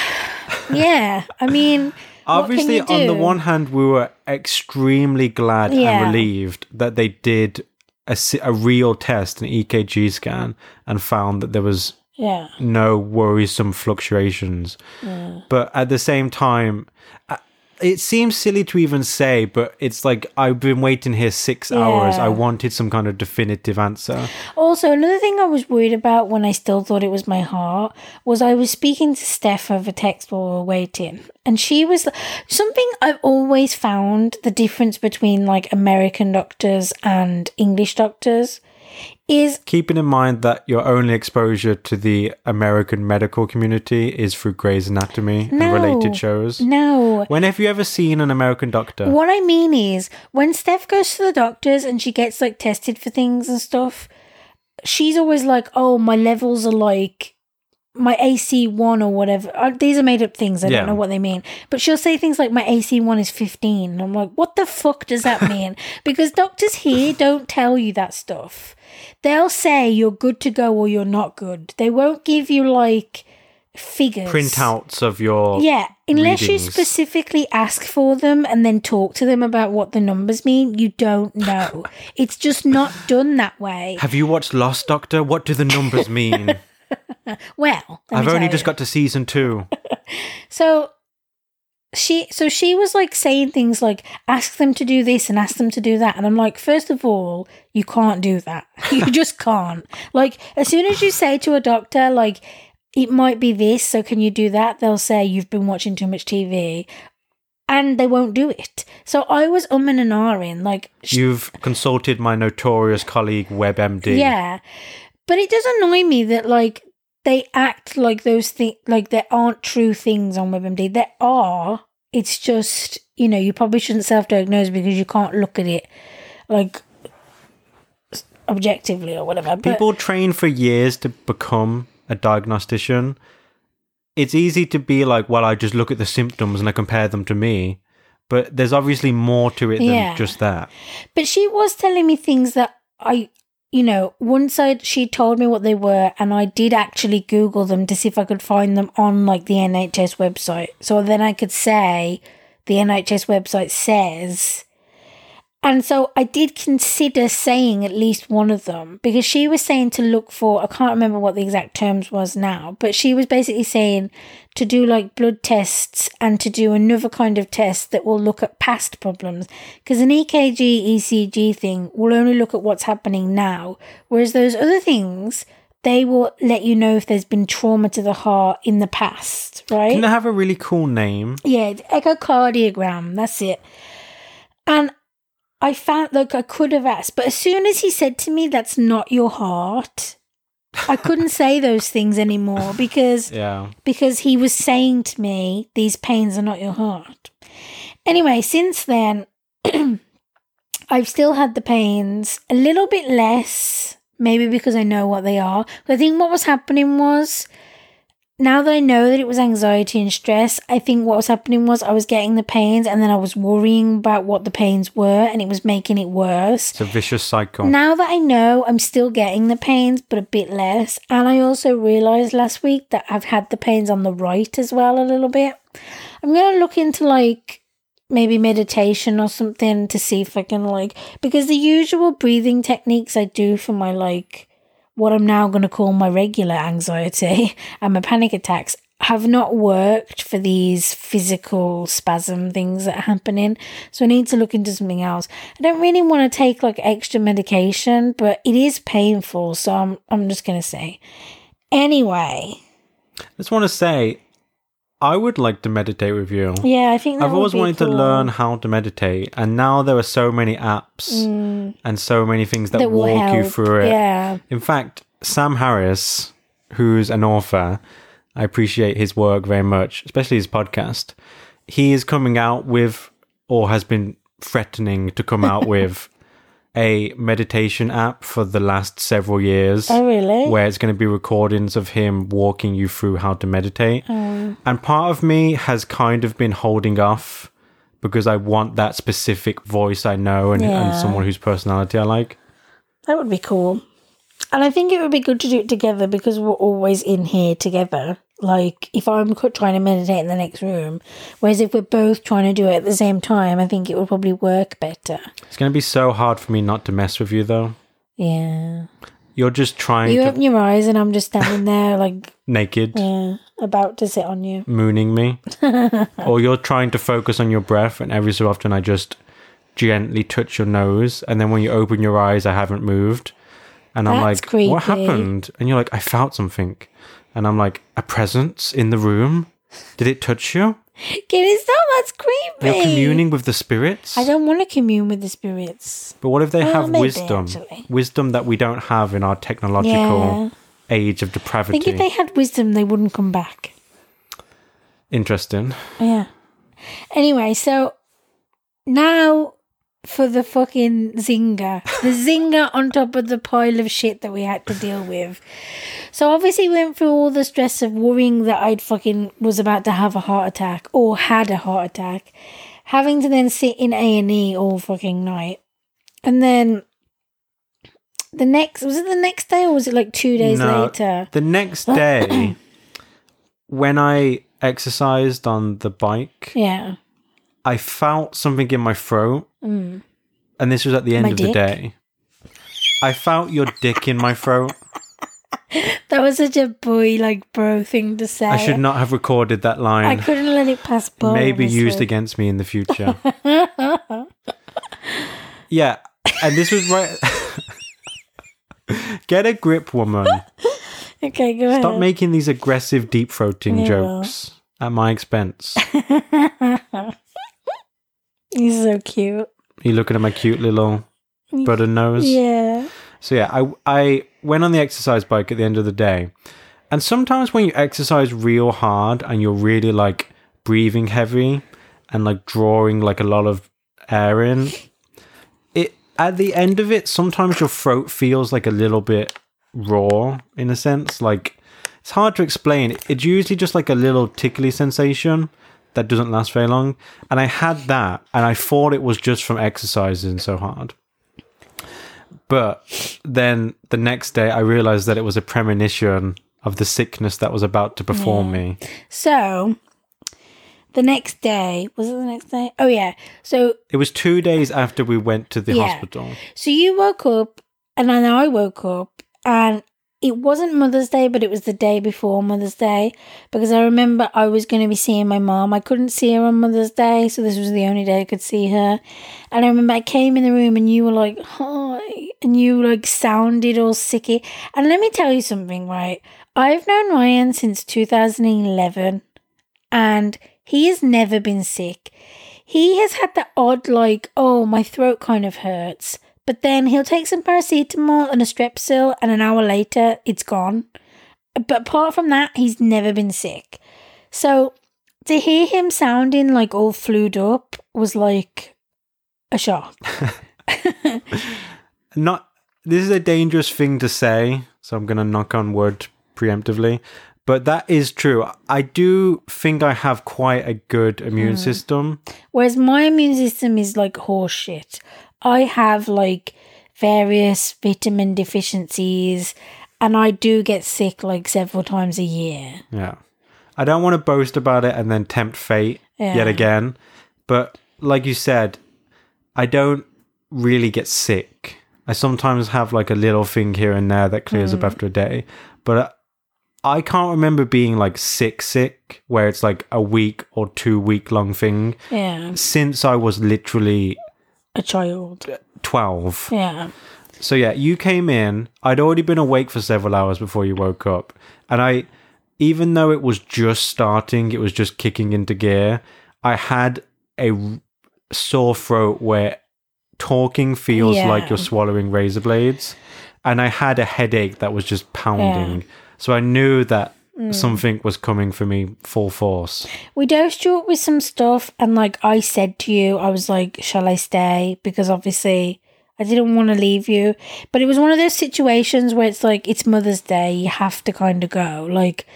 S1: yeah, I mean,
S2: Obviously, on the one hand, we were extremely glad
S1: Yeah.
S2: and relieved that they did a real test, an EKG scan, and found that there was
S1: yeah,
S2: no worrisome fluctuations. But at the same time, it seems silly to even say, but it's like I've been waiting here six hours. I wanted some kind of definitive answer.
S1: Also, another thing I was worried about when I still thought it was my heart was I was speaking to Steph over text while we were waiting, and she was something I've always found the difference between like American doctors and English doctors is
S2: Keeping in mind that your only exposure to the American medical community is through Grey's Anatomy
S1: No.
S2: and related shows.
S1: no.
S2: When have you ever seen an American doctor?
S1: What I mean is, when Steph goes to the doctors and she gets like tested for things and stuff, she's always like, "Oh, my levels are like my AC1 or whatever." Uh, These are made up things. I
S2: Yeah.
S1: don't know what they mean. But she'll say things like, "My AC1 is 15." And I'm like, "What the fuck does that mean?" because doctors here don't tell you that stuff. They'll say you're good to go or you're not good. They won't give you like figures
S2: Printouts of your
S1: yeah, unless you specifically ask for them and then talk to them about what the numbers mean, you don't know. it's just not done that way.
S2: Have you watched Lost Doctor? What do the numbers mean?
S1: Well,
S2: I've only just got to season two.
S1: so she so she was like saying things like ask them to do this and ask them to do that. And I'm like first of all you can't do that. You just can't. Like as soon as you say to a doctor like it might be this so can you do that? they'll say you've been watching too much TV and they won't do it. So I was umming and ahhing like
S2: You've consulted my notorious colleague WebMD.
S1: yeah. But it does annoy me that like they act like those things like there aren't true things on WebMD. There are. It's just you know you probably shouldn't self-diagnose because you can't look at it like objectively or whatever. But
S2: People train for years to become a diagnostician. It's easy to be like, well, I just look at the symptoms and I compare them to me. But there's obviously more to it than
S1: Yeah.
S2: just that.
S1: But she was telling me things that I, you know, once I she told me what they were, and I did actually Google them to see if I could find them on like the NHS website. So then I could say the NHS website says, And so I did consider saying at least one of them because she was saying to look for, I can't remember what the exact terms was now, but she was basically saying to do like blood tests and to do another kind of test that will look at past problems. Because an EKG, ECG thing will only look at what's happening now, whereas those other things, they will let you know if there's been trauma to the heart in the past, right?
S2: Can they have a really cool name?
S1: Yeah, echocardiogram. That's it. And I found like I could have asked, but as soon as he said to me, "That's not your heart," I couldn't say those things anymore because
S2: Yeah.
S1: because he was saying to me, "These pains are not your heart." Anyway, since then, I've still had the pains a little bit less, maybe because I know what they are. But I think what was happening was now that I know that it was anxiety and stress, I think what was happening was I was getting the pains and then I was worrying about what the pains were and it was making it worse.
S2: It's a vicious cycle.
S1: Now that I know I'm still getting the pains, but a bit less, and I also realised last week that I've had the pains on the right as well a little bit. I'm gonna look into like maybe meditation or something to see if I can like because the usual breathing techniques I do for my like what I'm now gonna call my regular anxiety and my panic attacks have not worked for these physical spasm things that are happening. So I need to look into something else. I don't really want to take like extra medication, but it is painful. So I'm I'm just gonna say. Anyway,
S2: I just want to say, I would like to meditate with you.
S1: yeah, I think that
S2: I've always wanted to learn how to meditate, and now there are so many apps and so many things that,
S1: Mm. that
S2: walk you through it.
S1: Yeah,
S2: In fact, Sam Harris, who's an author, I appreciate his work very much, especially his podcast. He is coming out with, or has been threatening to come out with, a meditation app for the last several years.
S1: Oh, really?
S2: Where it's going to be recordings of him walking you through how to meditate.
S1: Oh.
S2: And part of me has kind of been holding off because I want that specific voice I know and, and someone whose personality I like.
S1: that would be cool. And I think it would be good to do it together because we're always in here together. Like if I'm trying to meditate in the next room, whereas if we're both trying to do it at the same time, I think it would probably work better.
S2: It's going to be so hard for me not to mess with you, though.
S1: Yeah.
S2: You're just trying
S1: You
S2: to
S1: open your eyes and I'm just standing there like
S2: naked,
S1: yeah, about to sit on you.
S2: mooning me, or you're trying to focus on your breath, and every so often I just gently touch your nose, and then when you open your eyes, I haven't moved, and I'm
S1: That's
S2: like, "What happened?" And you're like, "I felt something," and I'm like, "A presence in the room? Did it touch you?
S1: Can you stop? That's creepy.
S2: You're communing with the spirits."
S1: I don't want to commune with the spirits.
S2: But what if they
S1: Well,
S2: have
S1: maybe,
S2: wisdom?
S1: actually.
S2: Wisdom that we don't have in our technological
S1: Yeah.
S2: age of depravity.
S1: I think if they had wisdom, they wouldn't come back.
S2: Interesting.
S1: Yeah. Anyway, so now for the fucking zinger. The zinger on top of the pile of shit that we had to deal with. So obviously went through all the stress of worrying that I'd fucking was about to have a heart attack or had a heart attack. Having to then sit in A and E all fucking night. And then the next was it the next day or was it like two days
S2: No,
S1: later?
S2: The next day, when I exercised on the bike,
S1: Yeah.
S2: I felt something in my throat. Mm. And this was at the end
S1: My
S2: of the day. I felt your dick in my throat.
S1: That was such a boy like bro thing to say.
S2: I should not have recorded that line.
S1: I couldn't let it pass by.
S2: Maybe used against me in the future. yeah. And this was right. Get a grip, woman.
S1: Okay, go ahead.
S2: Stop making these aggressive deep throating
S1: Yeah.
S2: jokes at my expense.
S1: He's so cute.
S2: You looking at my cute little brother nose?
S1: Yeah.
S2: So yeah, I I went on the exercise bike at the end of the day. And sometimes when you exercise real hard and you're really like breathing heavy and like drawing like a lot of air in, it at the end of it, sometimes your throat feels like a little bit raw in a sense. Like it's hard to explain. It's usually just like a little tickly sensation that doesn't last very long. And I had that and I thought it was just from exercising so hard. But then the next day, I realized that it was a premonition of the sickness that was about to befall me.
S1: So the next day was it the next day? Oh yeah. So
S2: It was two days after we went to the
S1: Yeah.
S2: hospital.
S1: so you woke up, and then I woke up, and it wasn't Mother's Day, but it was the day before Mother's Day because I remember I was going to be seeing my mom. I couldn't see her on Mother's Day, so this was the only day I could see her. And I remember I came in the room, and you were like, "Hi," and you like sounded all sicky. And let me tell you something, right? I've known Ryan since 2011, and he has never been sick. He has had the odd, like, oh, my throat kind of hurts. But then he'll take some paracetamol and a strepsil, and an hour later, it's gone. But apart from that, he's never been sick. So to hear him sounding like all flued up was like a shock.
S2: Not this is a dangerous thing to say, so I'm going to knock on wood preemptively. But that is true. I do think I have quite a good immune
S1: Hmm.
S2: system.
S1: Whereas my immune system is like horse shit. I have like various vitamin deficiencies, and I do get sick like several times a year.
S2: Yeah. I don't want to boast about it and then tempt fate yet again. But like you said, I don't really get sick. I sometimes have like a little thing here and there that clears
S1: Hmm.
S2: up after a day. But I can't remember being like sick, sick, where it's like a week or two week long thing
S1: Yeah,
S2: since I was literally
S1: a child.
S2: 12.
S1: Yeah.
S2: So yeah, you came in. I'd already been awake for several hours before you woke up, and I, even though it was just starting, it was just kicking into gear. I had a sore throat where talking feels
S1: Yeah.
S2: like you're swallowing razor blades, and I had a headache that was just pounding. So I knew that
S1: Mm.
S2: something was coming for me full force.
S1: We dosed you up with some stuff, and like I said to you, I was like, "Shall I stay?" Because obviously, I didn't want to leave you. But it was one of those situations where it's like it's Mother's Day, you have to kind of go. Like,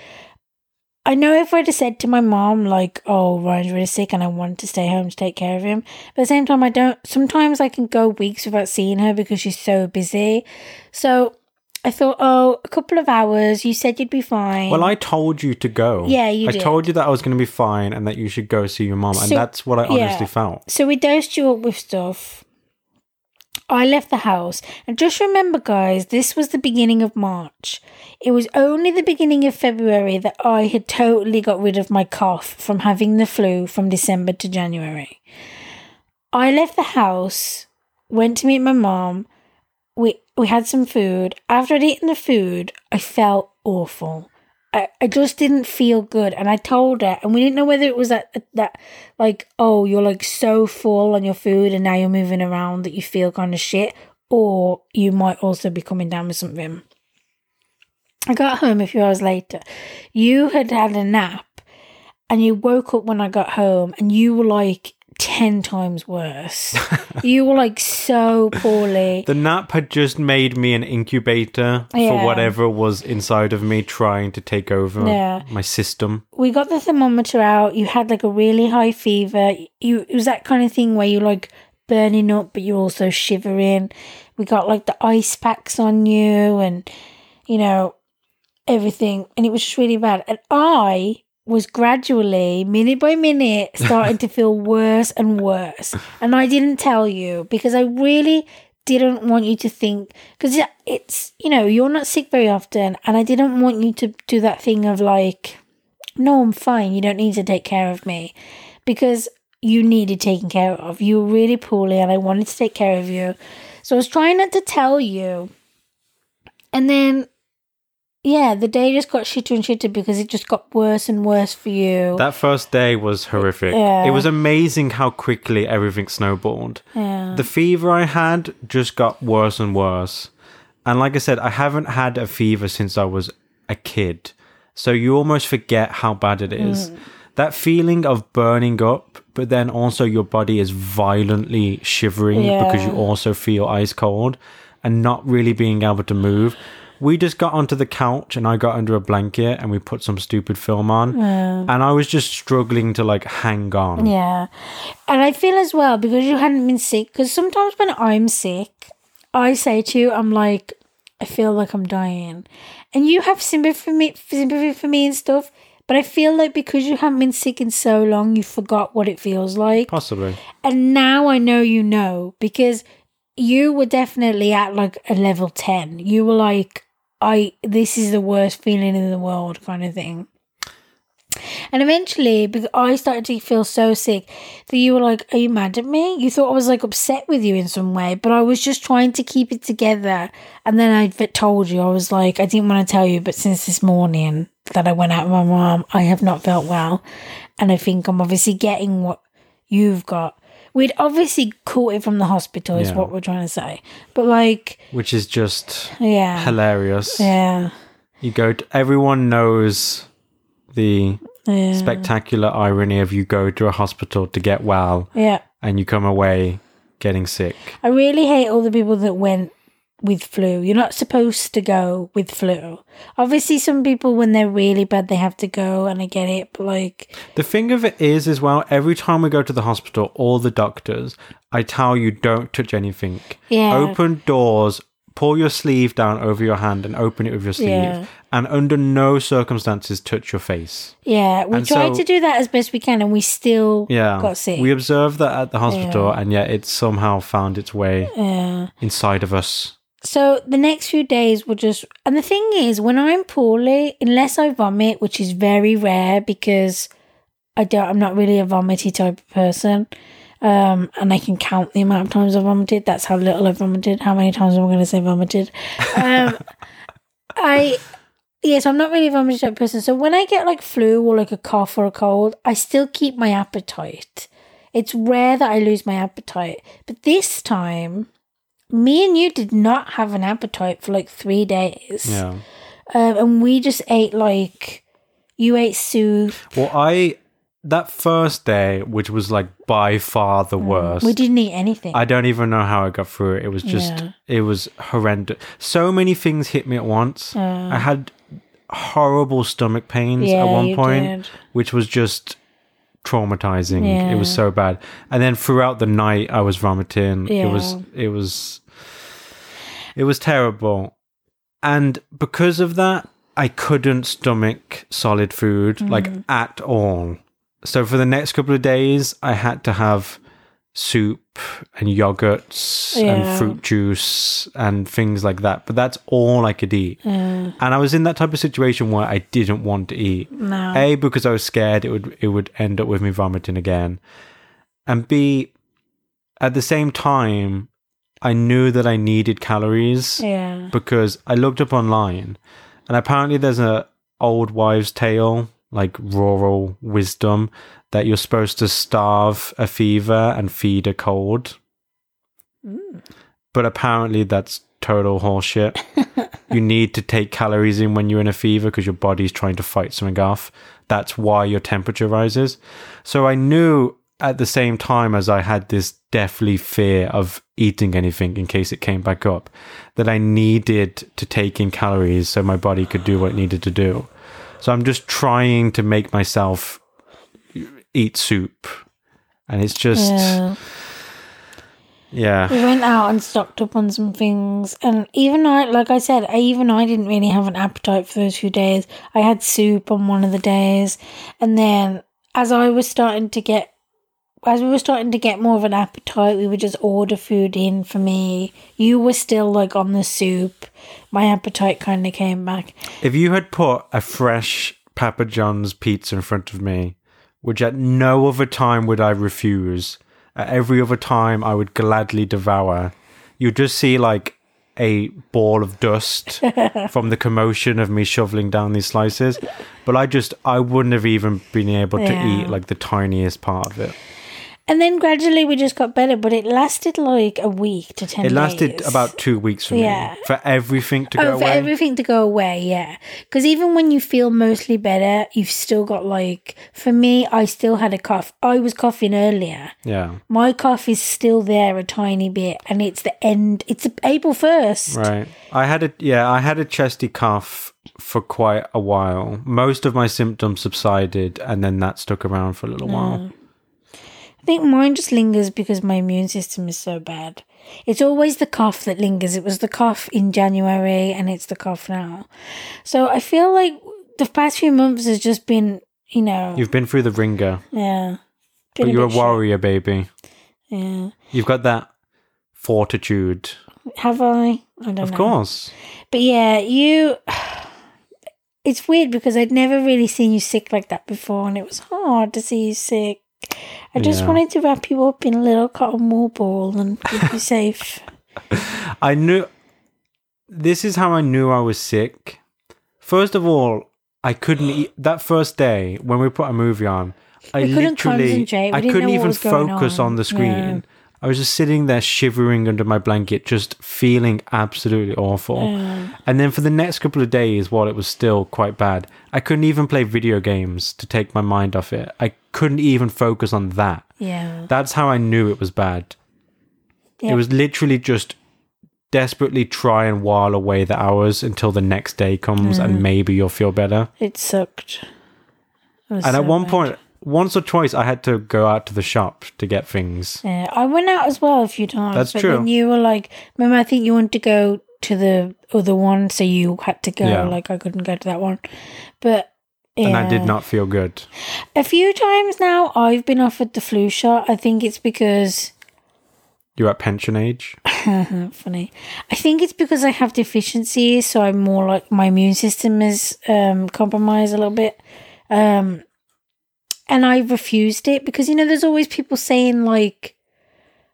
S1: I know if I'd have said to my mom, like, "Oh, Ryan's really sick, and I want to stay home to take care of him," but at the same time, I don't. Sometimes I can go weeks without seeing her because she's so busy. So. I thought, oh, a couple of hours. You said you'd be fine.
S2: Well, I told you to go.
S1: Yeah, you
S2: I
S1: did.
S2: told you that I was going to be fine and that you should go see your mom, and that's what I
S1: yeah.
S2: honestly felt.
S1: So we dosed you up with stuff. I left the house. And just remember, guys, this was the beginning of March. It was only the beginning of February that I had totally got rid of my cough from having the flu from December to January. I left the house, went to meet my mom. We we had some food. After I'd eaten the food, I felt awful. I, I just didn't feel good, and I told her, and we didn't know whether it was that that like oh you're like so full on your food, and now you're moving around that you feel kind of shit, or you might also be coming down with something. I got home a few hours later. You had had a nap, and you woke up when I got home, and you were like ten times worse. you were like so poorly.
S2: The nap had just made me an incubator
S1: Yeah.
S2: for whatever was inside of me trying to take over
S1: Yeah.
S2: my system.
S1: we got the thermometer out. You had like a really high fever. You it was that kind of thing where you're like burning up, but you're also shivering. We got like the ice packs on you, and you know everything, and it was just really bad. And I was gradually, minute by minute, starting to feel worse and worse. And I didn't tell you because I really didn't want you to think because it's you know you're not sick very often, and I didn't want you to do that thing of like no, I'm fine. You don't need to take care of me because you needed taken care of. You were really poorly and I wanted to take care of you. So I was trying not to tell you. And then, yeah, the day just got shitter and shitter because it just got worse and worse for you.
S2: That first day was horrific.
S1: Yeah.
S2: It was amazing how quickly everything snowballed.
S1: yeah.
S2: The fever I had just got worse and worse. And like I said, I haven't had a fever since I was a kid. So you almost forget how bad it is.
S1: Mm.
S2: That feeling of burning up, but then also your body is violently shivering because you also feel ice cold and not really being able to move. We just got onto the couch and I got under a blanket and we put some stupid film on. And I was just struggling to like hang on.
S1: Yeah. And I feel as well because you hadn't been sick, because sometimes when I'm sick, I say to you, I'm like, I feel like I'm dying. And you have sympathy for me, sympathy for me and stuff. But I feel like because you haven't been sick in so long, you forgot what it feels like.
S2: Possibly.
S1: And now I know you know because you were definitely at like a level 10. You were like, I, this is the worst feeling in the world kind of thing. And eventually, because I started to feel so sick that you were like, Are you mad at me? You thought I was like upset with you in some way, but I was just trying to keep it together. And then I told you, I was like, I didn't want to tell you, but since this morning that I went out with my mom, I have not felt well. And I think I'm obviously getting what you've got. We'd obviously caught it from the hospital, is
S2: Yeah.
S1: what we're trying to say. But like,
S2: Which is just
S1: yeah.
S2: hilarious.
S1: Yeah.
S2: You go to, everyone knows the
S1: Yeah.
S2: spectacular irony of you go to a hospital to get well
S1: yeah.
S2: and you come away getting sick.
S1: I really hate all the people that went with flu. You're not supposed to go with flu. Obviously, some people, when they're really bad, they have to go, and I get it. But like,
S2: The thing of it is, as well, every time we go to the hospital, all the doctors, I tell you, don't touch anything.
S1: Yeah.
S2: Open doors, pull your sleeve down over your hand and open it with your sleeve.
S1: Yeah.
S2: And under no circumstances touch your face.
S1: yeah, we
S2: And
S1: tried
S2: so-
S1: to do that as best we can, and we still
S2: Yeah.
S1: got sick.
S2: We observed that at the hospital, and yet it somehow found its way
S1: yeah.
S2: inside of us.
S1: So the next few days were just, and the thing is, when I'm poorly, unless I vomit, which is very rare because I don't, I'm not really a vomity type of person. Um, and I can count the amount of times I've vomited. That's how little I've vomited. How many times am I going to say vomited? Um, I, yes, I'm not really a vomity type person. So when I get like flu or like a cough or a cold, I still keep my appetite. It's rare that I lose my appetite, but this time me and you did not have an appetite for like three days.
S2: Yeah.
S1: Um, and we just ate like, you ate soup.
S2: Well, I, that first day, which was like by far the worst.
S1: Mm. We didn't eat anything.
S2: I don't even know how I got through it. It was just,
S1: Yeah.
S2: it was horrendous. So many things hit me at once. I had horrible stomach pains
S1: yeah,
S2: at one point,
S1: did.
S2: which was just traumatizing.
S1: Yeah.
S2: It was so bad. And then throughout the night, I was vomiting. It was, it was, it was terrible. And because of that, I couldn't stomach solid food like
S1: Mm.
S2: at all. So for the next couple of days, I had to have soup and yogurts
S1: Yeah.
S2: and fruit juice and things like that. But that's all I could eat. And I was in that type of situation where I didn't want to eat.
S1: no.
S2: A because I was scared it would it would end up with me vomiting again. And B at the same time I knew that I needed calories
S1: yeah.
S2: because I looked up online and apparently there's a old wives tale like rural wisdom that you're supposed to starve a fever and feed a cold.
S1: Mm.
S2: but apparently that's total horseshit. You need to take calories in when you're in a fever because your body's trying to fight something off. That's why your temperature rises. So i knew at the same time as i had this deathly fear of eating anything in case it came back up that i needed to take in calories so my body could do what it needed to do. So i'm just trying to make myself eat soup and it's just
S1: Yeah.
S2: yeah
S1: We went out and stocked up on some things, and even I, like I said, I, even I didn't really have an appetite for those few days. I had soup on one of the days, and then as I was starting to get, as we were starting to get more of an appetite, we would just order food in for me. You were still like on the soup. My appetite kind of came back.
S2: If you had put a fresh Papa John's pizza in front of me, which at no other time would I refuse, at every other time I would gladly devour, you'd just see like a ball of dust from the commotion of me shoveling down these slices. But I just, I wouldn't have even been able to
S1: Yeah.
S2: eat like the tiniest part of it.
S1: And then gradually we just got better, but it lasted like a week to 10
S2: It lasted
S1: days.
S2: about two weeks for
S1: Yeah.
S2: me. For everything to oh, go
S1: Oh, for
S2: away.
S1: everything to go away, yeah. Because even when you feel mostly better, you've still got like, for me, I still had a cough. I was coughing earlier.
S2: yeah.
S1: My cough is still there a tiny bit, and it's the end. It's April first.
S2: Right. I had a yeah, I had a chesty cough for quite a while. Most of my symptoms subsided and then that stuck around for a little while. Mm.
S1: I think mine just lingers because my immune system is so bad. It's always the cough that lingers. It was the cough in January, and it's the cough now. So I feel like the past few months has just been, you know,
S2: You've been through the wringer,
S1: yeah.
S2: but you're a
S1: bit shit.
S2: warrior, baby.
S1: Yeah.
S2: You've got that fortitude.
S1: Have I? I don't
S2: Of
S1: know.
S2: course.
S1: But yeah, you. It's weird because I'd never really seen you sick like that before, and it was hard to see you sick. I just
S2: Yeah.
S1: wanted to wrap you up in a little cotton wool ball and keep you safe.
S2: I knew this is how I knew I was sick. First of all, I couldn't eat that first day when we put a movie on. I
S1: We couldn't
S2: literally
S1: concentrate. We
S2: I
S1: didn't
S2: couldn't
S1: know what
S2: even
S1: was going
S2: focus
S1: on.
S2: on, the screen.
S1: Yeah.
S2: I was just sitting there shivering under my blanket, just feeling absolutely awful. And then for the next couple of days, while it was still quite bad, I couldn't even play video games to take my mind off it. I couldn't even focus on that.
S1: Yeah.
S2: That's how I knew it was bad.
S1: Yeah.
S2: It was literally just desperately try and while away the hours until the next day comes
S1: Mm.
S2: and maybe you'll feel better.
S1: It sucked. It
S2: And
S1: so
S2: at one
S1: bad.
S2: point, once or twice, I had to go out to the shop to get things.
S1: Yeah, I went out as well a few times.
S2: That's
S1: but
S2: true.
S1: Then you were like, remember, I think you wanted to go to the other one, so you had to go.
S2: Yeah.
S1: Like I couldn't go to that one, but
S2: And I did not feel good.
S1: A few times now, I've been offered the flu shot. I think it's because
S2: You're at pension age.
S1: funny. I think it's because I have deficiencies, so I'm more like my immune system is um, compromised a little bit. Um, and I refused it because you know there's always people saying like,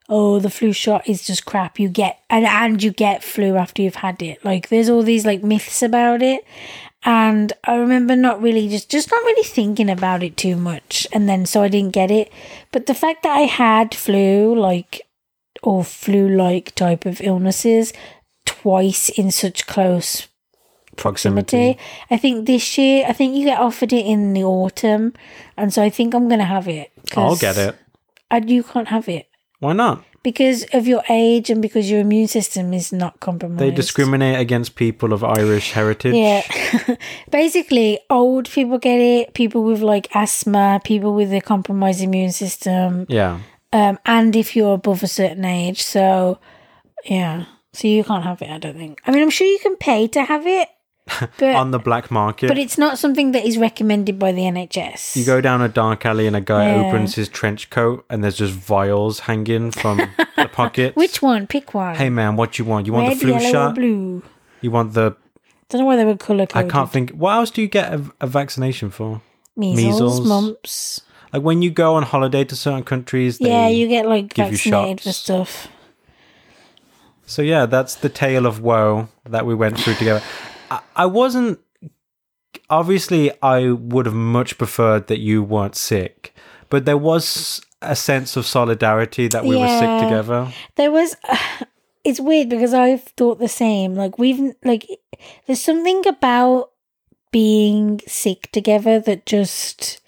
S1: "Oh, the flu shot is just crap. You get and and you get flu after you've had it." Like there's all these like myths about it. And I remember not really just just not really thinking about it too much, and then so I didn't get it. But the fact that I had flu, like or flu like type of illnesses twice in such close
S2: Proximity.
S1: I think this year, I think you get offered it in the autumn, and so I think I'm going to have it.
S2: I'll get it.
S1: I, you can't have it
S2: Why not?
S1: because of your age and because your immune system is not compromised.
S2: They discriminate against people of Irish heritage.
S1: Yeah. Basically, old people get it, people with like asthma, people with a compromised immune system,
S2: Yeah.
S1: um, and if you're above a certain age. So, yeah. So you can't have it, I don't think. I mean, I'm sure you can pay to have it, but
S2: On the black market.
S1: but it's not something that is recommended by the NHS.
S2: You go down a dark alley and a guy
S1: Yeah.
S2: opens his trench coat and there's just vials hanging from the pockets.
S1: Which one? Pick one.
S2: Hey man, what you want? You want
S1: Red,
S2: the flu
S1: yellow,
S2: shot?
S1: blue?
S2: You want the?
S1: Don't know why they were color
S2: I can't think. What else do you get a, a vaccination for?
S1: Measles,
S2: measles.
S1: mumps.
S2: Like when you go on holiday to certain countries.
S1: Yeah, you get like
S2: give
S1: vaccinated for stuff.
S2: So yeah, that's the tale of woe that we went through together. I, I wasn't. Obviously, I would have much preferred that you weren't sick, but there was a sense of solidarity that we were sick together.
S1: There was. it's weird because I've thought the same. Like we've like, there's something about being sick together that just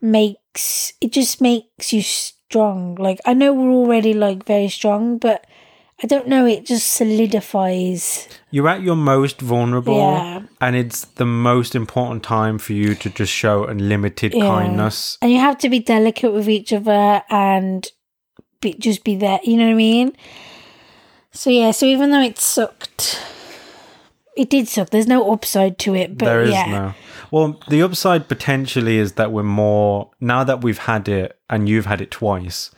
S1: makes it just makes you strong. Like I know we're already like very strong, but I don't know. It just solidifies.
S2: You're at your most vulnerable,
S1: Yeah.
S2: and it's the most important time for you to just show unlimited
S1: Yeah.
S2: kindness.
S1: and you have to be delicate with each other and be, just be there. You know what I mean? So yeah. So even though it sucked, it did suck. There's no upside to it, but
S2: there is
S1: yeah,
S2: no. Well, the upside potentially is that we're more now that we've had it and you've had it twice.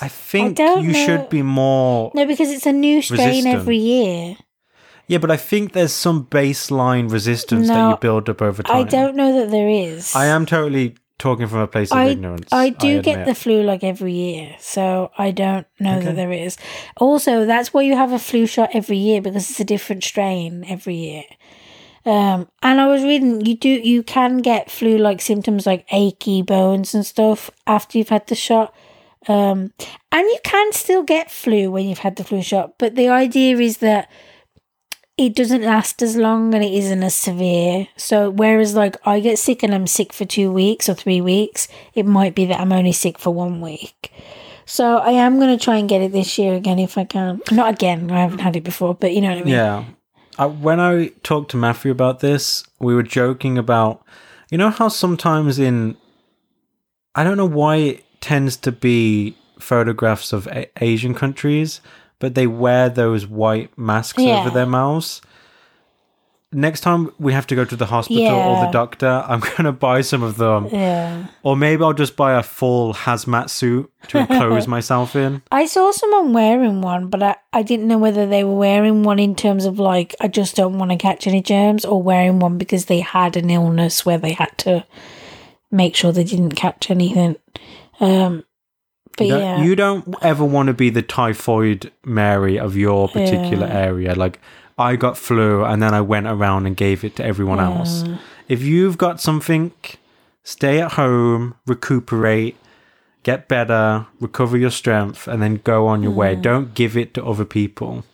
S2: I think
S1: don't
S2: you
S1: know.
S2: should be more.
S1: no, because it's a new strain
S2: Resistant.
S1: every year.
S2: Yeah, but I think there's some baseline resistance that you build up over time.
S1: I don't know that there is.
S2: I am totally talking from a place of
S1: I,
S2: ignorance.
S1: I do get the flu like every year, so I don't know
S2: Okay.
S1: that there is. Also, that's why you have a flu shot every year because it's a different strain every year. Um, and I was reading you do you can get flu like symptoms like achy bones and stuff after you've had the shot. Um, and you can still get flu when you've had the flu shot, but the idea is that it doesn't last as long and it isn't as severe. So whereas like I get sick and I'm sick for two weeks or three weeks, it might be that I'm only sick for one week. So I am gonna try and get it this year again if I can. Not again, I haven't had it before, but you know what I mean.
S2: Yeah. I, when I talked to Matthew about this, we were joking about, you know, how sometimes in, I don't know why tends to be photographs of a- Asian countries, but they wear those white masks
S1: Yeah.
S2: over their mouths. next time we have to go to the hospital or the doctor, I'm going to buy some of them.
S1: Yeah.
S2: Or maybe I'll just buy a full hazmat suit to enclose myself in.
S1: I saw someone wearing one, but I, I didn't know whether they were wearing one in terms of like, I just don't want to catch any germs, or wearing one because they had an illness where they had to make sure they didn't catch anything. Um, but
S2: You
S1: yeah.
S2: You don't ever want to be the typhoid Mary of your particular
S1: Yeah.
S2: area. Like, I got flu and then I went around and gave it to everyone else. If you've got something, stay at home, recuperate, get better, recover your strength, and then go on your way. Don't give it to other people.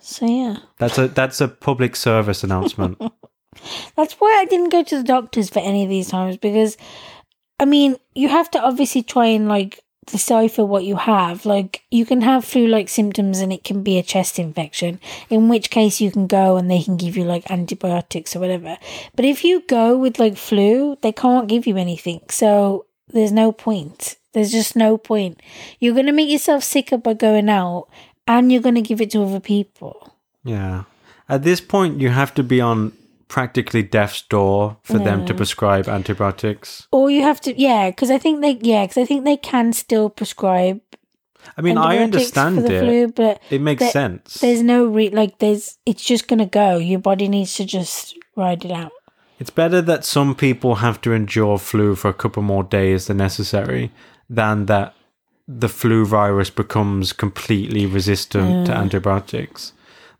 S1: So yeah.
S2: That's a that's a public service announcement.
S1: That's why I didn't go to the doctors for any of these times because, I mean, you have to obviously try and like decipher what you have. Like, you can have flu like symptoms and it can be a chest infection, in which case you can go and they can give you like antibiotics or whatever. But if you go with like flu, they can't give you anything. So there's no point. There's just no point. You're going to make yourself sicker by going out and you're going to give it to other people.
S2: yeah. At this point, you have to be on practically death's door for them to prescribe antibiotics.
S1: Or you have to, yeah, because I think they, yeah, because I think they can still prescribe.
S2: I mean, I understand it.
S1: flu, but
S2: It makes
S1: there-
S2: sense.
S1: there's no re like there's it's just gonna go. Your body needs to just ride it out.
S2: It's better that some people have to endure flu for a couple more days than necessary than that the flu virus becomes completely resistant to antibiotics.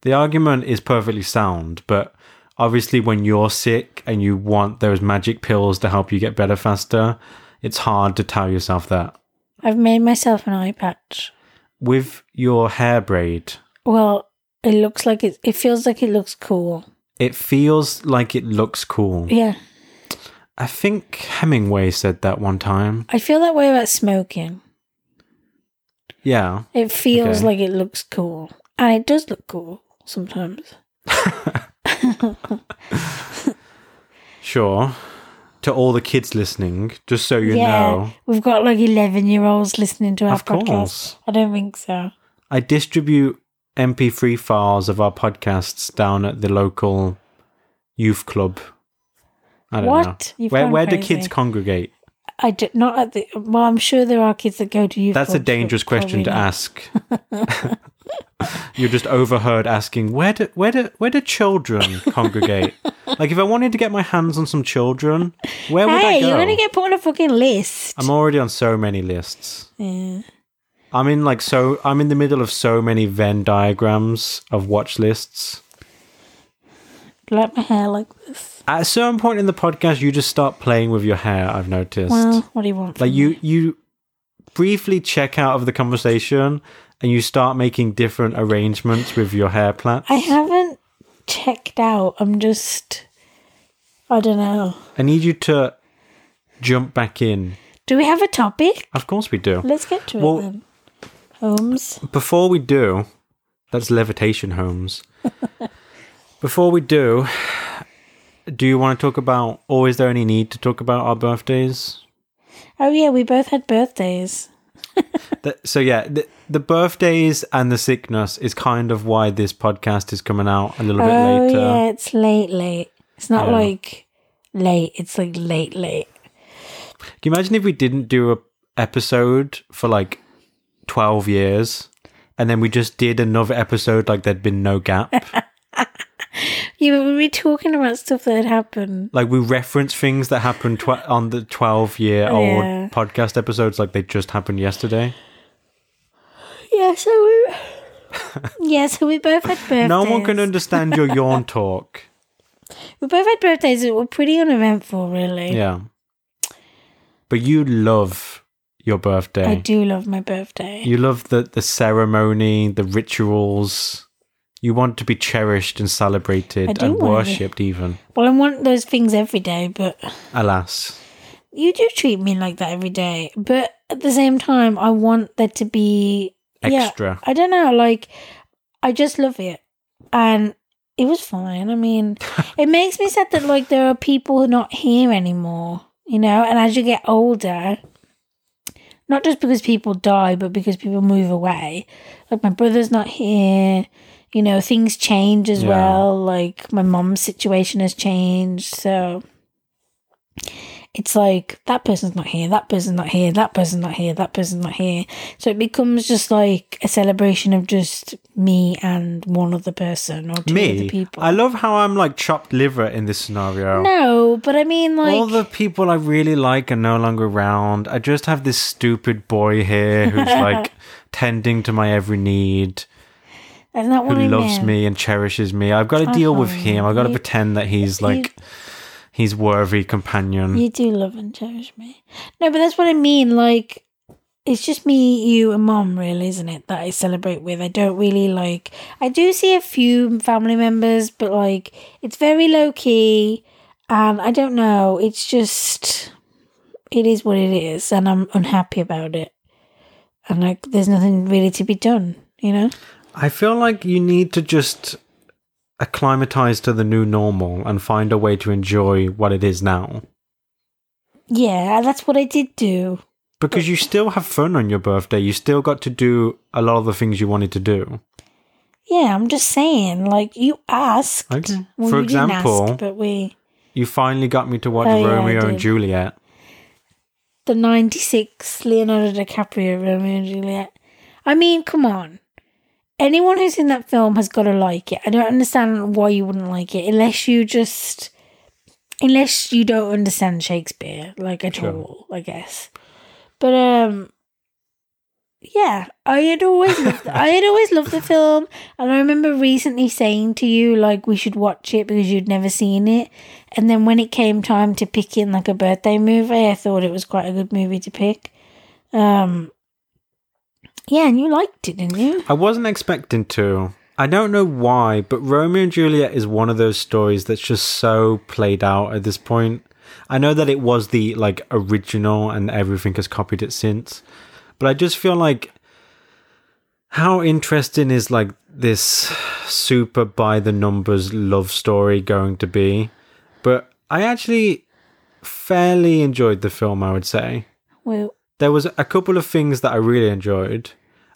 S2: The argument is perfectly sound, but obviously, when you're sick and you want those magic pills to help you get better faster, it's hard to tell yourself that.
S1: I've made myself an eye patch.
S2: With your hair braid,
S1: Well, it looks like it. It feels like it looks cool.
S2: it feels like it looks cool.
S1: Yeah,
S2: I think Hemingway said that one time.
S1: I feel that way about smoking.
S2: Yeah.
S1: It feels
S2: Okay.
S1: like it looks cool, and it does look cool sometimes.
S2: Sure. To all the kids listening, just so you
S1: yeah,
S2: know,
S1: we've got like eleven-year-olds listening to our
S2: Of
S1: podcast.
S2: course.
S1: I don't think so.
S2: I distribute MP3 files of our podcasts down at the local youth club. I don't
S1: What?
S2: know.
S1: You've
S2: where where do kids congregate?
S1: I do, not at the. Well, I'm sure there are kids that go to youth.
S2: That's a dangerous question to ask. You're just overheard asking where do where do where do children congregate? like if I wanted to get my hands on some children, where would I
S1: Hey,
S2: go?
S1: you're gonna get put on a fucking list.
S2: I'm already on so many lists.
S1: yeah.
S2: I'm in like so I'm in the middle of so many Venn diagrams of watch lists.
S1: Like my hair like this.
S2: At a certain point in the podcast you just start playing with your hair, I've noticed.
S1: Well, what do you want?
S2: like you you briefly check out of the conversation and you start making different arrangements with your hair plaits.
S1: I haven't checked out. I'm just. I don't know.
S2: I need you to jump back in.
S1: Do we have a topic?
S2: Of course we do.
S1: Let's get to
S2: Well-
S1: it then. Holmes.
S2: Before we do, that's levitation homes. Before we do, do you want to talk about, or is there any need to talk about our birthdays?
S1: Oh yeah, we both had birthdays.
S2: The- so yeah, the, the birthdays and the sickness is kind of why this podcast is coming out a little bit
S1: oh
S2: later.
S1: yeah, it's late, late. It's not
S2: Yeah.
S1: like late. It's like late, late.
S2: Can you imagine if we didn't do a episode for like twelve years, and then we just did another episode like there'd been no gap?
S1: We were talking about stuff that had happened.
S2: like we reference things that happened tw- on the 12 year old
S1: Yeah.
S2: podcast episodes like they just happened yesterday
S1: Yeah, so we. yeah, so we both had birthdays.
S2: no one can understand your yawn talk
S1: We both had birthdays that were pretty uneventful, really.
S2: yeah but you love your birthday
S1: I do love my birthday.
S2: you love the the ceremony the rituals you want to be cherished and celebrated and
S1: want to be.
S2: worshipped even
S1: well, I want those things every day, but
S2: alas
S1: you do treat me like that every day. But at the same time, I want there to be yeah,
S2: extra
S1: I don't know, like I just love it, and it was fine. I mean, it makes me sad that like there are people not here anymore, you know. And as you get older, not just because people die, but because people move away. Like my brother's not here, You know, things change as
S2: Yeah.
S1: well. Like my mom's situation has changed, so it's like that person's not here, that person's not here, that person's not here, that person's not here. So it becomes just like a celebration of just me and one other person or two other people.
S2: I love how I'm like chopped liver in this scenario.
S1: no, but I mean, like,
S2: All the people I really like are no longer around. I just have this stupid boy here who's like tending to my every need,
S1: that's not what
S2: who
S1: I
S2: loves me and cherishes me. I've got to deal with him. I've got to
S1: You-
S2: pretend that he's like he's worthy companion.
S1: You do love and cherish me. No, but that's what I mean. Like, it's just me, you, and mom, really, isn't it? That I celebrate with. I don't really like. I do see a few family members, but like, it's very low key, and I don't know. It's just, it is what it is, and I'm unhappy about it. And like, there's nothing really to be done, you know.
S2: I feel like you need to just acclimatize to the new normal and find a way to enjoy what it is now.
S1: Yeah, that's what I did do.
S2: Because you still have fun on your birthday. You still got to do a lot of the things you wanted to do.
S1: Yeah, I'm just saying. Like, you asked.
S2: Okay.
S1: Well,
S2: For
S1: you didn't ask,
S2: example,
S1: but we.
S2: you finally got me to watch
S1: Oh, yeah,
S2: Romeo and. Juliet.
S1: the 96 Leonardo DiCaprio Romeo and Juliet. I mean, come on. Anyone who's in that film has got to like it. I don't understand why you wouldn't like it unless you just unless you don't understand Shakespeare like at
S2: Sure.
S1: all, I guess. But um yeah, I had always loved, I had always loved the film, and I remember recently saying to you like we should watch it because you'd never seen it, and then when it came time to pick in like a birthday movie, I thought it was quite a good movie to pick. Um, yeah, and you liked it, didn't you?
S2: I wasn't expecting to. I don't know why, but Romeo and Juliet is one of those stories that's just so played out at this point. I know that it was the like original and everything has copied it since, but I just feel like how interesting is like this super by the numbers love story going to be? But I actually fairly enjoyed the film, I would say
S1: Well,
S2: there was a couple of things that I really enjoyed.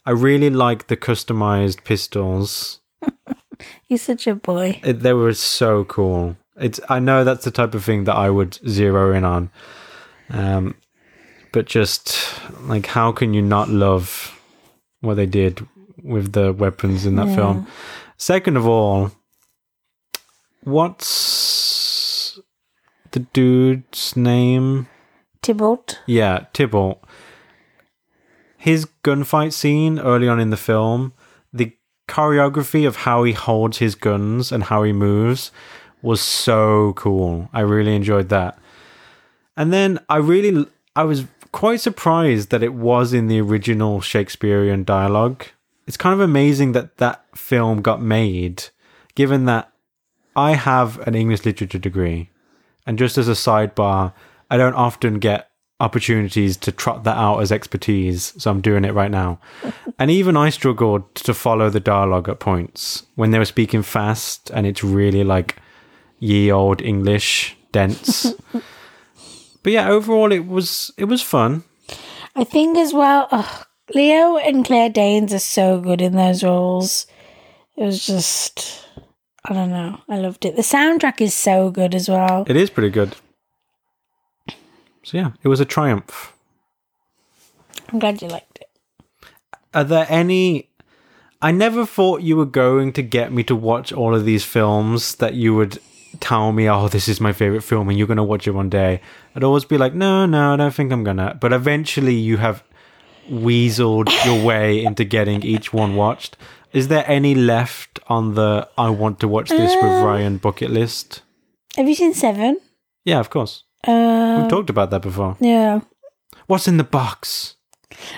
S2: I really liked the customized pistols.
S1: you're such a boy.
S2: It, they were so cool. It's I know that's the type of thing that I would zero in on. Um, but just like how can you not love what they did with the weapons in that
S1: Yeah.
S2: film? Second of all, what's the dude's name?
S1: Tybalt.
S2: Yeah, Tybalt. His gunfight scene early on in the film, the choreography of how he holds his guns and how he moves was so cool. I really enjoyed that. And then I really I was quite surprised that it was in the original Shakespearean dialogue. It's kind of amazing that that film got made given that I have an English literature degree. And just as a sidebar, I don't often get opportunities to trot that out as expertise, so I'm doing it right now. and even I struggled to follow the dialogue at points when they were speaking fast and it's really like ye old English, dense. but yeah, overall it was it was fun.
S1: I think as well. Leo and Claire Danes are so good in those roles. It was just, I don't know. I loved it. The soundtrack is so good as well.
S2: It is pretty good. So yeah, it was a triumph.
S1: I'm glad you liked it.
S2: Are there any I never thought you were going to get me to watch all of these films that you would tell me, oh, this is my favorite film and you're going to watch it one day. I'd always be like, no, no, I don't think I'm going to. But eventually you have weaseled your way into getting each one watched. Is there any left on the I want to watch this with uh, Ryan bucket list?
S1: Have you seen Seven?
S2: Yeah, of course.
S1: Uh,
S2: We've talked about that before.
S1: yeah.
S2: What's in the box?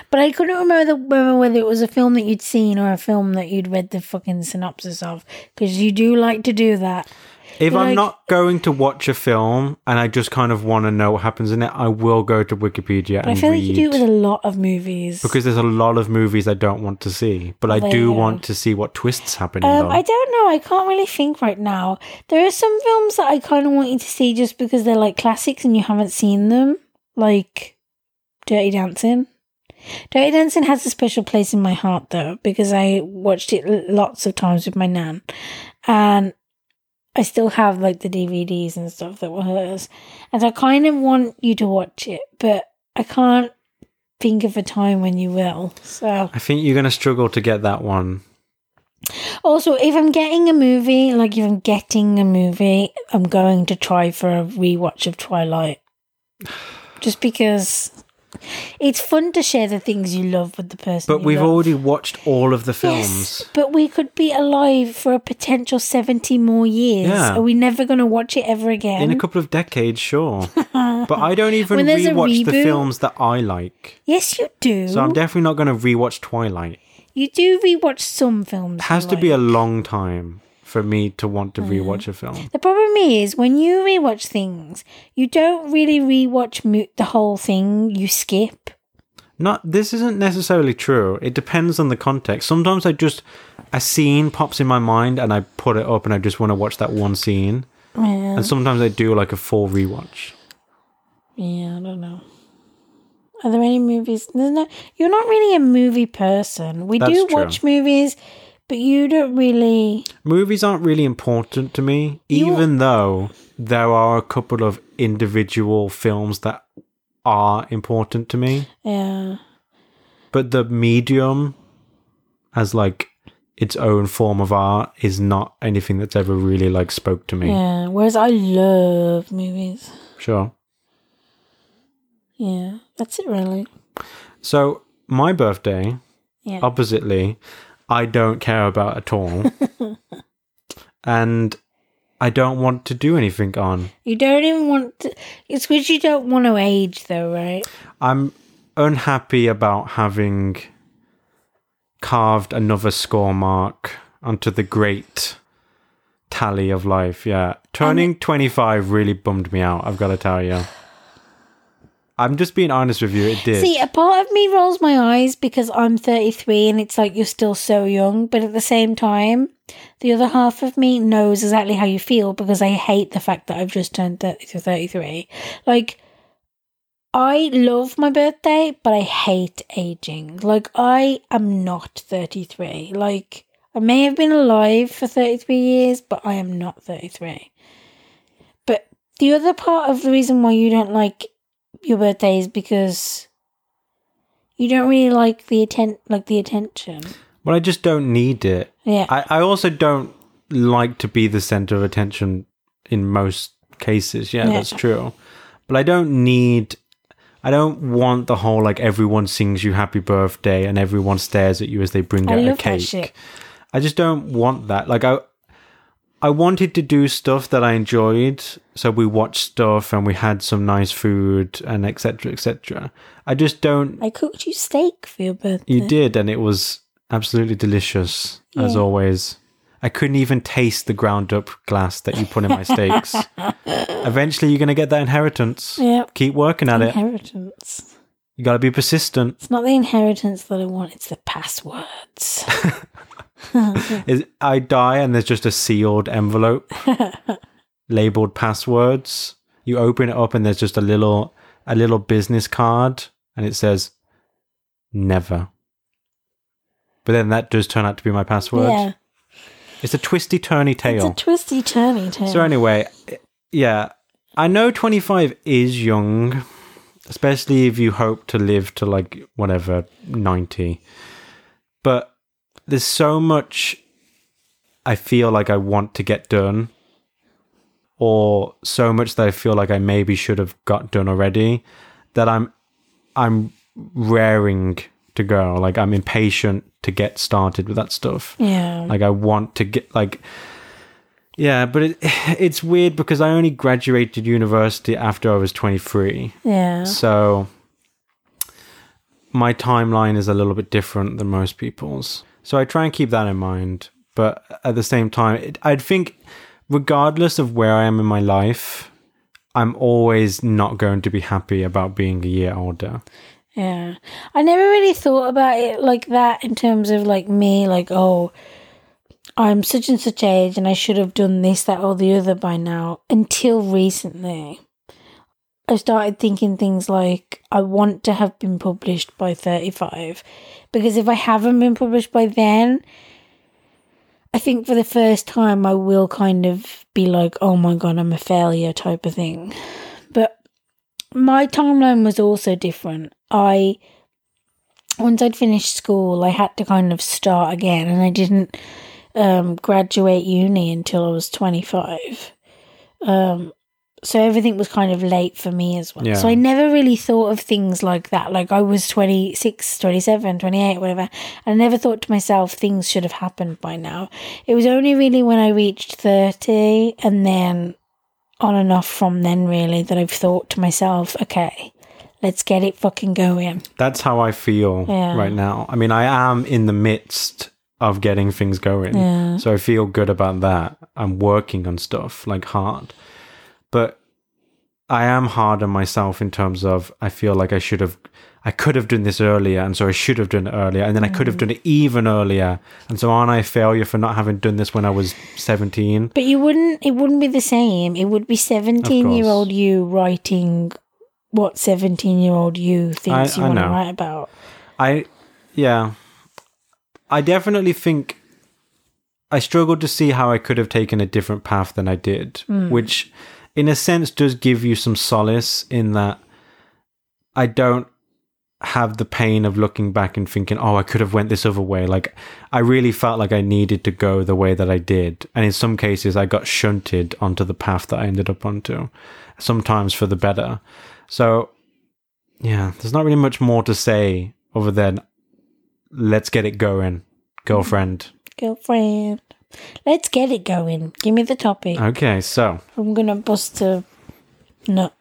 S1: But I couldn't remember, the, remember whether it was a film that you'd seen or a film that you'd read the fucking synopsis of. Because you do like to do that.
S2: If
S1: You're
S2: I'm not going to watch a film and I just kind of want to know what happens in it, I will go to Wikipedia
S1: But I feel like you do it with a lot of movies.
S2: because there's a lot of movies I don't want to see, but I
S1: There
S2: do want to see what twists happen
S1: Um. I don't know. I can't really think right now. There are some films that I kind of want you to see just because they're like classics and you haven't seen them, like Dirty Dancing. Dirty Dancing has a special place in my heart though because I watched it lots of times with my nan, and I still have like the DVDs and stuff that were hers, and I kind of want you to watch it, but I can't think of a time when you will. So
S2: I think you're going to struggle to get that one.
S1: also, if I'm getting a movie, like if I'm getting a movie, I'm going to try for a rewatch of Twilight, just because. It's fun to share the things you love with the person.
S2: But we've
S1: love.
S2: already watched all of the
S1: Yes,
S2: films.
S1: but we could be alive for a potential 70 more years.
S2: Yeah.
S1: Are we never going to watch it ever again?
S2: In a couple of decades, sure. but I don't even rewatch the films that I like.
S1: yes, you do.
S2: So I'm definitely not going to rewatch Twilight.
S1: you do rewatch some films.
S2: It has to be a long time for me to want to mm-hmm. rewatch a film.
S1: The problem is when you rewatch things, you don't really rewatch mo- the whole thing. You skip.
S2: Not this isn't necessarily true. It depends on the context. Sometimes I just a scene pops in my mind and I put it up and I just want to watch that one scene.
S1: Yeah,
S2: And sometimes I do like a full rewatch.
S1: yeah, I don't know. Are there any movies? There's no. You're not really a movie person. We
S2: That's
S1: do
S2: true.
S1: watch movies, but you don't really.
S2: Movies aren't really important to me,
S1: You-
S2: even though there are a couple of individual films that are important to me.
S1: Yeah.
S2: But the medium as like its own form of art is not anything that's ever really like spoke to me.
S1: Yeah. Whereas I love movies.
S2: Sure.
S1: Yeah. That's it, really.
S2: So my birthday,
S1: Yeah.
S2: oppositely, I don't care about at all. and I don't want to do anything on.
S1: You don't even want to. It's because you don't want to age, though, right?
S2: I'm unhappy about having carved another score mark onto the great tally of life. Yeah. Turning 25 really bummed me out, I've got to tell you. I'm just being honest with you, it did.
S1: See, a part of me rolls my eyes because I'm 33 and it's like you're still so young, but at the same time, the other half of me knows exactly how you feel because I hate the fact that I've just turned 30 to 33. Like, I love my birthday, but I hate aging. Like, I am not 33. Like, I may have been alive for 33 years, but I am not 33. But the other part of the reason why you don't like your birthday is because you don't really like the atten- like the attention.
S2: Well, I just don't need it.
S1: Yeah.
S2: I, I also don't like to be the center of attention in most cases. Yeah,
S1: Yeah.
S2: that's true. But I don't need, I don't want the whole like everyone sings you happy birthday and everyone stares at you as they bring
S1: I
S2: out a cake. I just don't want that. Like I, I wanted to do stuff that I enjoyed. So we watched stuff and we had some nice food and etc. etc. I just don't.
S1: I cooked you steak for your birthday.
S2: You did, and it was absolutely delicious as always. I couldn't even taste the ground up glass that you put in my steaks. Eventually, you're going to get that inheritance.
S1: Yeah.
S2: Keep working at it.
S1: Inheritance.
S2: You got to be persistent.
S1: It's not the inheritance that I want, it's the passwords.
S2: Is I die and there's just a sealed envelope labeled passwords. You open it up and there's just a little a little business card and it says never. But then that does turn out to be my password.
S1: yeah.
S2: It's a twisty turny
S1: It's
S2: tale.
S1: a twisty turny tale.
S2: So anyway, yeah, I know 25 is young, especially if you hope to live to like whatever 90. But there's so much I feel like I want to get done or so much that I feel like I maybe should have got done already that I'm I'm raring to go. Like I'm impatient to get started with that stuff.
S1: yeah.
S2: Like I want to get like yeah, but it, it's weird because I only graduated university after I was 23.
S1: yeah.
S2: So my timeline is a little bit different than most people's. So I try and keep that in mind, but at the same time, it, I'd think regardless of where I am in my life, I'm always not going to be happy about being a year older.
S1: Yeah. I never really thought about it like that in terms of like me, like, oh, I'm such and such age and I should have done this, that, or the other by now until recently. I started thinking things like I want to have been published by 35 because if I haven't been published by then, I think for the first time I will kind of be like, oh my god, I'm a failure type of thing. But my timeline was also different. I once I'd finished school, I had to kind of start again, and I didn't um, graduate uni until I was 25. Um, so everything was kind of late for me as well.
S2: Yeah.
S1: So I never really thought of things like that. Like I was 26, 27, 28, whatever. I never thought to myself things should have happened by now. It was only really when I reached 30 and then on and off from then really that I've thought to myself, okay, let's get it fucking going.
S2: That's how I feel
S1: Yeah.
S2: right now. I mean, I am in the midst of getting things going.
S1: Yeah.
S2: So I feel good about that. I'm working on stuff like hard. But I am hard on myself in terms of I feel like I should have I could have done this earlier and so I should have done it earlier and then I could have mm. done it even earlier. And so aren't I a failure for not having done this when I was 17?
S1: But you wouldn't it wouldn't be the same. It would be 17 year old you writing what 17 year old you thinks
S2: I-
S1: you
S2: I
S1: want to write about.
S2: I yeah. I definitely think I struggled to see how I could have taken a different path than I did, mm. which in a sense does give you some solace in that I don't have the pain of looking back and thinking, "Oh, I could have went this other way." Like I really felt like I needed to go the way that I did, and in some cases I got shunted onto the path that I ended up onto, sometimes for the better. So, yeah, there's not really much more to say other than let's get it going, girlfriend.
S1: Girlfriend. Let's get it going. Give me the topic.
S2: Okay, so
S1: I'm gonna bust a no.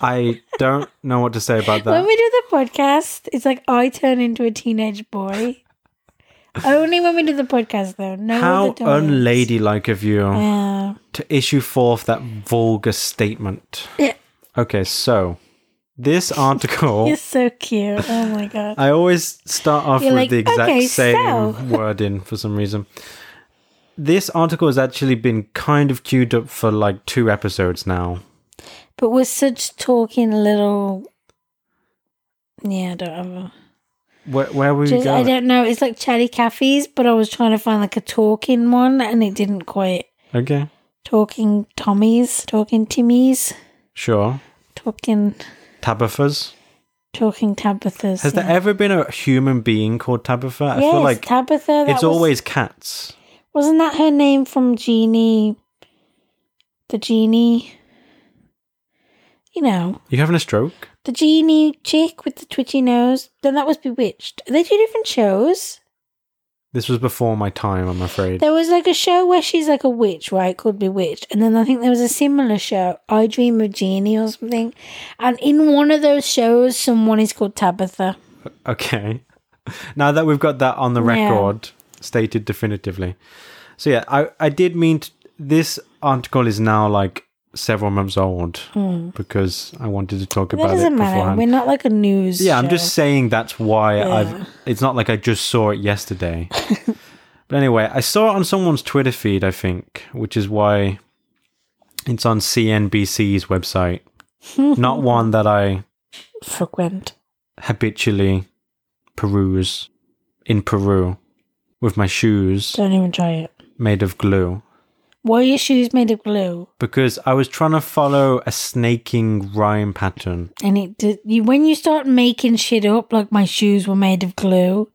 S2: I don't know what to say about that.
S1: when we do the podcast, it's like I turn into a teenage boy. Only when we do the podcast, though. No
S2: How unladylike of you
S1: Yeah.
S2: to issue forth that vulgar statement.
S1: Yeah.
S2: Okay, so this article.
S1: You're so cute. Oh my god.
S2: I always start off
S1: You're
S2: with
S1: like,
S2: the exact
S1: "Okay,
S2: same
S1: so."
S2: wording for some reason. This article has actually been kind of queued up for like two episodes now.
S1: But we're such talking little. Yeah, I don't have a.
S2: Where, where were we
S1: Just, I don't know. It's like chatty cafes, but I was trying to find like a talking one, and it didn't quite.
S2: Okay,
S1: Talking Tommies, talking Timmies,
S2: sure.
S1: talking
S2: Tabitha's.
S1: talking Tabithas.
S2: Has there ever been a human being called Tabitha? I
S1: yes,
S2: feel like
S1: Tabitha.
S2: it's
S1: was-
S2: always cats.
S1: wasn't that her name from Genie? The genie. You know,
S2: You having a stroke?
S1: the genie chick with the twitchy nose. Then that was Bewitched. Are they two different shows?
S2: This was before my time, I'm afraid.
S1: There was like a show where she's like a witch, right? Called Bewitched. And then I think there was a similar show, I Dream of Jeannie or something. And in one of those shows, someone is called Tabitha.
S2: Okay. Now that we've got that on the
S1: Yeah.
S2: record, stated definitively. So yeah, I, I did mean t- this article is now like several months old hmm. because I wanted to talk.
S1: That
S2: about it
S1: doesn't matter.
S2: beforehand.
S1: We're not like a news.
S2: yeah, I'm just saying that's why
S1: Yeah.
S2: I've. It's not like I just saw it yesterday. but anyway, I saw it on someone's Twitter feed, I think, which is why it's on CNBC's website. not one that I
S1: frequent.
S2: habitually peruse in Peru with my shoes
S1: Don't even try it.
S2: made of glue
S1: Why are your shoes made of glue?
S2: because I was trying to follow a snaking rhyme pattern.
S1: And it did, you when you start making shit up like my shoes were made of glue,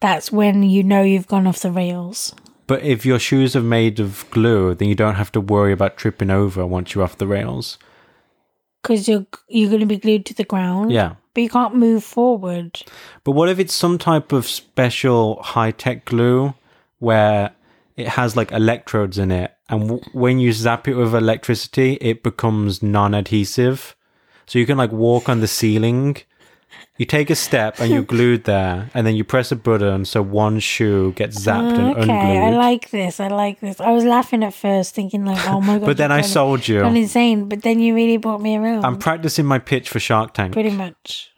S1: that's when you know you've gone off the rails.
S2: But if your shoes are made of glue, then you don't have to worry about tripping over once you're off the rails.
S1: Because you're you're going to be glued to the ground.
S2: Yeah.
S1: but you can't move forward.
S2: But what if it's some type of special high tech glue where it has like electrodes in it, and w- when you zap it with electricity, it becomes non adhesive? So you can like walk on the ceiling. You take a step and you're glued there, and then you press a button so one shoe gets zapped and
S1: Okay, I
S2: unglued.
S1: like this. I like this. I was laughing at first, thinking like, "Oh my god!"
S2: but then I sold you.
S1: insane. But then you really brought me around.
S2: I'm practicing my pitch for Shark Tank.
S1: pretty much.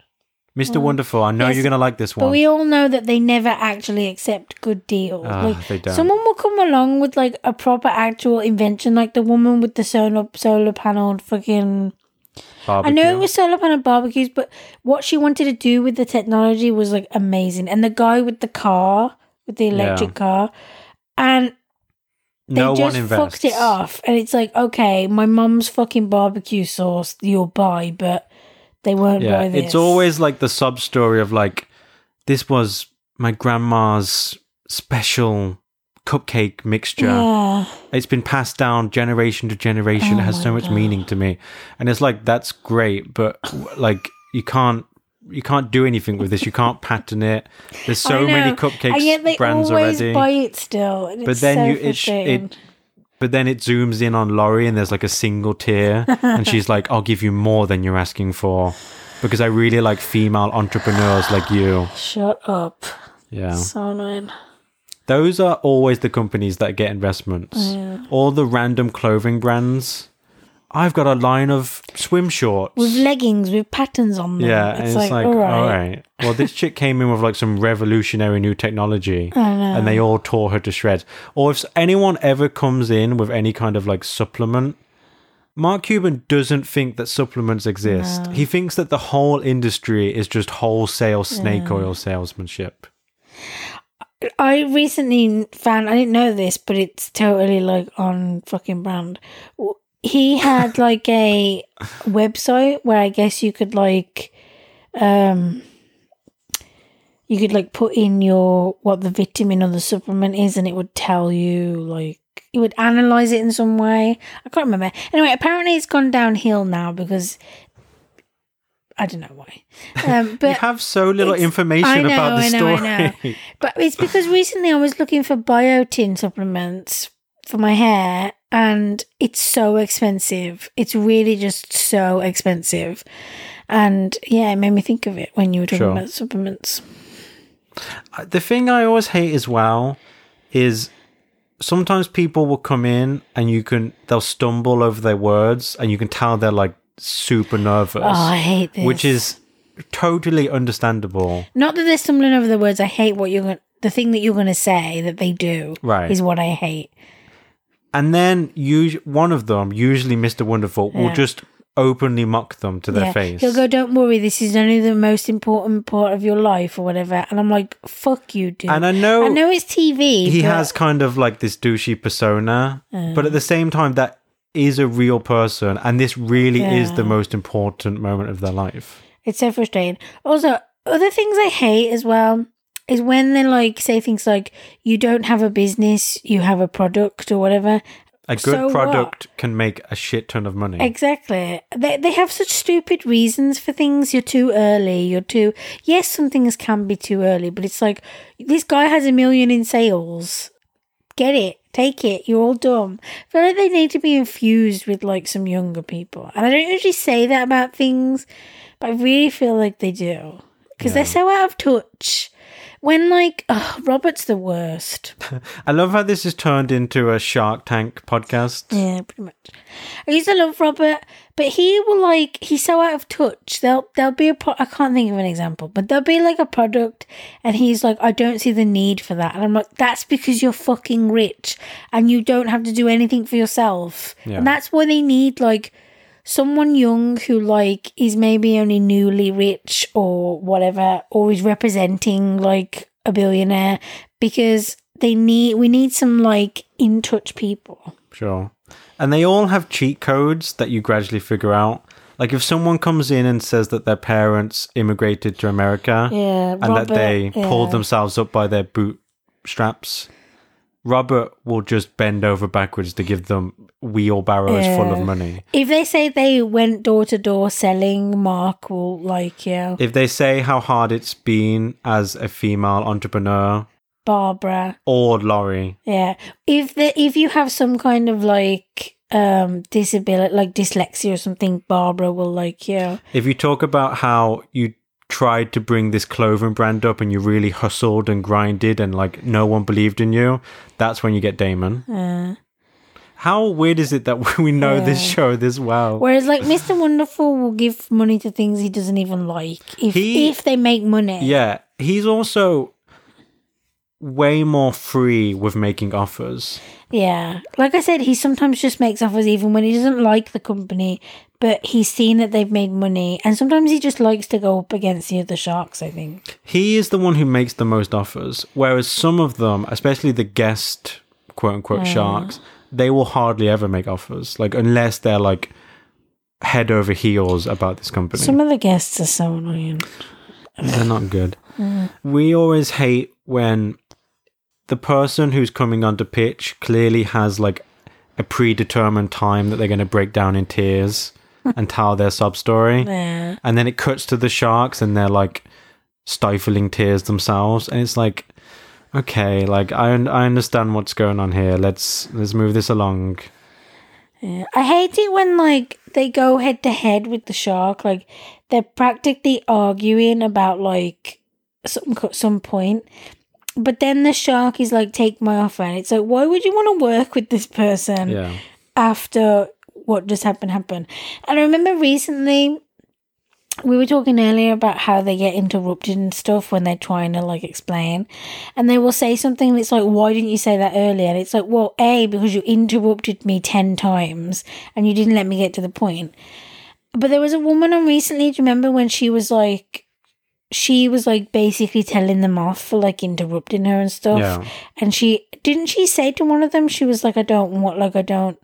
S2: Mr. Wonderful, I know
S1: Yes,
S2: you're going to like this one.
S1: But we all know that they never actually accept good deals.
S2: Ah,
S1: like
S2: they don't.
S1: someone will come along with like a proper actual invention, like the woman with the solar solar paneled fucking
S2: barbecue.
S1: I know it was solar panel barbecues, but what she wanted to do with the technology was like amazing. And the guy with the car, with the electric car, and they
S2: no
S1: just
S2: one
S1: fucked it off. And it's like, okay, my mum's fucking barbecue sauce you'll buy, but they won't
S2: Yeah,
S1: buy this.
S2: it's always like the sub story of like this was my grandma's special cupcake mixture.
S1: Yeah.
S2: It's been passed down generation to generation.
S1: Oh
S2: it has so much
S1: God.
S2: meaning to me, and it's like that's great, but like you can't. You can't do anything with this. You can't pattern it. There's so many cupcakes
S1: and yet they
S2: brands
S1: always
S2: already.
S1: buy it still.
S2: But then
S1: so
S2: you it, it but then it zooms in on Lori and there's like a single tear and she's like I'll give you more than you're asking for because I really like female entrepreneurs like you
S1: Shut up.
S2: yeah
S1: So annoying.
S2: those are always the companies that get investments all the random clothing brands I've got a line of swim shorts
S1: With leggings with patterns on them.
S2: yeah
S1: it's,
S2: it's like,
S1: all
S2: all
S1: right.
S2: right well this chick came in with like some revolutionary new technology
S1: I know.
S2: and they all tore her to shreds. Or if anyone ever comes in with any kind of like supplement, Mark Cuban doesn't think that supplements exist. He thinks that the whole industry is just wholesale snake oil salesmanship.
S1: I recently found I didn't know this, but it's totally like on fucking brand. He had like a website where I guess you could like um you could like put in your what the vitamin or the supplement is and it would tell you like it would analyze it in some way. I can't remember. Anyway, apparently it's gone downhill now because I don't know why. Um but You
S2: have so little information
S1: know,
S2: about the
S1: I know,
S2: story.
S1: I know. But it's because recently I was looking for biotin supplements for my hair and it's so expensive. It's really just so expensive. And yeah, it made me think of it when you were talking
S2: Sure.
S1: about supplements.
S2: Uh, the thing I always hate as well is sometimes people will come in and you can they'll stumble over their words and you can tell they're like super nervous.
S1: Oh, I hate this.
S2: which is totally understandable.
S1: not that they're stumbling over the words. I hate what you're going the thing that you're going to say that they do
S2: Right.
S1: is what I hate.
S2: And then you, one of them, usually Mr. Wonderful, will
S1: Yeah.
S2: just openly mock them to their
S1: Yeah.
S2: face.
S1: He'll go, "Don't worry, this is only the most important part of your life, or whatever." And I'm like, "Fuck you, dude."
S2: and I know,
S1: I know it's TV.
S2: he
S1: but-
S2: has kind of like this douchey persona, but at the same time, that is a real person, and this really is the
S1: Yeah.
S2: most important moment of their life.
S1: It's so frustrating. Also, other things I hate as well is when they like say things like, "You don't have a business, you have a product," or whatever.
S2: A good
S1: So what?
S2: product can make a shit ton of money.
S1: Exactly. They they have such stupid reasons for things. You're too early. You're too. Yes, some things can be too early, but it's like this guy has a million in sales. Get it. Take it. You're all dumb. I feel like they need to be infused with like some younger people. And I don't usually say that about things, but I really feel like they do. Because they're so out of touch. When like, oh, Robert's the worst.
S2: I love how this has turned into a Shark Tank podcast.
S1: Yeah, pretty much. I used to love Robert, but he will like he's so out of touch. There'll there'll be a pro- I can't think of an example, but there'll be like a product, and he's like, I don't see the need for that, and I'm like, that's because you're fucking rich, and you don't have to do anything for yourself,
S2: Yeah.
S1: and that's why they need like someone young who like is maybe only newly rich or whatever, or is representing like a billionaire, because they need we need some like in touch people.
S2: Sure. And they all have cheat codes that you gradually figure out. Like if someone comes in and says that their parents immigrated to America
S1: Yeah,
S2: and that they
S1: yeah.
S2: pulled themselves up by their bootstraps, Robert will just bend over backwards to give them wheelbarrows full of money.
S1: If they say they went door to door selling, Mark will like yeah.
S2: If they say how hard it's been as a female entrepreneur
S1: Barbara,
S2: or Lori,
S1: yeah. If the if you have some kind of like um disability, like dyslexia or something, Barbara will like you.
S2: if you talk about how you tried to bring this clothing brand up and you really hustled and grinded and like no one believed in you, that's when you get Daymond.
S1: Uh,
S2: How weird is it that we know this show this well?
S1: whereas like Mr. Wonderful will give money to things he doesn't even like if
S2: He-
S1: if they make money.
S2: Yeah, he's also way more free with making offers.
S1: Yeah. Like I said, he sometimes just makes offers even when he doesn't like the company, but he's seen that they've made money. And sometimes he just likes to go up against the other sharks, I think.
S2: He is the one who makes the most offers, whereas some of them, especially the guest quote unquote sharks, they will hardly ever make offers. Like unless they're like head over heels about this company.
S1: Some of the guests are so annoying.
S2: They're not good. Mm. We always hate when the person who's coming on to pitch clearly has like a predetermined time that they're going to break down in tears and tell their sub story.
S1: Yeah.
S2: And then it cuts to the sharks and they're like stifling tears themselves. And it's like, okay, like I, I understand what's going on here. Let's, let's move this along.
S1: Yeah. I hate it when like they go head to head with the shark. Like they're practically arguing about like some some point, but then the shark is like, "Take my offer," and it's like, why would you want to work with this person
S2: Yeah.
S1: after what just happened happened? And I remember recently we were talking earlier about how they get interrupted and stuff when they're trying to like explain. And they will say something and it's like why didn't you say that earlier? And it's like well a because you interrupted me 10 times and you didn't let me get to the point. But there was a woman on recently do you remember when she was like she was like basically telling them off for like interrupting her and stuff.
S2: Yeah.
S1: and she didn't she say to one of them she was like i don't want like i don't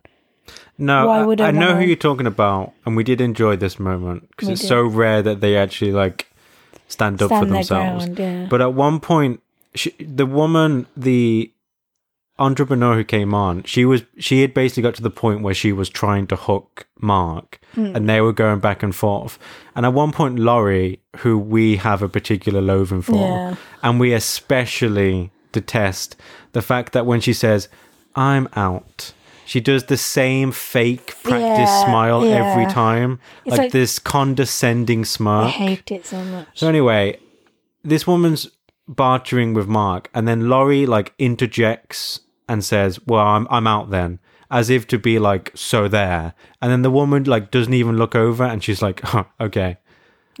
S2: No,
S1: Why
S2: I,
S1: would I
S2: I know who you're talking about, and we did enjoy this moment because it's
S1: did.
S2: so rare that they actually like stand up for
S1: stand their
S2: themselves.
S1: ground yeah
S2: But at one point, she, the woman, the entrepreneur who came on, she was she had basically got to the point where she was trying to hook Mark,
S1: Hmm.
S2: and they were going back and forth. And at one point, Lori, who we have a particular loathing for,
S1: Yeah.
S2: and we especially detest the fact that when she says, "I'm out." She does the same fake practice
S1: Yeah,
S2: smile every time, like,
S1: like-
S2: this condescending
S1: smile.
S2: i
S1: hate it so much
S2: So anyway, this woman's bartering with Mark, and then Lori like interjects and says, "Well, I'm I'm out then," as if to be like, "So there." And then the woman like doesn't even look over, and she's like, huh, "Okay."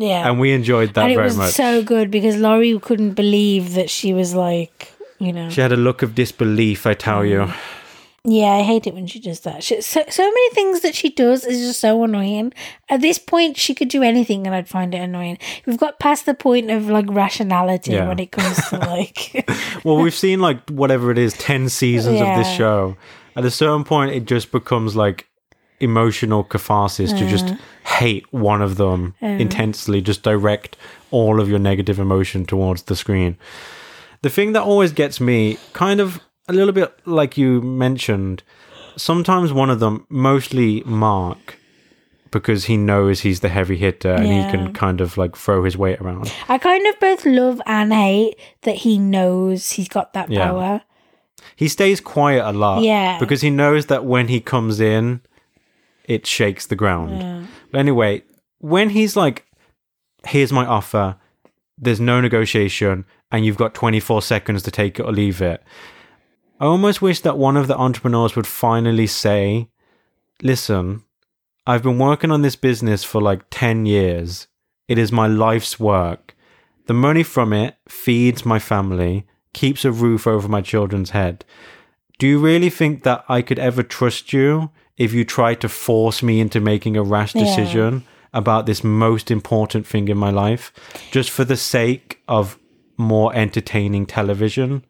S1: yeah
S2: And we enjoyed that
S1: and it
S2: very
S1: was
S2: much.
S1: so good because Lori couldn't believe that she was like, you know,
S2: she had a look of disbelief, I tell
S1: Mm.
S2: you.
S1: Yeah, I hate it when she does that. She, so so many things that she does is just so annoying. At this point, she could do anything, and I'd find it annoying. We've got past the point of like rationality
S2: Yeah.
S1: when it comes to like,
S2: Well, we've seen like whatever it is, ten seasons of this show. At a certain point, it just becomes like emotional catharsis to just mm. hate one of them mm. intensely, just direct all of your negative emotion towards the screen. The thing that always gets me, kind of a little bit like you mentioned, sometimes one of them, mostly Mark, because he knows he's the heavy hitter and
S1: Yeah.
S2: he can kind of like throw his weight around.
S1: I kind of both love and hate that he knows he's got that
S2: Yeah.
S1: power.
S2: He stays quiet a lot.
S1: Yeah.
S2: Because he knows that when he comes in, it shakes the ground. But anyway, when he's like, here's my offer, there's no negotiation, and you've got 24 seconds to take it or leave it. I almost wish that one of the entrepreneurs would finally say, listen, I've been working on this business for like 10 years. It is my life's work. The money from it feeds my family, keeps a roof over my children's head. Do you really think that I could ever trust you if you tried to force me into making a rash
S1: Yeah.
S2: decision about this most important thing in my life just for the sake of more entertaining television?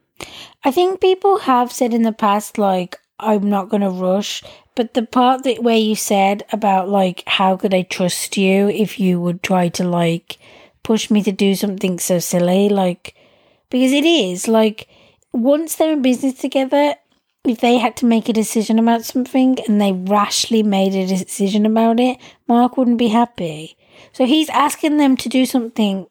S1: I think people have said in the past, like, I'm not going to rush. But the part that where you said about, like, how could I trust you if you would try to, like, push me to do something so silly? Like, because it is, like, once they're in business together, if they had to make a decision about something and they rashly made a decision about it, Mark wouldn't be happy. So he's asking them to do something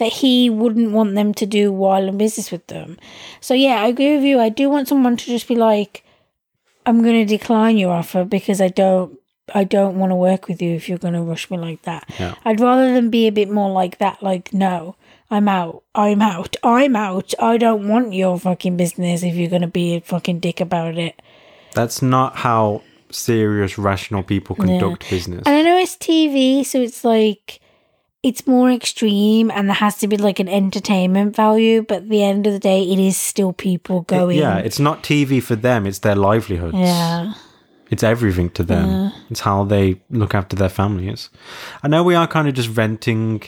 S1: that he wouldn't want them to do while in business with them. So yeah, I agree with you. I do want someone to just be like, I'm going to decline your offer because I don't I don't want to work with you if you're going to rush me like that.
S2: Yeah.
S1: I'd rather them be a bit more like that like no, I'm out. I'm out. I'm out. I don't want your fucking business if you're going to be a fucking dick about it.
S2: That's not how serious, rational people conduct business.
S1: And I know it's TV, so it's like it's more extreme and there has to be like an entertainment value, but at the end of the day, it is still people going.
S2: Yeah, it's not TV for them, it's their livelihoods.
S1: Yeah.
S2: It's everything to them. It's how they look after their families. I know we are kind of just venting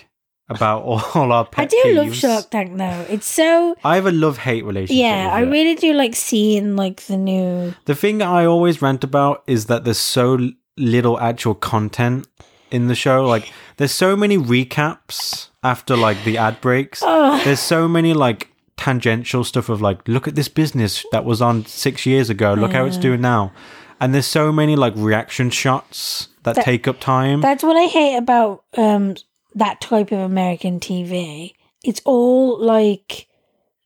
S2: about all our pet
S1: I do love. Shark Tank though. It's so
S2: I have a love hate relationship.
S1: yeah, I
S2: it.
S1: really do like seeing like the new
S2: The thing I always rant about is that there's so little actual content in the show. Like, there's so many recaps after like the ad breaks. There's so many like tangential stuff of like, look at this business that was on six years ago. Look how it's doing now. And there's so many like reaction shots that,
S1: That-
S2: take up time.
S1: That's what I hate about um that type of American TV. It's all like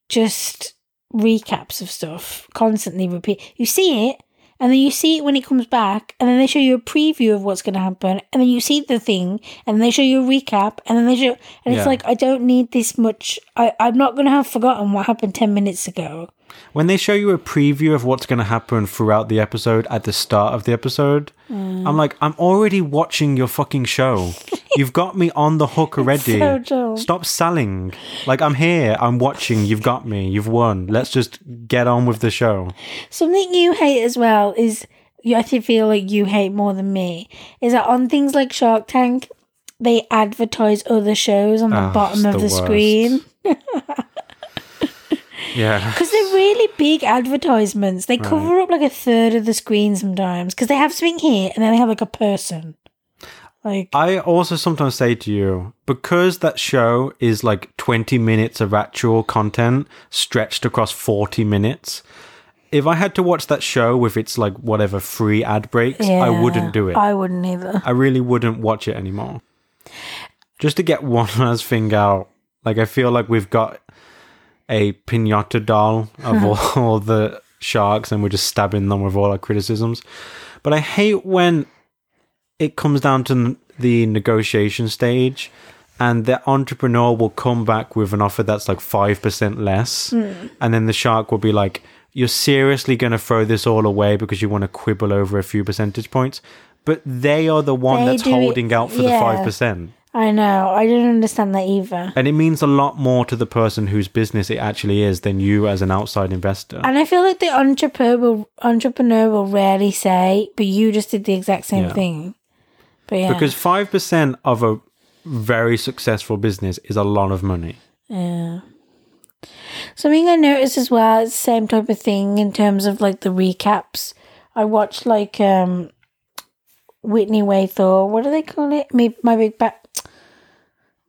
S1: just recaps of stuff, constantly repeat. You see it, and then you see it when it comes back, and then they show you a preview of what's going to happen, and then you see the thing, and they show you a recap, and then they show, and
S2: Yeah.
S1: it's like I don't need this much. I I'm not going to have forgotten what happened ten minutes ago.
S2: When they show you a preview of what's going to happen throughout the episode at the start of the episode,
S1: Mm.
S2: I'm like, I'm already watching your fucking show. You've got me on the hook already.
S1: so.
S2: Stop selling. Like, I'm here. I'm watching. You've got me. You've won. Let's just get on with the show.
S1: Something you hate as well is you actually feel like you hate more than me is that on things like Shark Tank, they advertise other shows on the
S2: Ah,
S1: bottom of
S2: the
S1: the, screen
S2: Yeah.
S1: because they're really big advertisements. They cover up like a third of the screen sometimes because they have something here and then they have like a person. Like
S2: I also sometimes say to you, because that show is like 20 minutes of actual content stretched across 40 minutes, if I had to watch that show with its like whatever free ad breaks, I wouldn't do it.
S1: I wouldn't either.
S2: I really wouldn't watch it anymore. Just to get one last thing out, like I feel like we've got a pinata doll of all, all the sharks and we're just stabbing them with all our criticisms. But I hate when it comes down to the negotiation stage and the entrepreneur will come back with an offer that's like 5% less hmm. and then the shark will be like you're seriously going to throw this all away because you want to quibble over a few percentage points but they are the one
S1: They
S2: that's
S1: do it-
S2: holding out for
S1: yeah.
S2: the 5%
S1: I know. I don't understand that either.
S2: and it means a lot more to the person whose business it actually is than you as an outside investor
S1: And I feel like the entrepreneur will, entrepreneur will rarely say, but you just did the exact same
S2: Yeah.
S1: thing. But yeah.
S2: because 5% of a very successful business is a lot of money
S1: Yeah. Something I noticed as well, it's the same type of thing in terms of like the recaps. I watched like um Whitney Way Thore, what do they call it? Me my big fat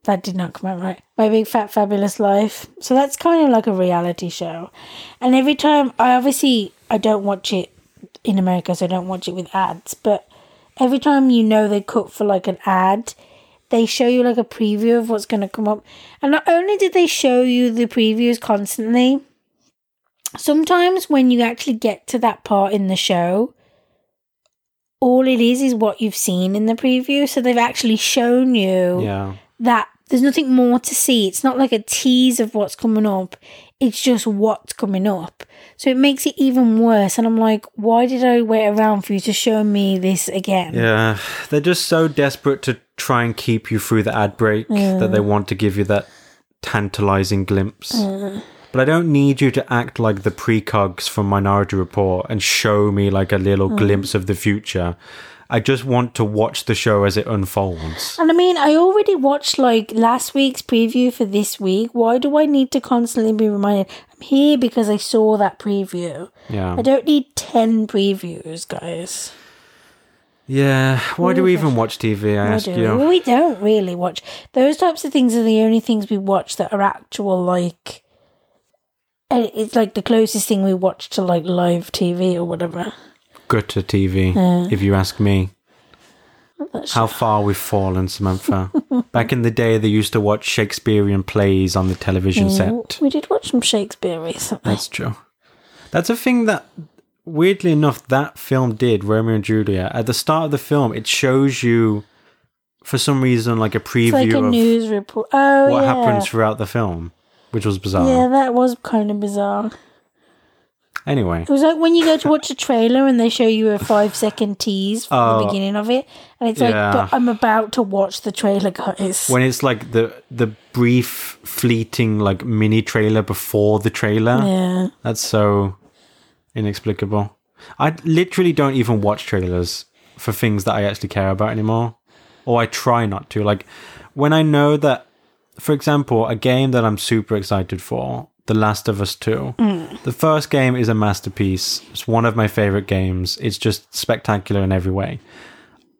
S1: that did not come out right. My big fat fabulous life. So that's kind of like a reality show. And every time I obviously I don't watch it in America, so I don't watch it with ads, but every time you know they cut for like an ad, they show you like a preview of what's going to come up. And not only did they show you the previews constantly, sometimes when you actually get to that part in the show, all it is is what you've seen in the preview. So they've actually shown you
S2: yeah
S1: that there's nothing more to see. It's not like a tease of what's coming up. It's just what's coming up. So it makes it even worse. And I'm like, why did I wait around for you to show me this again?
S2: Yeah, they're just so desperate to try and keep you through the ad break that they mm. want to give you that tantalizing glimpse. Mm. But I don't need you to act like the precogs from Minority Report and show me like a little mm. glimpse of the future. I just want to watch the show as it unfolds.
S1: And I mean, I already watched like last week's preview for this week. Why do I need to constantly be reminded? I'm here because I saw that preview.
S2: Yeah.
S1: I don't need 10 previews, guys.
S2: Yeah. Why do we even watch TV? I ask
S1: do.
S2: you.
S1: We don't really watch. Those types of things are the only things we watch that are actual, like. Eh, it's like the closest thing we watch to like live TV or whatever.
S2: Gutter TV, if you ask me.
S1: That's
S2: How far we've fallen, Samantha. Back in the day, they used to watch Shakespearean plays on the television set.
S1: We did watch some Shakespeare recently.
S2: That's true. That's a thing that, weirdly enough, that film did, Romeo and Juliet. At the start of the film, it shows you, for some reason, like a
S1: It's like
S2: preview
S1: a
S2: of
S1: news report. Oh,
S2: what
S1: yeah.
S2: happens throughout the film, which was bizarre.
S1: Yeah, that was kind of bizarre.
S2: Anyway,
S1: It was like when you go to watch a trailer and they show you a five second tease from the
S2: Oh.
S1: beginning of it, and it's
S2: Yeah.
S1: like, but I'm about to watch the trailer, guys.
S2: when it's like the the brief, fleeting like mini trailer before the trailer,
S1: yeah,
S2: that's so inexplicable. I literally don't even watch trailers for things that I actually care about anymore, or I try not to. Like when I know that, for example, a game that I'm super excited for, The Last of Us Two. Mm. The first game is a masterpiece. It's one of my favorite games. It's just spectacular in every way.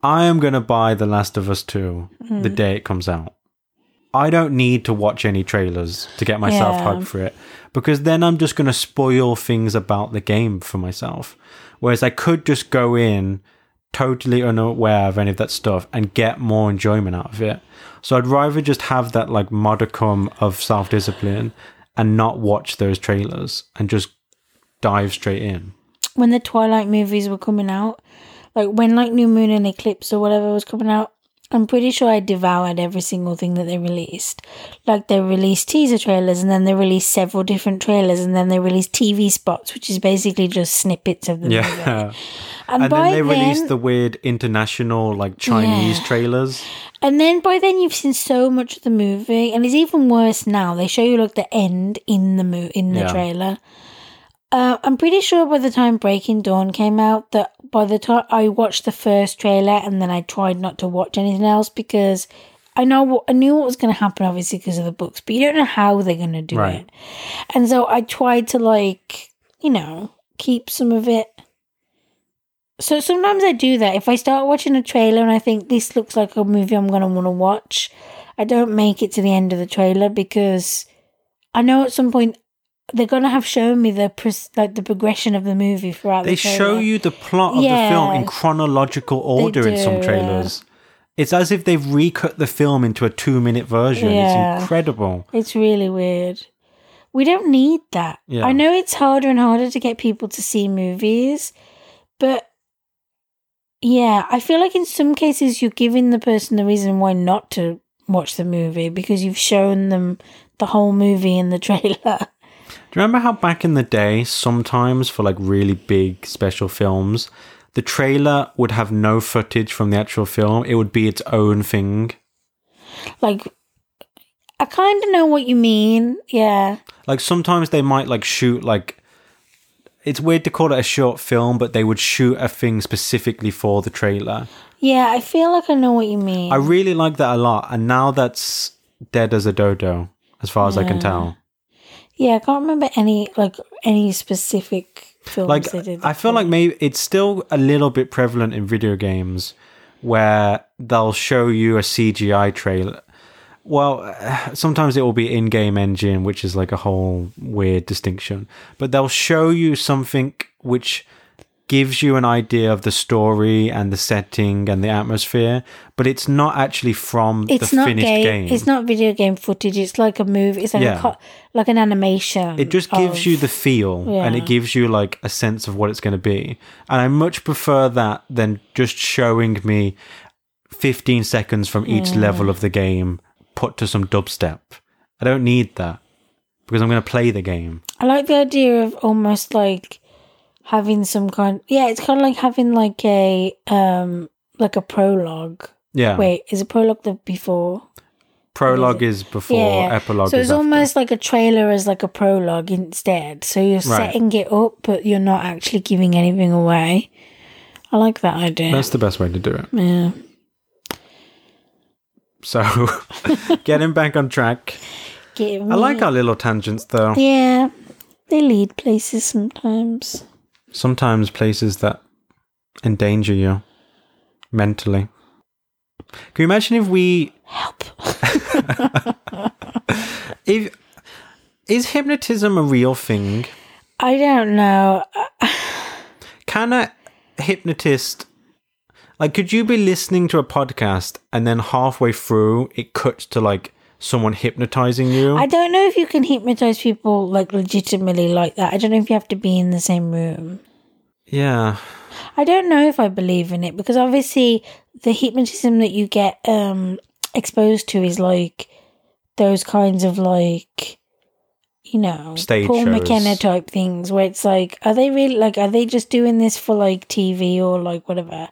S2: I am going to buy The Last of Us 2 the mm. day it comes out. I don't need to watch any trailers to get myself
S1: Yeah.
S2: hyped for it because then I'm just going to spoil things about the game for myself. Whereas I could just go in totally unaware of any of that stuff and get more enjoyment out of it. So I'd rather just have that like modicum of self discipline and not watch those trailers and just dive straight in.
S1: when the Twilight movies were coming out, like when like New Moon and Eclipse or whatever was coming out, I'm pretty sure I devoured every single thing that they released. Like they released teaser trailers and then they released several different trailers and then they released TV spots, which is basically just snippets of the movie. And,
S2: And then they released the weird international like Chinese
S1: Yeah.
S2: trailers.
S1: and then by then you've seen so much of the movie, and it's even worse now. They show you like the end in the mo- in the
S2: Yeah.
S1: trailer. Uh, I'm pretty sure by the time Breaking Dawn came out, that by the time I watched the first trailer and then I tried not to watch anything else because I know what I knew what was going to happen, obviously because of the books, but you don't know how they're going to do
S2: Right.
S1: it. And so I tried to like, you know, keep some of it. So sometimes I do that. If I start watching a trailer and I think this looks like a movie I'm going to want to watch, I don't make it to the end of the trailer because I know at some point they're going to have shown me the like the progression of the movie throughout
S2: They
S1: the trailer.
S2: show you the plot of the film in chronological order in some
S1: do,
S2: trailers. It's as if they've recut the film into a two minute version.
S1: Yeah.
S2: It's incredible.
S1: It's really weird. We don't need that.
S2: Yeah.
S1: I know it's harder and harder to get people to see movies, but yeah, I feel like in some cases you're giving the person the reason why not to watch the movie because you've shown them the whole movie in the trailer.
S2: Do you remember how back in the day, sometimes for like really big special films, the trailer would have no footage from the actual film? It would be its own thing.
S1: like, I kind of know what you mean. Yeah.
S2: Like sometimes they might like shoot like it's weird to call it a short film, but they would shoot a thing specifically for the trailer.
S1: Yeah, I feel like I know what you mean.
S2: I really like that a lot, and now that's dead as a dodo, as far as I can tell.
S1: yeah, I can't remember any, like, any specific films
S2: Like
S1: they did.
S2: I feel like maybe it's still a little bit prevalent in video games where they'll show you a CGI trailer. Well, sometimes it will be in-game engine, which is like a whole weird distinction. But they'll show you something which gives you an idea of the story and the setting and the atmosphere, but it's not actually from
S1: it's
S2: the
S1: not
S2: finished
S1: game,
S2: game.
S1: It's not video game footage. It's like a movie. It's like
S2: Yeah.
S1: a co- like an animation.
S2: It just gives
S1: of-
S2: you the feel and it gives you like a sense of what it's going to be. And I much prefer that than just showing me 15 seconds from each level of the game put to some dubstep. I don't need that because I'm going to play the game.
S1: I like the idea of almost like having some kind. Yeah, it's kind of like having like a um like a prologue.
S2: Yeah.
S1: Wait, is a prologue the before?
S2: Prologue is before,
S1: Yeah.
S2: epilogue
S1: so
S2: is
S1: it's
S2: after.
S1: almost like a trailer as like a prologue instead. So you're
S2: Right.
S1: setting it up, but you're not actually giving anything away. I like that idea.
S2: That's the best way to do it.
S1: yeah.
S2: So, getting back on track.
S1: Get
S2: I like our little tangents though.
S1: Yeah, they lead places sometimes.
S2: Sometimes places that endanger you mentally. Can you imagine if we
S1: Help.
S2: if is hypnotism a real thing?
S1: I don't know.
S2: Can a hypnotist like could you be listening to a podcast and then halfway through it cuts to like someone hypnotizing you?
S1: I don't know if you can hypnotize people like legitimately like that. I don't know if you have to be in the same room.
S2: yeah.
S1: I don't know if I believe in it because obviously the hypnotism that you get um exposed to is like those kinds of like you know,
S2: Stage
S1: Paul
S2: shows.
S1: McKenna type things where it's like, are they really like, are they just doing this for like TV or like whatever?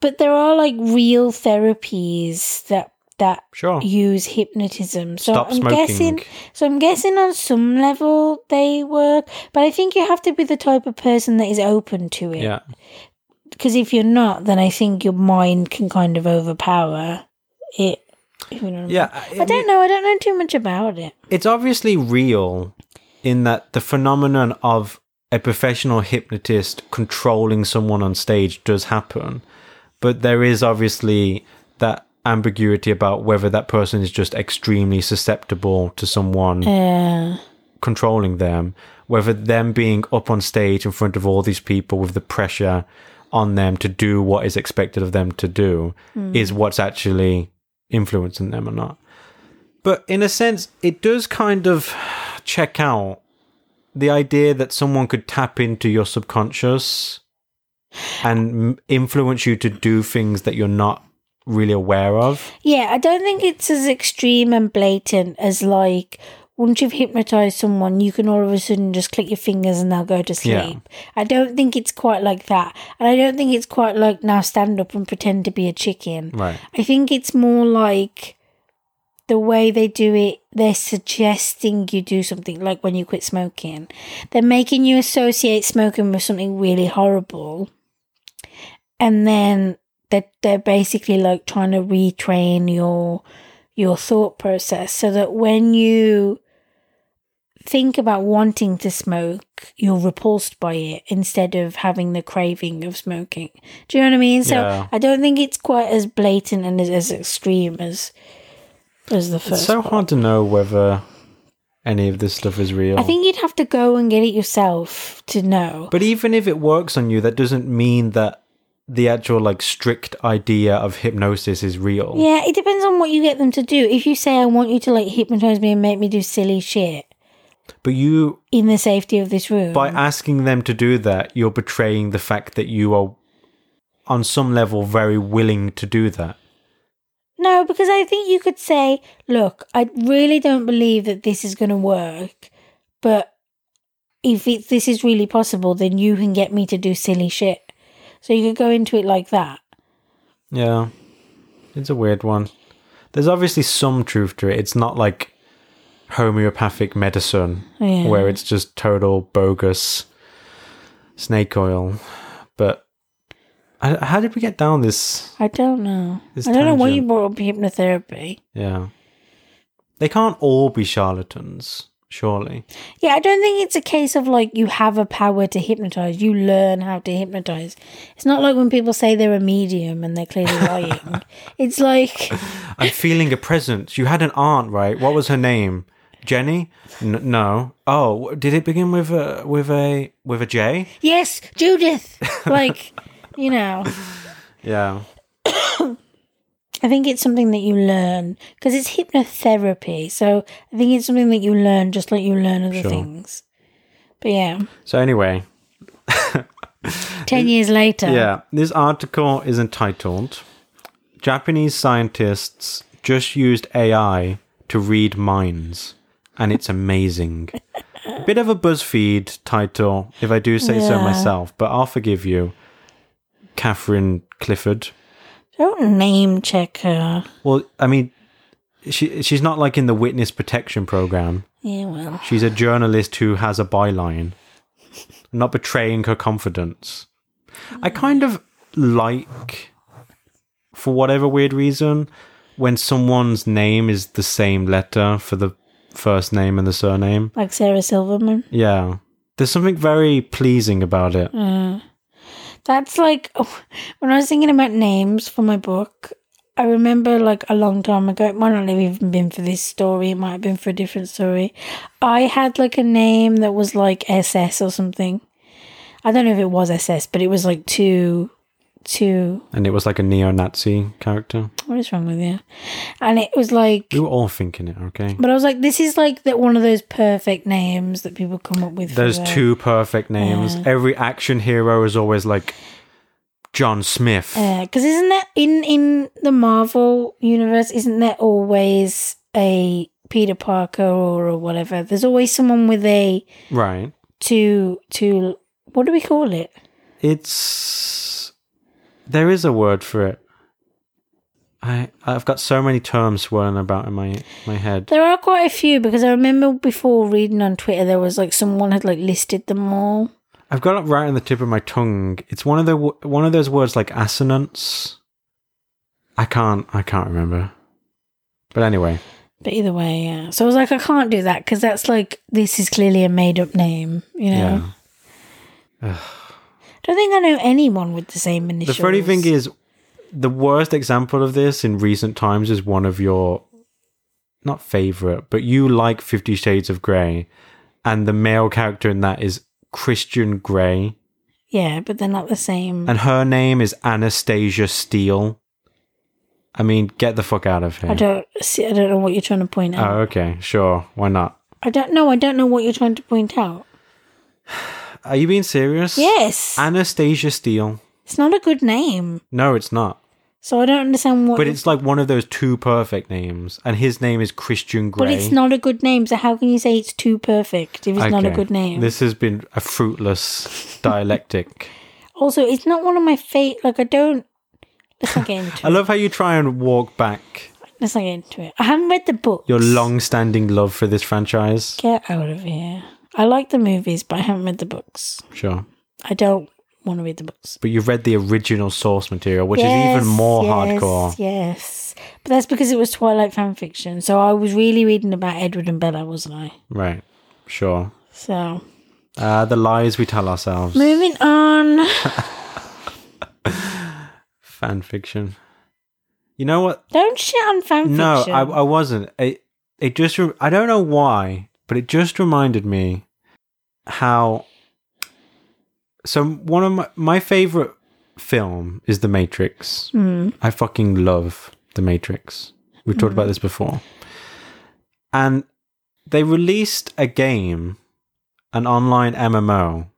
S1: But there are like real therapies that that
S2: Sure.
S1: use hypnotism. So
S2: Stop
S1: I'm
S2: smoking.
S1: guessing so I'm guessing on some level they work, but I think you have to be the type of person that is open to it.
S2: Yeah.
S1: Because if you're not, then I think your mind can kind of overpower it. you know what I mean.
S2: Yeah.
S1: I don't know. I don't know too much about it.
S2: it's obviously real in that the phenomenon of a professional hypnotist controlling someone on stage does happen but there is obviously that ambiguity about whether that person is just extremely susceptible to someone
S1: Uh,
S2: controlling them whether them being up on stage in front of all these people with the pressure on them to do what is expected of them to do is what's actually influencing them or not. But in a sense, it does kind of check out the idea that someone could tap into your subconscious and influence you to do things that you're not really aware of.
S1: yeah, I don't think it's as extreme and blatant as like once you've hypnotized someone, you can all of a sudden just click your fingers and they'll go to sleep.
S2: Yeah.
S1: I don't think it's quite like that. And I don't think it's quite like now stand up and pretend to be a chicken.
S2: Right.
S1: I think it's more like the way they do it, they're suggesting you do something like when you quit smoking. They're making you associate smoking with something really horrible. And then they're, they're basically like trying to retrain your your thought process so that when you think about wanting to smoke, you're repulsed by it instead of having the craving of smoking. Do you know what I mean? So
S2: Yeah.
S1: I don't think it's quite as blatant and as, as extreme as as the first.
S2: It's so
S1: one.
S2: hard to know whether any of this stuff is real.
S1: I think you'd have to go and get it yourself to know.
S2: but even if it works on you, that doesn't mean that the actual like strict idea of hypnosis is real.
S1: Yeah, it depends on what you get them to do. If you say I want you to like hypnotize me and make me do silly shit
S2: But you
S1: in the safety of this room,
S2: by asking them to do that, you're betraying the fact that you are on some level very willing to do that.
S1: No, because I think you could say, look, I really don't believe that this is going to work, but if it, this is really possible, then you can get me to do silly shit. So you could go into it like that.
S2: Yeah. It's a weird one. There's obviously some truth to it. It's not like homeopathic medicine
S1: Yeah.
S2: where it's just total bogus snake oil. But I, how did we get down this?
S1: I don't know. I don't know why you brought up hypnotherapy.
S2: Yeah. They can't all be charlatans, surely.
S1: Yeah, I don't think it's a case of like you have a power to hypnotize. You learn how to hypnotize. It's not like when people say they're a medium and they're clearly lying. it's like
S2: I'm feeling a presence. You had an aunt, right? What was her name? Jenny? N- no. Oh, did it begin with a with a with a J?
S1: yes, Judith. Like you know.
S2: Yeah.
S1: I think it's something that you learn because it's hypnotherapy. So I think it's something that you learn just like you learn other
S2: Sure.
S1: things. But yeah,
S2: So anyway,
S1: 10 years later.
S2: yeah, this article is entitled Japanese scientists just used AI to read minds and it's amazing. Bit of a BuzzFeed title, if I do say so myself, but I'll forgive you. Catherine Clifford.
S1: Don't name check her.
S2: Well, I mean, she she's not like in the witness protection program.
S1: Yeah, well.
S2: She's a journalist who has a byline, not betraying her confidence. I kind of like, for whatever weird reason, when someone's name is the same letter for the first name and the surname.
S1: Like Sarah Silverman.
S2: Yeah. There's something very pleasing about it.
S1: Uh, that's like when I was thinking about names for my book. I remember like a long time ago. It might not have even been for this story. It might have been for a different story. I had like a name that was like SS or something. I don't know if it was SS, but it was like too, too.
S2: And it was like a neo Nazi character.
S1: What is wrong with you? And it was like,
S2: We were all thinking it, okay?
S1: but I was like, this is like that one of those perfect names that people come up with.
S2: There's two perfect names. Every action hero is always like John Smith.
S1: because isn't that in in the Marvel universe? Isn't there always a Peter Parker or, or whatever. There's always someone with a
S2: Right.
S1: to to what do we call it?
S2: It's there is a word for it. I I've got so many terms swirling about in my my head.
S1: There are quite a few because I remember before reading on Twitter there was like someone had like listed them all.
S2: I've got it right on the tip of my tongue. It's one of the one of those words like assonance. I can't I can't remember. But anyway,
S1: But either way, yeah. So I was like, I can't do that because that's like this is clearly a made up name, you know.
S2: yeah.
S1: I don't think I know anyone with the same initials.
S2: The funny thing is, the worst example of this in recent times is one of your not favorite, but you like Fifty Shades of Grey, and the male character in that is Christian Grey,
S1: yeah, but they're not the same.
S2: and her name is Anastasia Steele. I mean, get the fuck out of here.
S1: I don't see. I don't know what you're trying to point out.
S2: Oh, okay, sure. Why not?
S1: I don't know. I don't know what you're trying to point out.
S2: Are you being serious?
S1: Yes,
S2: Anastasia Steele.
S1: it's not a good name.
S2: No, it's not.
S1: So I don't understand what.
S2: But it's like one of those two perfect names, and his name is Christian Grey.
S1: But it's not a good name. So how can you say it's too perfect if it's not a good name?
S2: This has been a fruitless dialectic.
S1: also, it's not one of my fate. Like I don't. Let's not get into it.
S2: I love how you try and walk back
S1: Let's not get into it. I haven't read the book.
S2: your long-standing love for this franchise.
S1: Get out of here. I like the movies, but I haven't read the books.
S2: Sure,
S1: I don't want to read the books.
S2: but you've read the original source material, which is even more
S1: yes,
S2: hardcore.
S1: Yes. Yes. But that's because it was Twilight fan fiction. So I was really reading about Edward and Bella, wasn't I?
S2: Right. Sure.
S1: So
S2: Uh, the lies we tell ourselves.
S1: moving on.
S2: Fan fiction. You know what?
S1: Don't shit on fan
S2: No,
S1: fiction.
S2: I, I wasn't. It, it just, re- I don't know why, but it just reminded me how. So, one of my, my favorite film is The Matrix.
S1: Mm.
S2: I fucking love The Matrix. We've talked about this before. And they released a game, an online MMO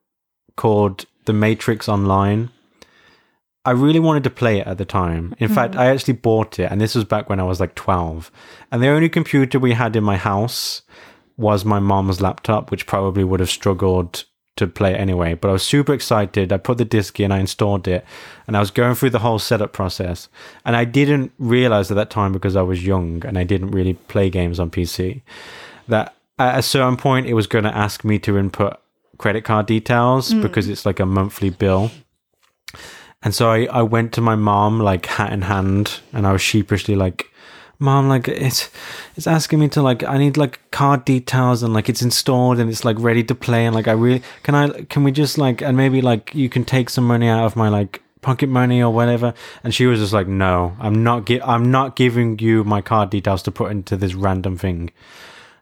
S2: called The Matrix Online. I really wanted to play it at the time. In fact, I actually bought it, and this was back when I was like 12. And the only computer we had in my house was my mom's laptop, which probably would have struggled to play anyway. But I was super excited. I put the disc in, I installed it, and I was going through the whole setup process. And I didn't realize at that time because I was young and I didn't really play games on PC that at a certain point it was going to ask me to input credit card details mm. because it's like a monthly bill. And so I, I went to my mom like hat in hand and I was sheepishly like, Mom, like it's it's asking me to like I need like card details and like it's installed and it's like ready to play and like I really can I can we just like and maybe like you can take some money out of my like pocket money or whatever? And she was just like no I'm not gi- I'm not giving you my card details to put into this random thing.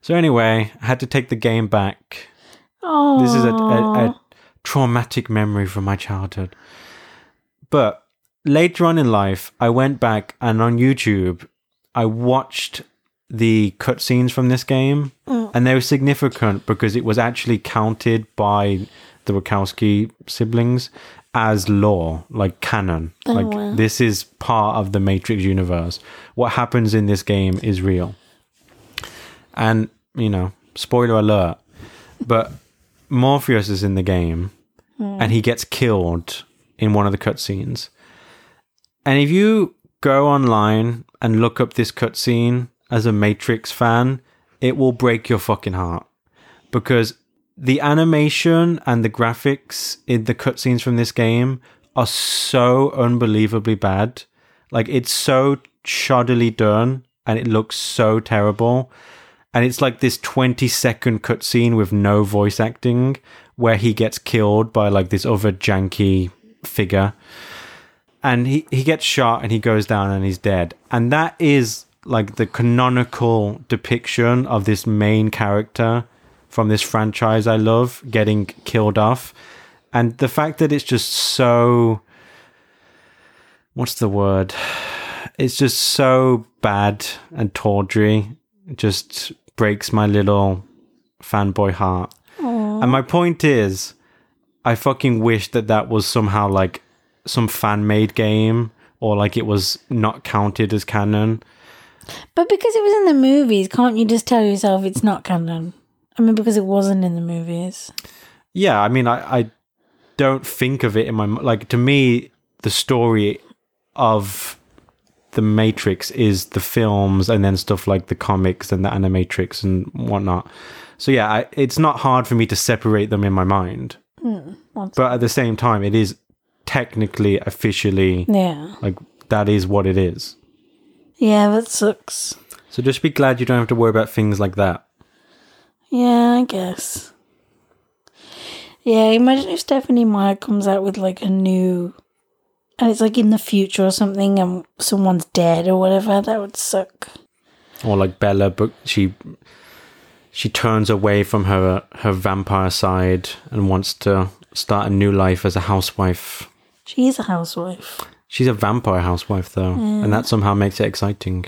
S2: So anyway I had to take the game back.
S1: Oh,
S2: this is a, a, a traumatic memory from my childhood. But later on in life, I went back and on YouTube, I watched the cutscenes from this game, mm. and they were significant because it was actually counted by the Wachowski siblings as law, like canon. Oh, like
S1: wow.
S2: this is part of the Matrix universe. What happens in this game is real. And, you know, spoiler alert, but Morpheus is in the game hmm. and he gets killed in one of the cutscenes. And if you go online and look up this cutscene as a Matrix fan, it will break your fucking heart because the animation and the graphics in the cutscenes from this game are so unbelievably bad. Like it's so shoddily done and it looks so terrible. And it's like this 20 second cutscene with no voice acting where he gets killed by like this other janky figure. And he, he gets shot and he goes down and he's dead. And that is like the canonical depiction of this main character from this franchise I love getting killed off. And the fact that it's just so. What's the word? It's just so bad and tawdry. It just breaks my little fanboy heart. And my point is, I fucking wish that that was somehow like some fan made game or like it was not counted as canon.
S1: But because it was in the movies, can't you just tell yourself it's not canon? I mean, because it wasn't in the movies.
S2: Yeah, I mean, I, I don't think of it in my like. To me, the story of the Matrix is the films, and then stuff like the comics and the Animatrix and whatnot. So yeah, I, it's not hard for me to separate them in my mind.
S1: Hmm, Once-
S2: But at the same time, it is technically, officially,
S1: Yeah.
S2: like that is what it is.
S1: Yeah, that sucks.
S2: So just be glad you don't have to worry about things like that.
S1: Yeah, I guess. Yeah, imagine if Stephenie Meyer comes out with like a new. And it's like in the future or something, and someone's dead or whatever. That would suck.
S2: or like Bella, but she she turns away from her her vampire side and wants to start a new life as a housewife.
S1: She is a housewife.
S2: She's a vampire housewife though, and that somehow makes it exciting.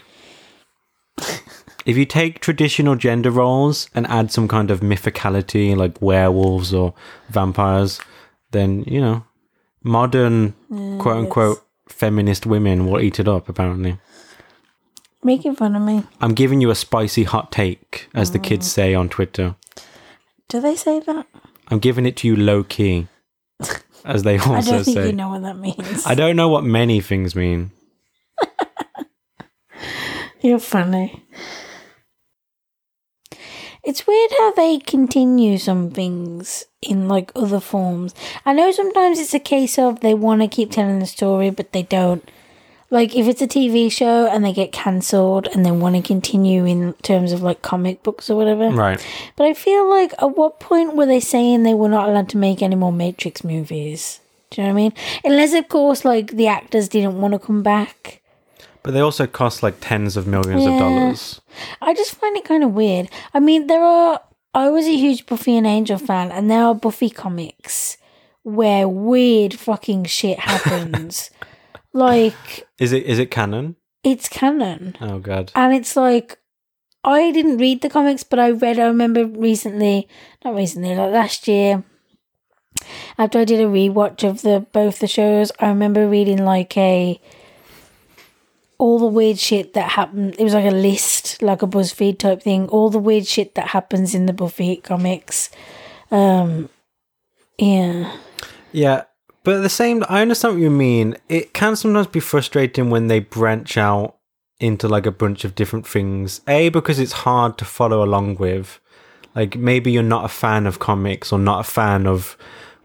S2: if you take traditional gender roles and add some kind of mythicality like werewolves or vampires, then you know, modern quote unquote feminist women will eat it up apparently.
S1: Making fun of me.
S2: I'm giving you a spicy hot take, as the kids mm. say on Twitter.
S1: Do they say that?
S2: I'm giving it to you low key, as they also
S1: I
S2: also
S1: don't think
S2: say.
S1: you know what that means.
S2: I don't know what many things mean.
S1: You're funny. It's weird how they continue some things in like other forms. I know sometimes it's a case of they want to keep telling the story, but they don't. Like if it's a TV show and they get cancelled and they want to continue in terms of like comic books or whatever.
S2: Right.
S1: But I feel like at what point were they saying they were not allowed to make any more Matrix movies? Do you know what I mean? Unless of course like the actors didn't want to come back.
S2: But they also cost like tens of millions of dollars.
S1: I just find it kind of weird. I mean, there are. I was a huge Buffy and Angel fan, and there are Buffy comics where weird fucking shit happens. like,
S2: Is it is it canon?
S1: it's canon.
S2: Oh god.
S1: And it's like, I didn't read the comics, but I read, I remember recently, not recently, like last year, after I did a rewatch of the both the shows, I remember reading like a all the weird shit that happened. It was like a list, like a BuzzFeed type thing. All the weird shit that happens in the Buffy comics. Um, yeah,
S2: Yeah. But at the same I understand what you mean. It can sometimes be frustrating when they branch out into like a bunch of different things. A because it's hard to follow along with. Like maybe you're not a fan of comics or not a fan of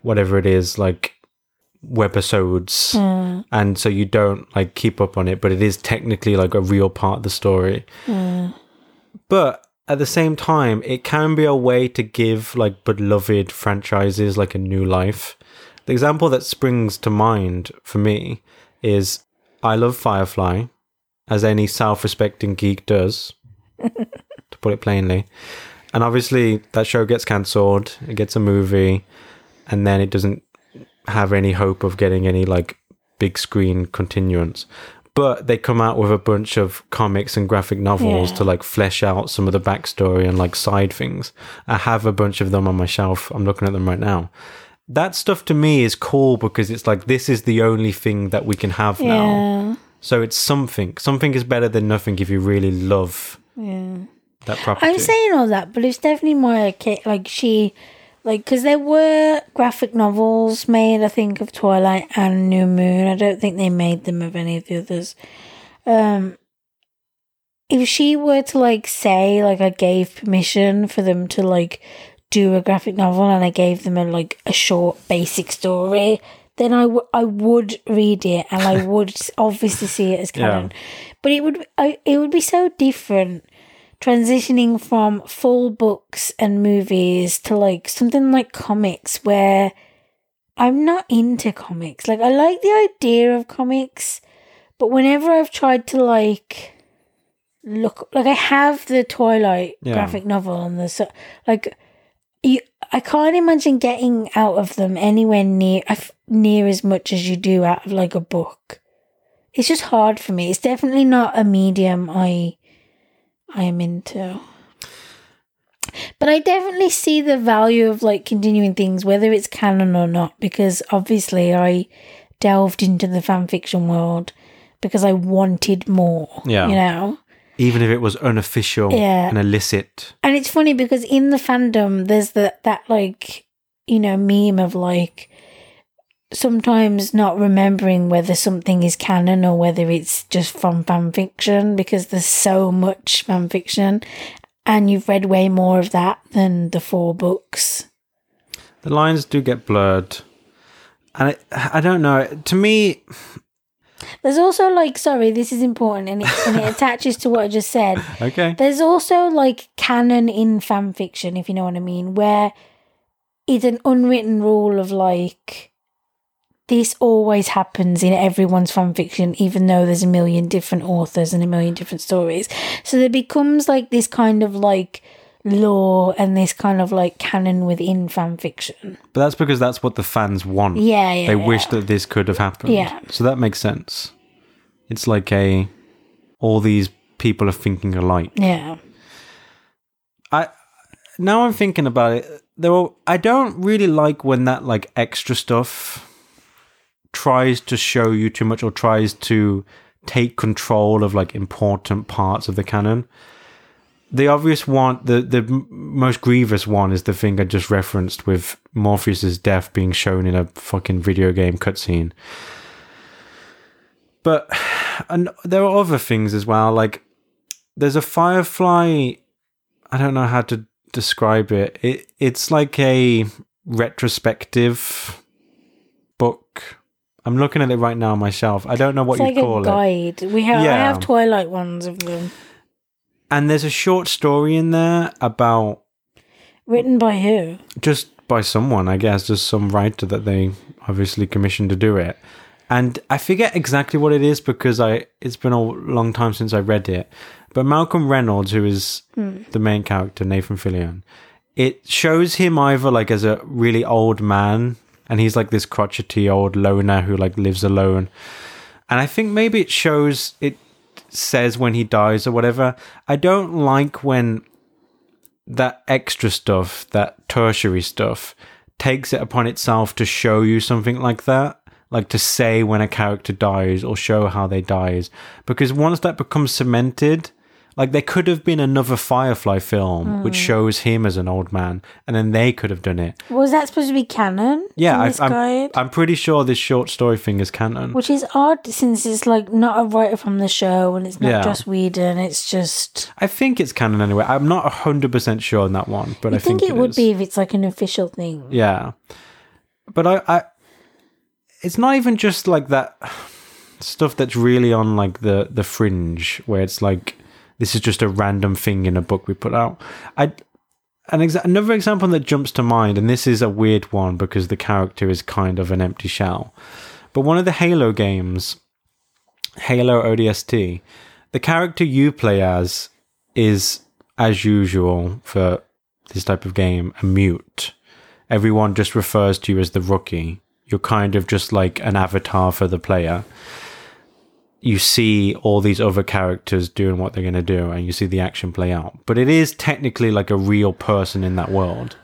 S2: whatever it is, like webisodes. Hmm. And so you don't like keep up on it, but it is technically like a real part of the story. Hmm. But at the same time, it can be a way to give like beloved franchises like a new life. The example that springs to mind for me is I love Firefly, as any self respecting geek does, to put it plainly. And obviously, that show gets cancelled, it gets a movie, and then it doesn't have any hope of getting any like big screen continuance. But they come out with a bunch of comics and graphic novels
S1: Yeah.
S2: to like flesh out some of the backstory and like side things. I have a bunch of them on my shelf. I'm looking at them right now. That stuff to me is cool because it's like this is the only thing that we can have now. So it's something. Something is better than nothing if you really love
S1: yeah.
S2: that property.
S1: I'm saying all that, but it's definitely more okay. Like she, like because there were graphic novels made, I think, of Twilight and New Moon. I don't think they made them of any of the others. Um, if she were to like say like I gave permission for them to like do a graphic novel and I gave them a like a short basic story, then I, w- I would read it and I would obviously see it as
S2: Yeah.
S1: canon. But it would I, it would be so different transitioning from full books and movies to like something like comics where I'm not into comics. Like I like the idea of comics, but whenever I've tried to like look like I have the Twilight
S2: Yeah.
S1: graphic novel and the like you I can't imagine getting out of them anywhere near near as much as you do out of like a book. It's just hard for me. It's definitely not a medium I I am into. But I definitely see the value of like continuing things, whether it's canon or not, because obviously I delved into the fan fiction world because I wanted more.
S2: Yeah.
S1: You know?
S2: Even if it was unofficial
S1: Yeah.
S2: and illicit.
S1: And it's funny because in the fandom, there's the, that like, you know, meme of like sometimes not remembering whether something is canon or whether it's just from fan fiction because there's so much fan fiction and you've read way more of that than the four books.
S2: The lines do get blurred. And it, I don't know. To me,
S1: There's also like, sorry, this is important and it, and it attaches to what I just said.
S2: okay.
S1: There's also like canon in fan fiction, if you know what I mean, where it's an unwritten rule of like this always happens in everyone's fan fiction, even though there's a million different authors and a million different stories. So there becomes like this kind of like law and this kind of like canon within fan fiction.
S2: But that's because that's what the fans want.
S1: Yeah, yeah.
S2: they
S1: yeah.
S2: wish that this could have happened.
S1: Yeah.
S2: So that makes sense. It's like a all these people are thinking alike.
S1: Yeah.
S2: I now I'm thinking about it. There, were, I don't really like when that like extra stuff tries to show you too much or tries to take control of like important parts of the canon. The obvious one, the the most grievous one, is the thing I just referenced with Morpheus's death being shown in a fucking video game cutscene. But and there are other things as well. Like there's a Firefly I don't know how to describe it. It it's like a retrospective book. I'm looking at it right now myself. I don't know what
S1: It's
S2: you
S1: like
S2: call
S1: a
S2: it.
S1: guide. We have I have Twilight ones of them.
S2: And there's a short story in there about
S1: Written by who?
S2: just by someone, I guess, just some writer that they obviously commissioned to do it. And I forget exactly what it is because I it's been a long time since I read it. But Malcolm Reynolds, who is hmm. the main character, Nathan Fillion, it shows him either like as a really old man, and he's like this crotchety old loner who like lives alone. And I think maybe it shows it says when he dies or whatever. I don't like when that extra stuff, that tertiary stuff, takes it upon itself to show you something like that. Like to say when a character dies or show how they dies. Because once that becomes cemented, like there could have been another Firefly film which hmm. shows him as an old man, and then they could have done it.
S1: Was that supposed to be canon?
S2: Yeah, I,
S1: this
S2: I'm. I'm pretty sure this short story thing is canon.
S1: Which is odd since it's like not a writer from the show and it's not
S2: Yeah.
S1: just Whedon, it's just.
S2: I think it's canon anyway. I'm not 100% sure on that one, but
S1: I
S2: I think,
S1: think, it, would
S2: is.
S1: be if it's like an official thing.
S2: Yeah. But I, I it's not even just like that stuff that's really on like the the fringe where it's like this is just a random thing in a book we put out. I an exa- another example that jumps to mind and this is a weird one because the character is kind of an empty shell. But one of the Halo games Halo ODST, the character you play as is as usual for this type of game a mute everyone just refers to you as the rookie. You're kind of just like an avatar for the player. You see all these other characters doing what they're going to do, and you see the action play out. But it is technically like a real person in that world.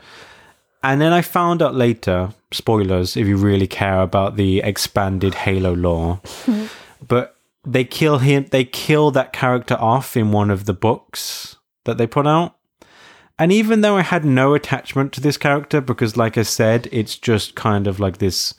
S2: And then I found out later, spoilers if you really care about the expanded Halo lore, but they kill him, they kill that character off in one of the books that they put out. And even though I had no attachment to this character, because like I said, it's just kind of like this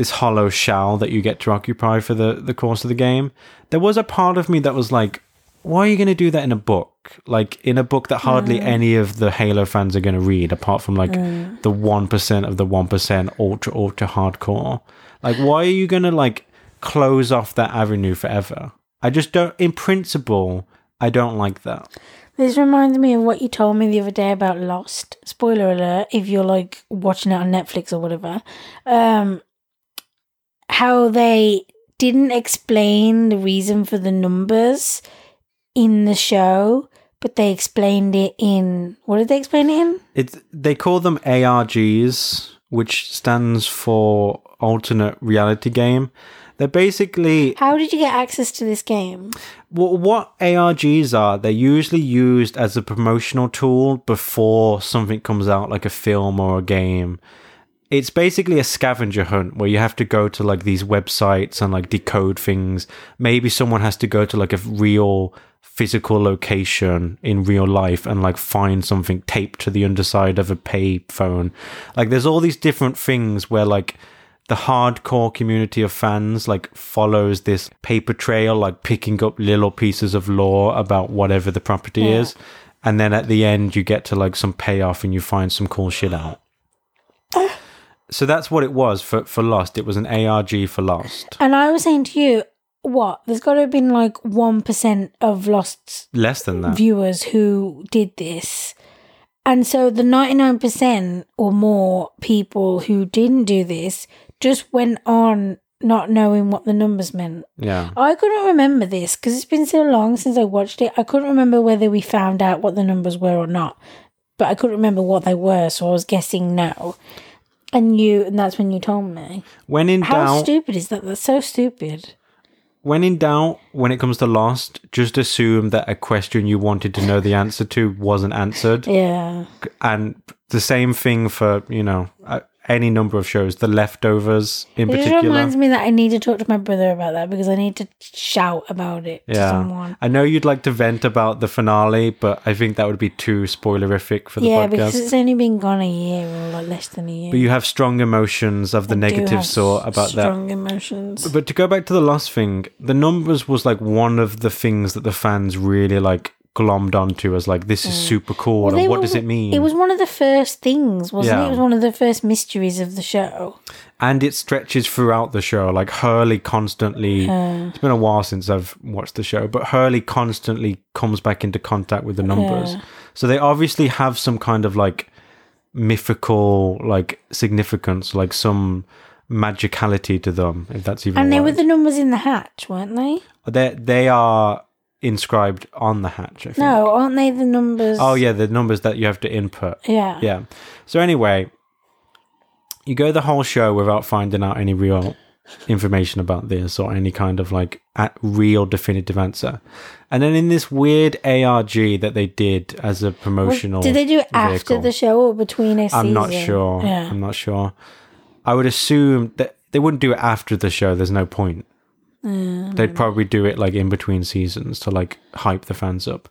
S2: this hollow shell that you get to occupy for the, the course of the game, there was a part of me that was like, why are you going to do that in a book? Like in a book that hardly any of the Halo fans are going to read, apart from like the 1% of the 1% ultra, ultra hardcore. Like, why are you going to like close off that avenue forever? I just don't, in principle, I don't like that.
S1: This reminds me of what you told me the other day about Lost. Spoiler alert, if you're like watching it on Netflix or whatever. Um, how they didn't explain the reason for the numbers in the show, but they explained it in. What did they explain it in?
S2: It's they call them ARGs, which stands for alternate reality game. They're basically
S1: How did you get access to this game?
S2: what ARGs are. They're usually used as a promotional tool before something comes out, like a film or a game. It's basically a scavenger hunt where you have to go to like these websites and like decode things. Maybe someone has to go to like a real physical location in real life and like find something taped to the underside of a pay phone. Like there's all these different things where like the hardcore community of fans like follows this paper trail, like picking up little pieces of lore about whatever the property
S1: Yeah.
S2: is. And then at the end, you get to like some payoff and you find some cool shit out. so that's what it was for, for Lost. It was an ARG for Lost.
S1: And I was saying to you, what? There's got to have been like 1% of Lost
S2: Less than that.
S1: viewers who did this. And so the 99% or more people who didn't do this just went on not knowing what the numbers meant.
S2: Yeah.
S1: I couldn't remember this because it's been so long since I watched it. I couldn't remember whether we found out what the numbers were or not, but I couldn't remember what they were, so I was guessing no. And you, and that's when you told me.
S2: When in doubt
S1: How
S2: doubt,
S1: stupid is that? That's so stupid.
S2: when in doubt, when it comes to Lost, just assume that a question you wanted to know the answer to wasn't answered.
S1: Yeah.
S2: and the same thing for you know uh, any number of shows the leftovers in particular.
S1: It reminds me that I need to talk to my brother about that because I need to shout about it to
S2: yeah
S1: someone.
S2: i know you'd like to vent about the finale but i think that would be too spoilerific for the
S1: Yeah,
S2: podcast
S1: because it's only been gone a year or like less than a year.
S2: but you have strong emotions of the
S1: I
S2: negative sort about that
S1: strong emotions.
S2: but to go back to the last thing the numbers was like one of the things that the fans really like glommed onto as like this is super cool
S1: Mm. Well,
S2: and what does it mean
S1: It was one of the first things, wasn't it?
S2: Yeah.
S1: It was one of the first mysteries of the show.
S2: and it stretches throughout the show. Like Hurley constantly. it's been a while since I've watched the show, but Hurley constantly comes back into contact with the numbers.
S1: Yeah.
S2: So they obviously have some kind of like mythical like significance, like some magicality to them, if that's even.
S1: And they were the numbers in the hatch, weren't they?
S2: They they are inscribed on the hatch. I think.
S1: No, aren't they the numbers?
S2: Oh yeah, the numbers that you have to input.
S1: Yeah.
S2: Yeah. So anyway, you go the whole show without finding out any real information about this or any kind of like a real definitive answer. And then in this weird ARG that they did as a promotional
S1: Did they do it after
S2: vehicle.
S1: the show or between a season?
S2: I'm not sure.
S1: Yeah.
S2: I'm not sure. I would assume that they wouldn't do it after the show. There's no point. They'd probably do it like in between seasons to like hype the fans up.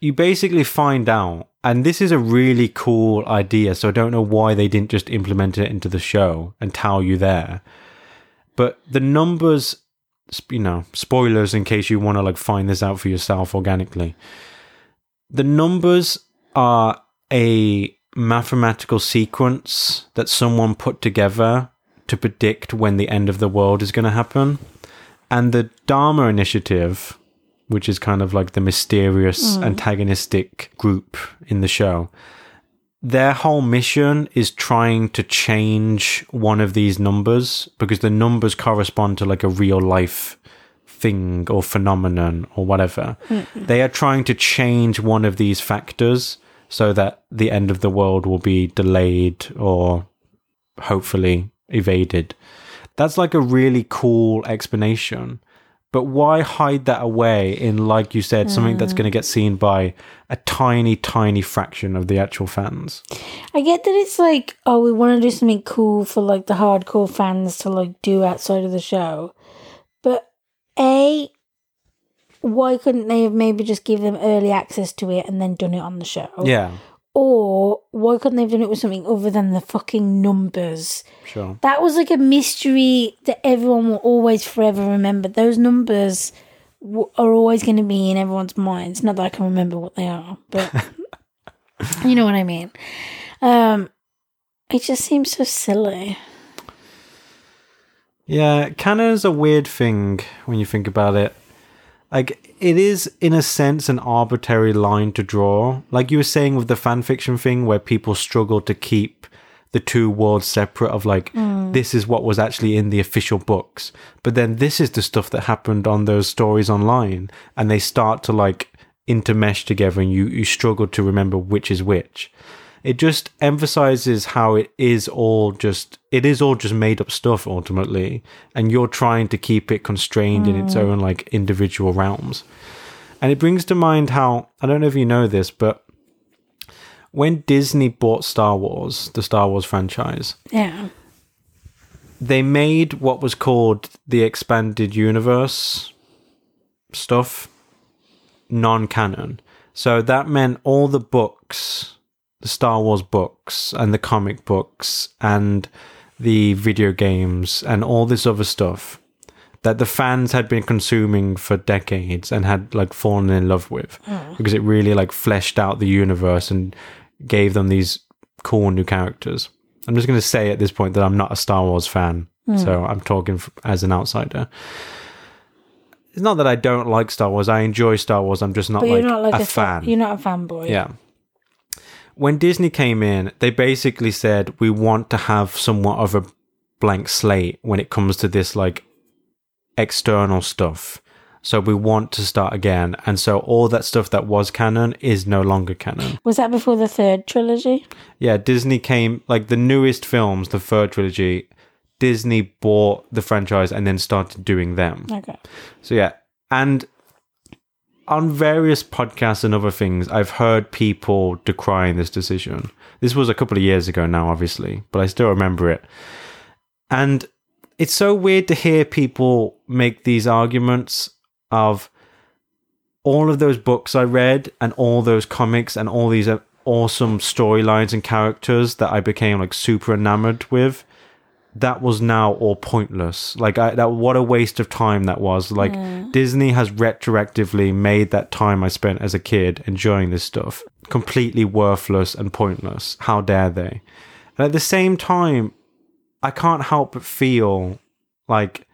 S2: You basically find out, and this is a really cool idea. So I don't know why they didn't just implement it into the show and tell you there. But the numbers, you know, spoilers in case you want to like find this out for yourself organically. The numbers are a mathematical sequence that someone put together to predict when the end of the world is going to happen. And the Dharma Initiative, which is kind of like the mysterious hmm. antagonistic group in the show, their whole mission is trying to change one of these numbers because the numbers correspond to like a real life thing or phenomenon or whatever. Hmm. They are trying to change one of these factors so that the end of the world will be delayed or hopefully evaded. That's like a really cool explanation. But why hide that away in, like you said, something that's hmm. going to get seen by a tiny, tiny fraction of the actual fans?
S1: I get that it's like, oh, we want to do something cool for like the hardcore fans to like do outside of the show. But A, why couldn't they have maybe just give them early access to it and then done it on the show?
S2: Yeah,
S1: Or why couldn't they have done it with something other than the fucking numbers?
S2: sure.
S1: That was like a mystery that everyone will always forever remember. Those numbers w- are always going to be in everyone's minds. Not that I can remember what they are, but you know what I mean. Um, it just seems so silly.
S2: Yeah, canon's a weird thing when you think about it. Like, it is, in a sense, an arbitrary line to draw. Like you were saying with the fanfiction thing, where people struggle to keep the two worlds separate of like, mm. this is what was actually in the official books. But then this is the stuff that happened on those stories online. And they start to like intermesh together and you, you struggle to remember which is which it just emphasizes how it is all just it is all just made up stuff ultimately and you're trying to keep it constrained in its hmm. own like individual realms and it brings to mind how i don't know if you know this but when Disney bought Star Wars, the Star Wars franchise,
S1: Yeah.
S2: they made what was called the expanded universe stuff non-canon. So that meant all the books, the Star Wars books and the comic books and the video games and all this other stuff that the fans had been consuming for decades and had like fallen in love with hmm. because it really like fleshed out the universe and gave them these cool new characters. I'm just going to say at this point that I'm not a Star Wars fan, hmm. so I'm talking as an outsider. It's not that I don't like Star Wars. I enjoy Star Wars. I'm just not, like,
S1: not like
S2: a,
S1: a, fa-
S2: fan.
S1: You're not a fanboy.
S2: Yeah. When Disney came in, they basically said we want to have somewhat of a blank slate when it comes to this like external stuff. So we want to start again. And so all that stuff that was canon is no longer canon.
S1: Was that before the third trilogy?
S2: Yeah, Disney came like the newest films, the third trilogy, Disney bought the franchise and then started doing them.
S1: Okay.
S2: So yeah, and on various podcasts and other things, I've heard people decrying this decision. This was a couple of years ago now, obviously, but I still remember it. And it's so weird to hear people make these arguments of all of those books I read and all those comics and all these uh, awesome storylines and characters that I became like super enamored with that was now all pointless. Like I, that, what a waste of time that was. Like mm. Disney has retroactively made that time I spent as a kid enjoying this stuff completely worthless and pointless. How dare they? And at the same time, I can't help but feel like,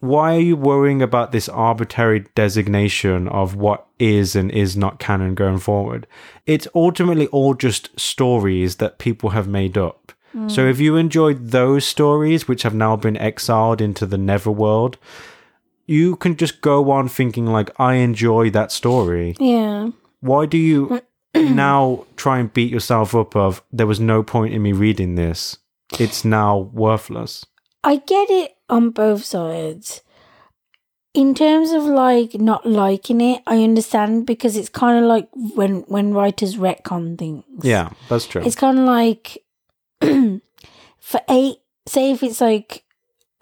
S2: why are you worrying about this arbitrary designation of what is and is not canon going forward? It's ultimately all just stories that people have made up. So hmm. if you enjoyed those stories, which have now been exiled into the Neverworld, you can just go on thinking like, I enjoy that story.
S1: Yeah.
S2: Why do you now try and beat yourself up of there was no point in me reading this? It's now worthless.
S1: I get it on both sides. In terms of like not liking it, I understand because it's kind of like when when writers retcon things.
S2: Yeah, that's true.
S1: It's kind of like for eight. Say if it's like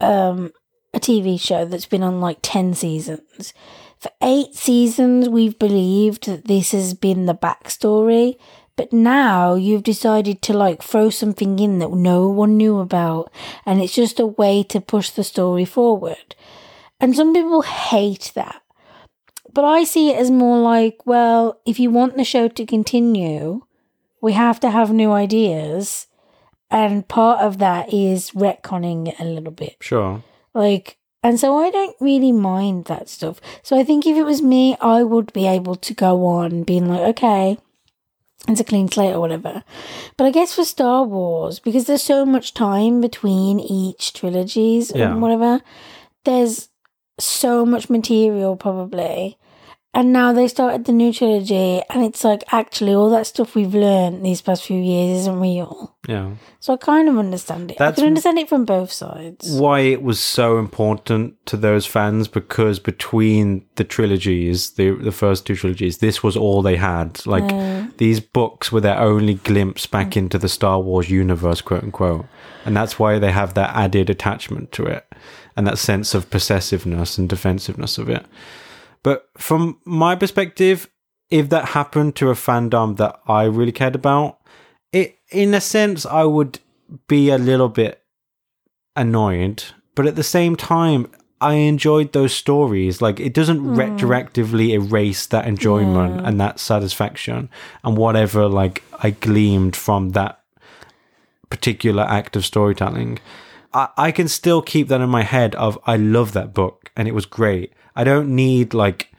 S1: um a TV show that's been on like ten seasons. For eight seasons, we've believed that this has been the backstory, but now you've decided to like throw something in that no one knew about, and it's just a way to push the story forward. And some people hate that. But I see it as more like, well, if you want the show to continue, we have to have new ideas. And part of that is retconning it a little bit.
S2: sure.
S1: Like, and so I don't really mind that stuff. So I think if it was me, I would be able to go on being like, okay, it's a clean slate or whatever. But I guess for Star Wars, because there's so much time between each trilogies
S2: Yeah.
S1: and whatever, there's so much material probably. And now they started the new trilogy, and it's like actually all that stuff we've learned these past few years isn't real.
S2: Yeah.
S1: So I kind of understand it.
S2: That's-
S1: I can understand it from both sides.
S2: Why it was so important to those fans because between the trilogies, the the first two trilogies, this was all they had. Like these books were their only glimpse back mm. into the Star Wars universe, quote unquote. And that's why they have that added attachment to it and that sense of possessiveness and defensiveness of it. But from my perspective, if that happened to a fandom that I really cared about, it in a sense I would be a little bit annoyed, but at the same time I enjoyed those stories. Like it doesn't hmm. retroactively erase that enjoyment and that satisfaction and whatever like I gleamed from that particular act of storytelling. I, I can still keep that in my head of I love that book and it was great. I don't need like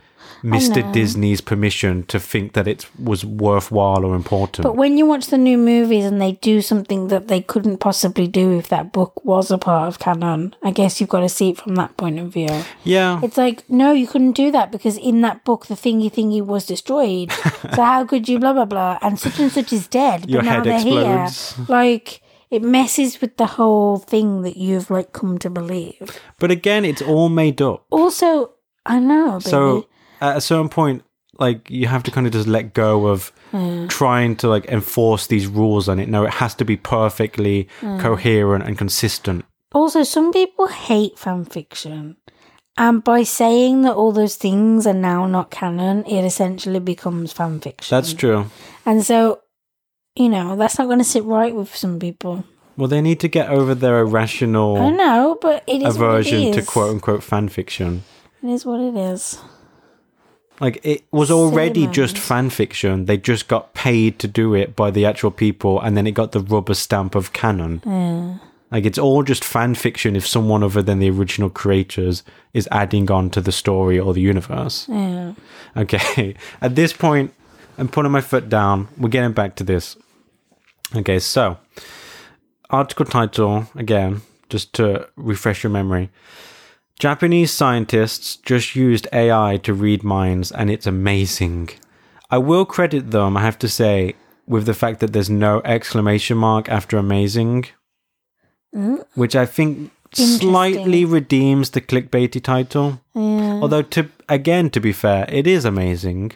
S2: Mr. Disney's permission to think that it was worthwhile or important.
S1: But when you watch the new movies and they do something that they couldn't possibly do if that book was a part of canon, I guess you've got to see it from that point of view.
S2: yeah.
S1: It's like, no, you couldn't do that because in that book, the thingy thingy was destroyed. so how could you blah, blah, blah? And such and such is dead. But
S2: Your
S1: now
S2: head
S1: they're
S2: explodes.
S1: here. Like, it messes with the whole thing that you've like come to believe.
S2: But again, it's all made up.
S1: Also, I know, baby.
S2: So at a certain point, like you have to kind of just let go of trying to like enforce these rules on it. No, it has to be perfectly coherent and consistent.
S1: Also, some people hate fan fiction. And by saying that all those things are now not canon, it essentially becomes fan fiction.
S2: That's true.
S1: And so, you know, that's not going to sit right with some people.
S2: Well, they need to get over their irrational.
S1: I know, but it is
S2: aversion
S1: it
S2: to quote unquote fan fiction.
S1: It is what it is.
S2: Like it was already
S1: Silly
S2: just fan fiction. They just got paid to do it by the actual people, and then it got the rubber stamp of canon.
S1: Yeah.
S2: Like it's all just fan fiction if someone other than the original creators is adding on to the story or the universe.
S1: Yeah.
S2: Okay, at this point, I'm putting my foot down. We're getting back to this. Okay, so article title again, just to refresh your memory. Japanese scientists just used AI to read minds, and it's amazing. I will credit them, I have to say, with the fact that there's no exclamation mark after amazing,
S1: Mm.
S2: which I think slightly redeems the clickbaity title.
S1: Yeah.
S2: Although, to again, to be fair, it is amazing,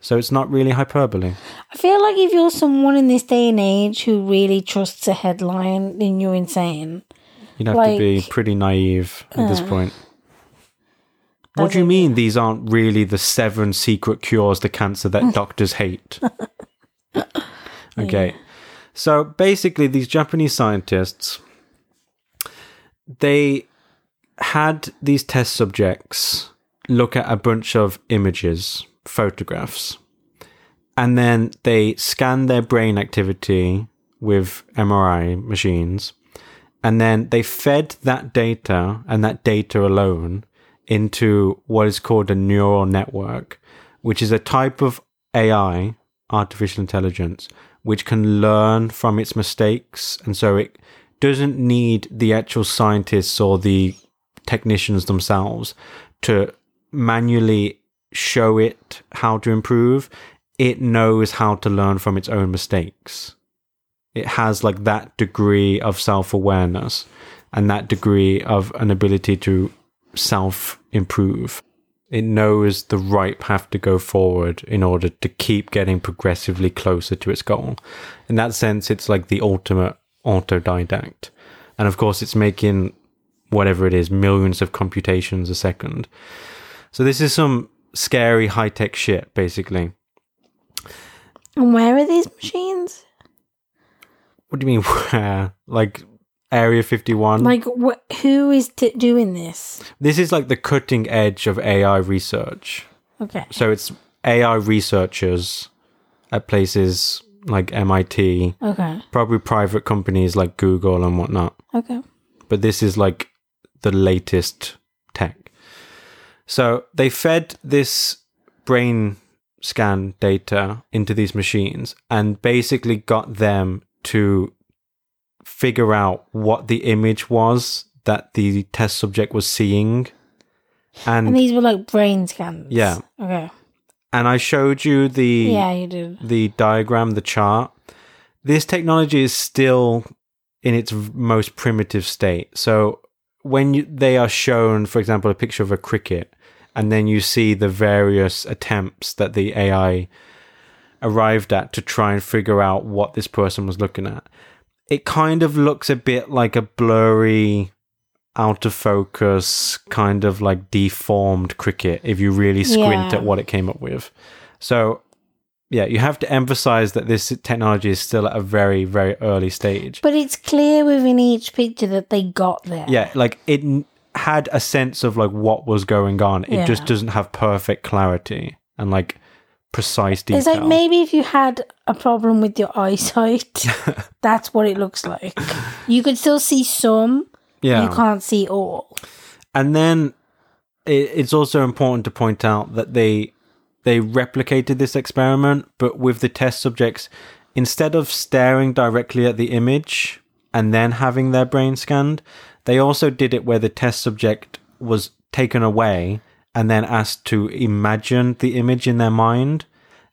S2: so it's not really hyperbole.
S1: I feel like if you're someone in this day and age who really trusts a headline, then you're insane.
S2: You'd have to be pretty naive at this
S1: uh,
S2: point. What do you mean these aren't really the seven secret cures to cancer that doctors hate? Okay. So basically these Japanese scientists they had these test subjects look at a bunch of images, photographs, and then they scan their brain activity with MRI machines, and then they fed that data and that data alone into what is called a neural network, which is a type of AI, artificial intelligence, which can learn from its mistakes. And so it doesn't need the actual scientists or the technicians themselves to manually show it how to improve. It knows how to learn from its own mistakes. It has like that degree of self awareness and that degree of an ability to self improve. It knows the right path to go forward in order to keep getting progressively closer to its goal. In that sense, it's like the ultimate autodidact. And of course, it's making whatever it is, millions of computations a second. So this is some scary high tech shit, basically.
S1: And where are these machines?
S2: What do you mean where? Like Area 51?
S1: Like, wh- who is t- doing this?
S2: this is like the cutting edge of AI research.
S1: Okay.
S2: So it's AI researchers at places like MIT,
S1: Okay.
S2: probably private companies like Google and whatnot.
S1: Okay.
S2: But this is like the latest. So they fed this brain scan data into these machines and basically got them to figure out what the image was that the test subject was seeing.
S1: And
S2: And
S1: these were like brain scans.
S2: Yeah.
S1: Okay.
S2: and I showed you the
S1: Yeah, you did.
S2: the diagram, the chart. This technology is still in its most primitive state. So when you, they are shown, for example, a picture of a cricket, and then you see the various attempts that the AI arrived at to try and figure out what this person was looking at, it kind of looks a bit like a blurry, out of focus, kind of like deformed cricket if you really squint
S1: Yeah.
S2: at what it came up with. So yeah, you have to emphasize that this technology is still at a very, very early stage.
S1: But it's clear within each picture that they got there.
S2: Yeah, like it had a sense of like what was going on. It just doesn't have perfect clarity and like precise detail.
S1: It's like maybe if you had a problem with your eyesight, that's what it looks like. You could still see some,
S2: yeah.
S1: you can't see all.
S2: And then it, it's also important to point out that they they replicated this experiment, but with the test subjects, instead of staring directly at the image and then having their brain scanned, they also did it where the test subject was taken away and then asked to imagine the image in their mind,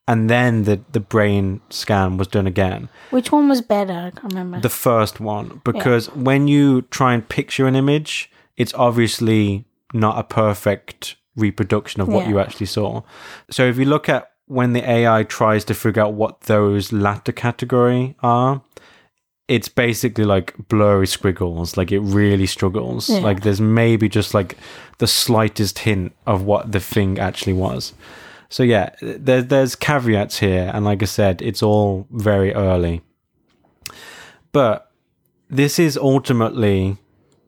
S2: and then the the brain scan was done again
S1: Which one was better? I can't remember.
S2: the first one because when you try and picture an image, it's obviously not a perfect reproduction of what
S1: Yeah.
S2: you actually saw. So if you look at when the AI tries to figure out what those latter category are, it's basically like blurry squiggles. Like it really struggles.
S1: Yeah.
S2: Like there's maybe just like the slightest hint of what the thing actually was. So yeah, there, there's caveats here, and like I said, it's all very early. But this is ultimately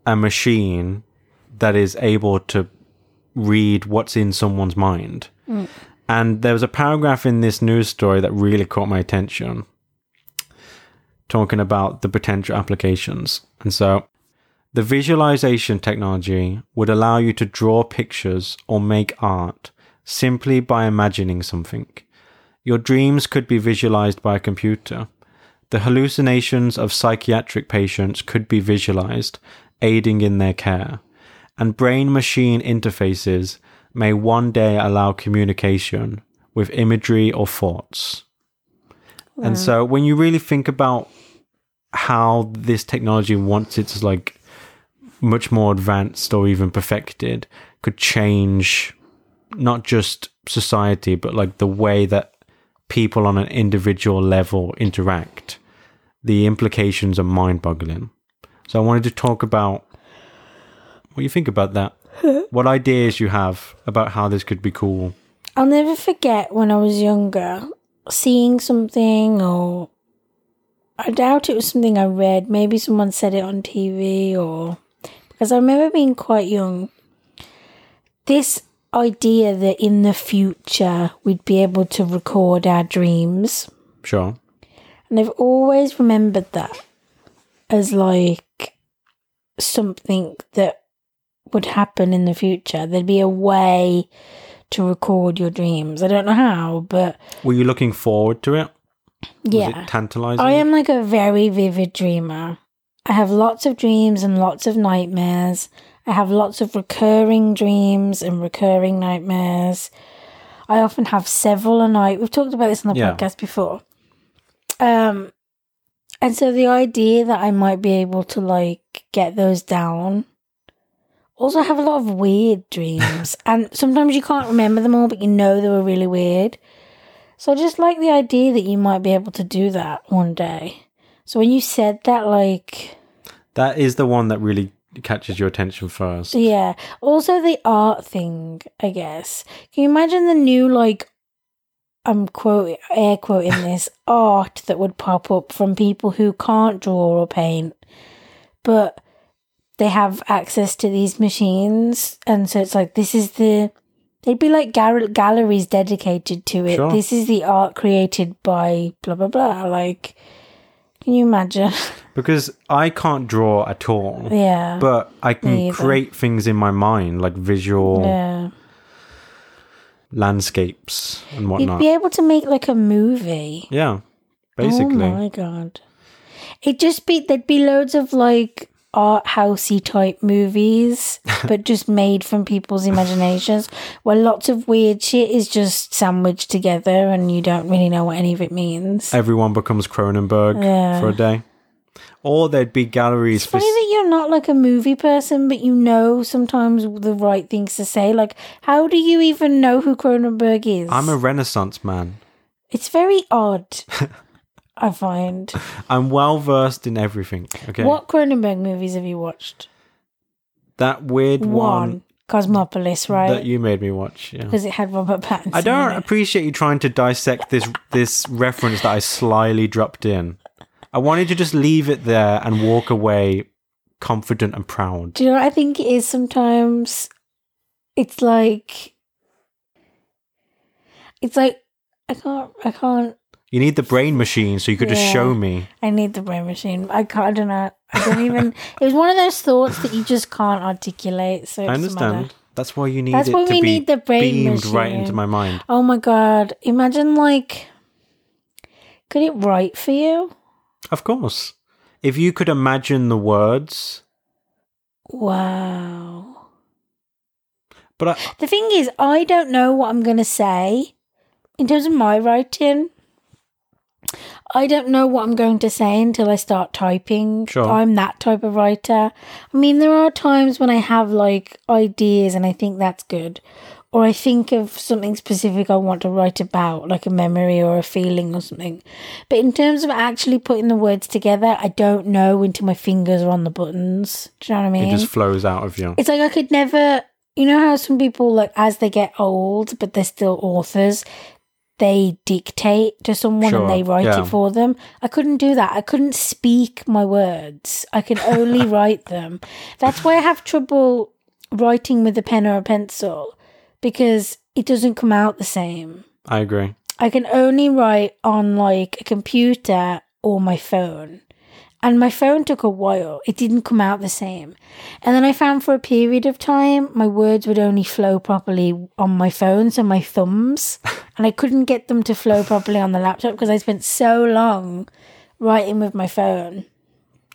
S2: a machine that is able to read what's in someone's mind. Mm. And there was a paragraph in this news story that really caught my attention, talking about the potential applications. And so, the visualization technology would allow you to draw pictures or make art simply by imagining something. Your dreams could be visualized by a computer. The hallucinations of psychiatric patients could be visualized, aiding in their care. And brain machine interfaces may one day allow communication with imagery or thoughts. And so when you really think about how this technology, once it's like much more advanced or even perfected, could change not just society, but like the way that people on an individual level interact, the implications are mind boggling. So I wanted to talk about what you think about that. what ideas you have about how this could be cool.
S1: I'll never forget when I was younger seeing something, or I doubt it was something I read. Maybe someone said it on TV, or because I remember being quite young. This idea that in the future we'd be able to record our dreams.
S2: Sure.
S1: And I've always remembered that as like something that would happen in the future. There'd be a way to record your dreams. I don't know how, but
S2: Were you looking forward to it? Was
S1: yeah.
S2: it tantalizing?
S1: I am like a very vivid dreamer. I have lots of dreams and lots of nightmares. I have lots of recurring dreams and recurring nightmares. I often have several a night. We've talked about this on the
S2: Yeah.
S1: podcast before. Um and so the idea that I might be able to like get those down. Also I have a lot of weird dreams and sometimes you can't remember them all but you know they were really weird. So I just like the idea that you might be able to do that one day. So when you said that, like,
S2: That is the one that really catches your attention first.
S1: yeah. Also the art thing, I guess. Can you imagine the new, like, I'm quote air quoting this art that would pop up from people who can't draw or paint, but they have access to these machines, and so it's like this is the. They'd be like gal- galleries dedicated to it.
S2: Sure.
S1: This is the art created by blah blah blah. Like, can you imagine?
S2: Because I can't draw at all.
S1: yeah,
S2: But I can create things in my mind, like visual
S1: yeah.
S2: landscapes and
S1: You'd
S2: whatnot.
S1: be able to make like a movie.
S2: yeah, basically.
S1: Oh my god. It just be there'd be loads of like art housey type movies, but just made from people's imaginations, where lots of weird shit is just sandwiched together and you don't really know what any of it means.
S2: Everyone becomes Cronenberg
S1: Yeah.
S2: for a day. Or there'd be galleries
S1: It's
S2: for.
S1: funny that you're not like a movie person, but you know sometimes the right things to say. Like, how do you even know who Cronenberg is?
S2: I'm a Renaissance man.
S1: It's very odd. I find.
S2: I'm well versed in everything. Okay.
S1: What Cronenberg movies have you watched?
S2: That weird one,
S1: One, Cosmopolis, right?
S2: that you made me watch. Yeah.
S1: because it had Robert Pattinson.
S2: I don't appreciate you trying to dissect this this reference that I slyly dropped in. I wanted to just leave it there and walk away confident and proud.
S1: Do you know what I think it is sometimes? It's like. It's like. I can't. I can't.
S2: You need the brain machine so you could just show me.
S1: I need the brain machine. I can't. I don't know. I don't even. it was one of those thoughts that you just can't articulate. So
S2: I
S1: doesn't matter.
S2: understand. That's why you need
S1: That's
S2: it
S1: why
S2: to
S1: we
S2: be
S1: need the brain
S2: beamed right into my mind.
S1: Oh my god! Imagine like. Could it write for you?
S2: Of course. If you could imagine the words,
S1: Wow.
S2: but I,
S1: The thing is, I don't know what I'm going to say in terms of my writing. I don't know what I'm going to say until I start typing.
S2: Sure.
S1: I'm that type of writer. I mean, there are times when I have like ideas and I think that's good. or I think of something specific I want to write about, like a memory or a feeling or something. But in terms of actually putting the words together, I don't know until my fingers are on the buttons. Do you know what I mean?
S2: It just flows out of you.
S1: It's like I could never, you know how some people like as they get old, but they're still authors, they dictate to someone
S2: Sure,
S1: and they write
S2: yeah.
S1: it for them. I couldn't do that. I couldn't speak my words. I can only write them. That's why I have trouble writing with a pen or a pencil because it doesn't come out the same.
S2: I agree.
S1: I can only write on like a computer or my phone. And my phone took a while. It didn't come out the same. And then I found for a period of time, my words would only flow properly on my phone, so my thumbs. And I couldn't get them to flow properly on the laptop because I spent so long writing with my phone.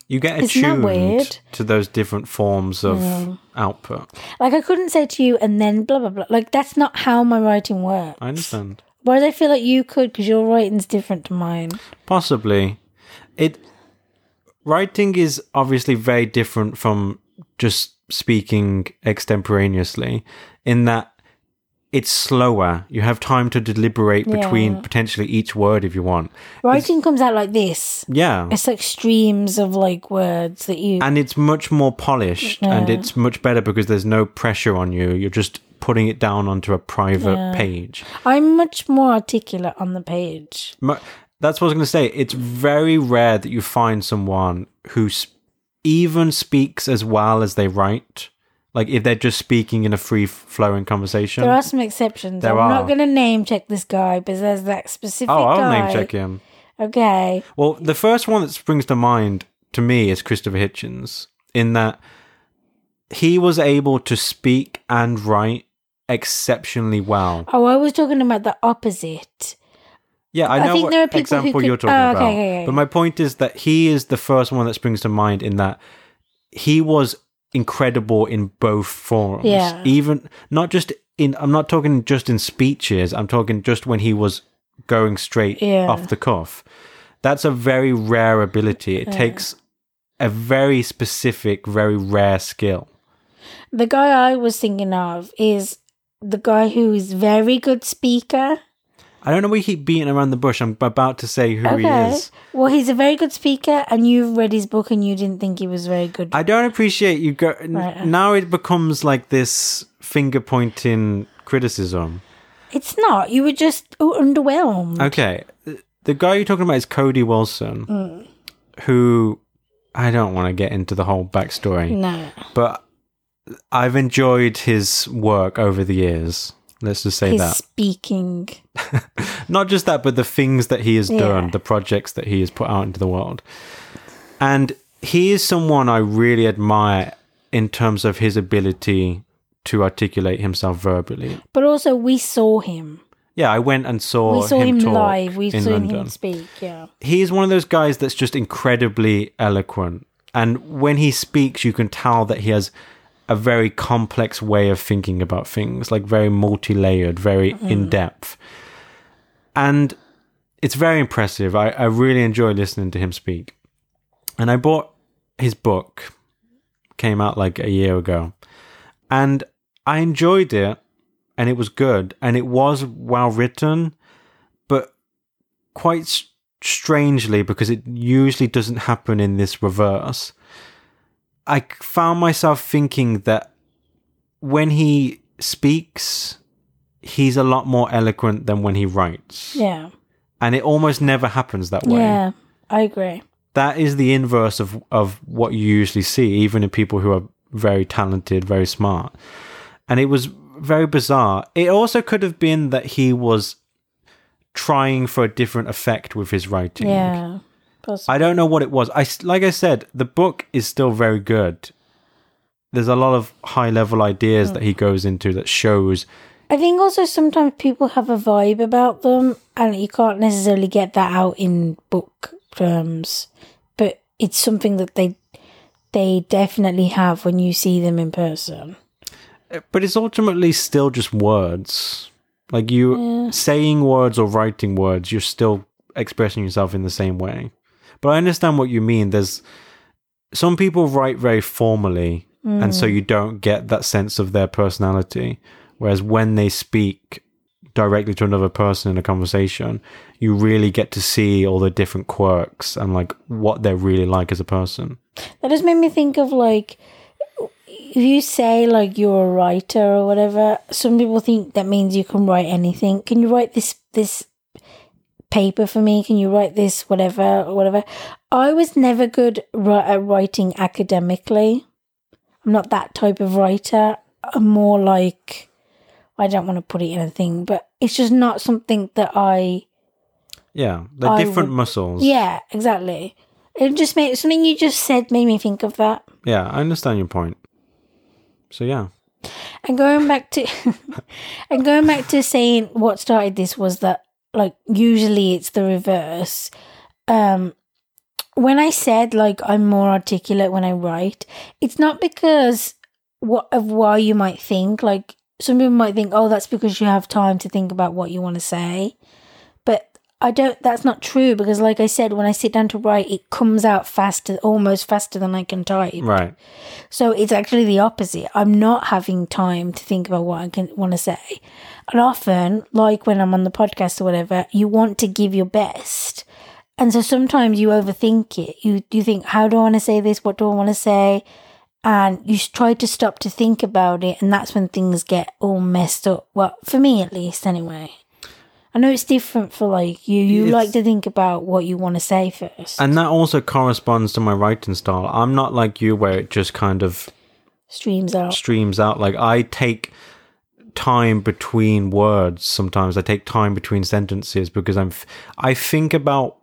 S2: You get attuned to those different forms of output.
S1: Like I couldn't say to you and then blah, blah, blah. Like that's not how my writing works.
S2: I understand.
S1: Whereas I feel like you could because your writing's different to mine.
S2: Possibly. It writing is obviously very different from just speaking extemporaneously in that it's slower. You have time to deliberate between potentially each word if you want.
S1: Writing comes out like this.
S2: Yeah.
S1: It's like streams of like words that you.
S2: and it's much more polished and it's much better because there's no pressure on you. You're just putting it down onto a private
S1: Yeah.
S2: page.
S1: I'm much more articulate on the page.
S2: Mu- That's what I was going to say. It's very rare that you find someone who s- even speaks as well as they write. Like if they're just speaking in a free flowing conversation.
S1: There are some exceptions.
S2: There
S1: I'm
S2: are.
S1: not going to name check this guy, but there's that specific
S2: oh, I'll
S1: guy.
S2: name check him.
S1: Okay.
S2: Well, the first one that springs to mind to me is Christopher Hitchens, in that he was able to speak and write exceptionally well.
S1: Oh, I was talking about the opposite.
S2: Yeah, I
S1: I
S2: know
S1: think
S2: what
S1: there
S2: example
S1: could-
S2: you're talking
S1: Oh, okay,
S2: about.
S1: okay, okay.
S2: But my point is that he is the first one that springs to mind in that he was incredible in both forms.
S1: Yeah.
S2: Even not just in I'm not talking just in speeches, I'm talking just when he was going straight
S1: Yeah.
S2: off the cuff. That's a very rare ability. It takes a very specific, very rare skill.
S1: The guy I was thinking of is the guy who is very good speaker.
S2: I don't know why we keep beating around the bush. I'm about to say who he is.
S1: Well, he's a very good speaker, and you've read his book and you didn't think he was very good.
S2: I don't appreciate you go
S1: Right.
S2: now it becomes like this finger pointing criticism.
S1: it's not. You were just underwhelmed.
S2: Okay. The guy you're talking about is Cody Wilson,
S1: Mm.
S2: who I don't want to get into the whole backstory,
S1: No.
S2: but I've enjoyed his work over the years. Let's just say
S1: His
S2: that.
S1: speaking.
S2: Not just that, but the things that he has
S1: Yeah.
S2: done, the projects that he has put out into the world. And he is someone I really admire in terms of his ability to articulate himself verbally.
S1: But also, we saw him.
S2: Yeah, I went and saw
S1: we saw
S2: him,
S1: him, live. We've seen
S2: London.
S1: him speak. Yeah.
S2: He's one of those guys that's just incredibly eloquent. And when he speaks, you can tell that he has a very complex way of thinking about things, like very multi layered, very mm-hmm. in depth. And it's very impressive. I, I really enjoy listening to him speak. And I bought his book, came out like a year ago. And I enjoyed it, and it was good, and it was well written, but quite strangely, because it usually doesn't happen in this reverse, I found myself thinking that when he speaks, he's a lot more eloquent than when he writes.
S1: Yeah.
S2: And it almost never happens that way.
S1: Yeah. I agree.
S2: That is the inverse of, of what you usually see, even in people who are very talented, very smart. And it was very bizarre. It also could have been that he was trying for a different effect with his writing.
S1: Yeah. Possibly.
S2: I don't know what it was. I like I said, the book is still very good. There's a lot of high level ideas that hmm. he goes into that shows.
S1: I think also sometimes people have a vibe about them, and you can't necessarily get that out in book terms. But it's something that they they definitely have when you see them in person.
S2: Eh, but it's ultimately still just words. Like you saying words or writing words, you're still expressing yourself in the same way. But I understand what you mean. There's some people write very formally, and so mm. you don't get that sense of their personality. Whereas when they speak directly to another person in a conversation, you really get to see all the different quirks and like what they're really like as a person.
S1: That just made me think of like if you say like you're a writer or whatever, some people think that means you can write anything. Can you write this this paper for me? Can you write this whatever or whatever? I was never good at writing academically. I'm not that type of writer. I'm more like I don't want to put it in a thing, but it's just not something that I.
S2: Yeah, they're
S1: I
S2: different
S1: would-
S2: muscles.
S1: Yeah, exactly. It just made something you just said made me think of that.
S2: Yeah, I understand your point. So yeah.
S1: And going back to and going back to saying what started this was that like usually it's the reverse. Um when I said like I'm more articulate when I write, it's not because what of why you might think like some people might think oh that's because you have time to think about what you want to say. But I don't that's not true because like I said when I sit down to write it comes out faster almost faster than I can type.
S2: Right.
S1: So it's actually the opposite. I'm not having time to think about what I can want to say. And often, like when I'm on the podcast or whatever, you want to give your best. And so sometimes you overthink it. You you think, how do I want to say this? What do I want to say? And you try to stop to think about it, and that's when things get all messed up. Well, for me at least, anyway. I know it's different for like you. You
S2: It's-
S1: like to think about what you want to say first.
S2: And that also corresponds to my writing style. I'm not like you where it just kind of
S1: Streams out.
S2: streams out. Like I take time between words sometimes. I take time between sentences because I'm I think about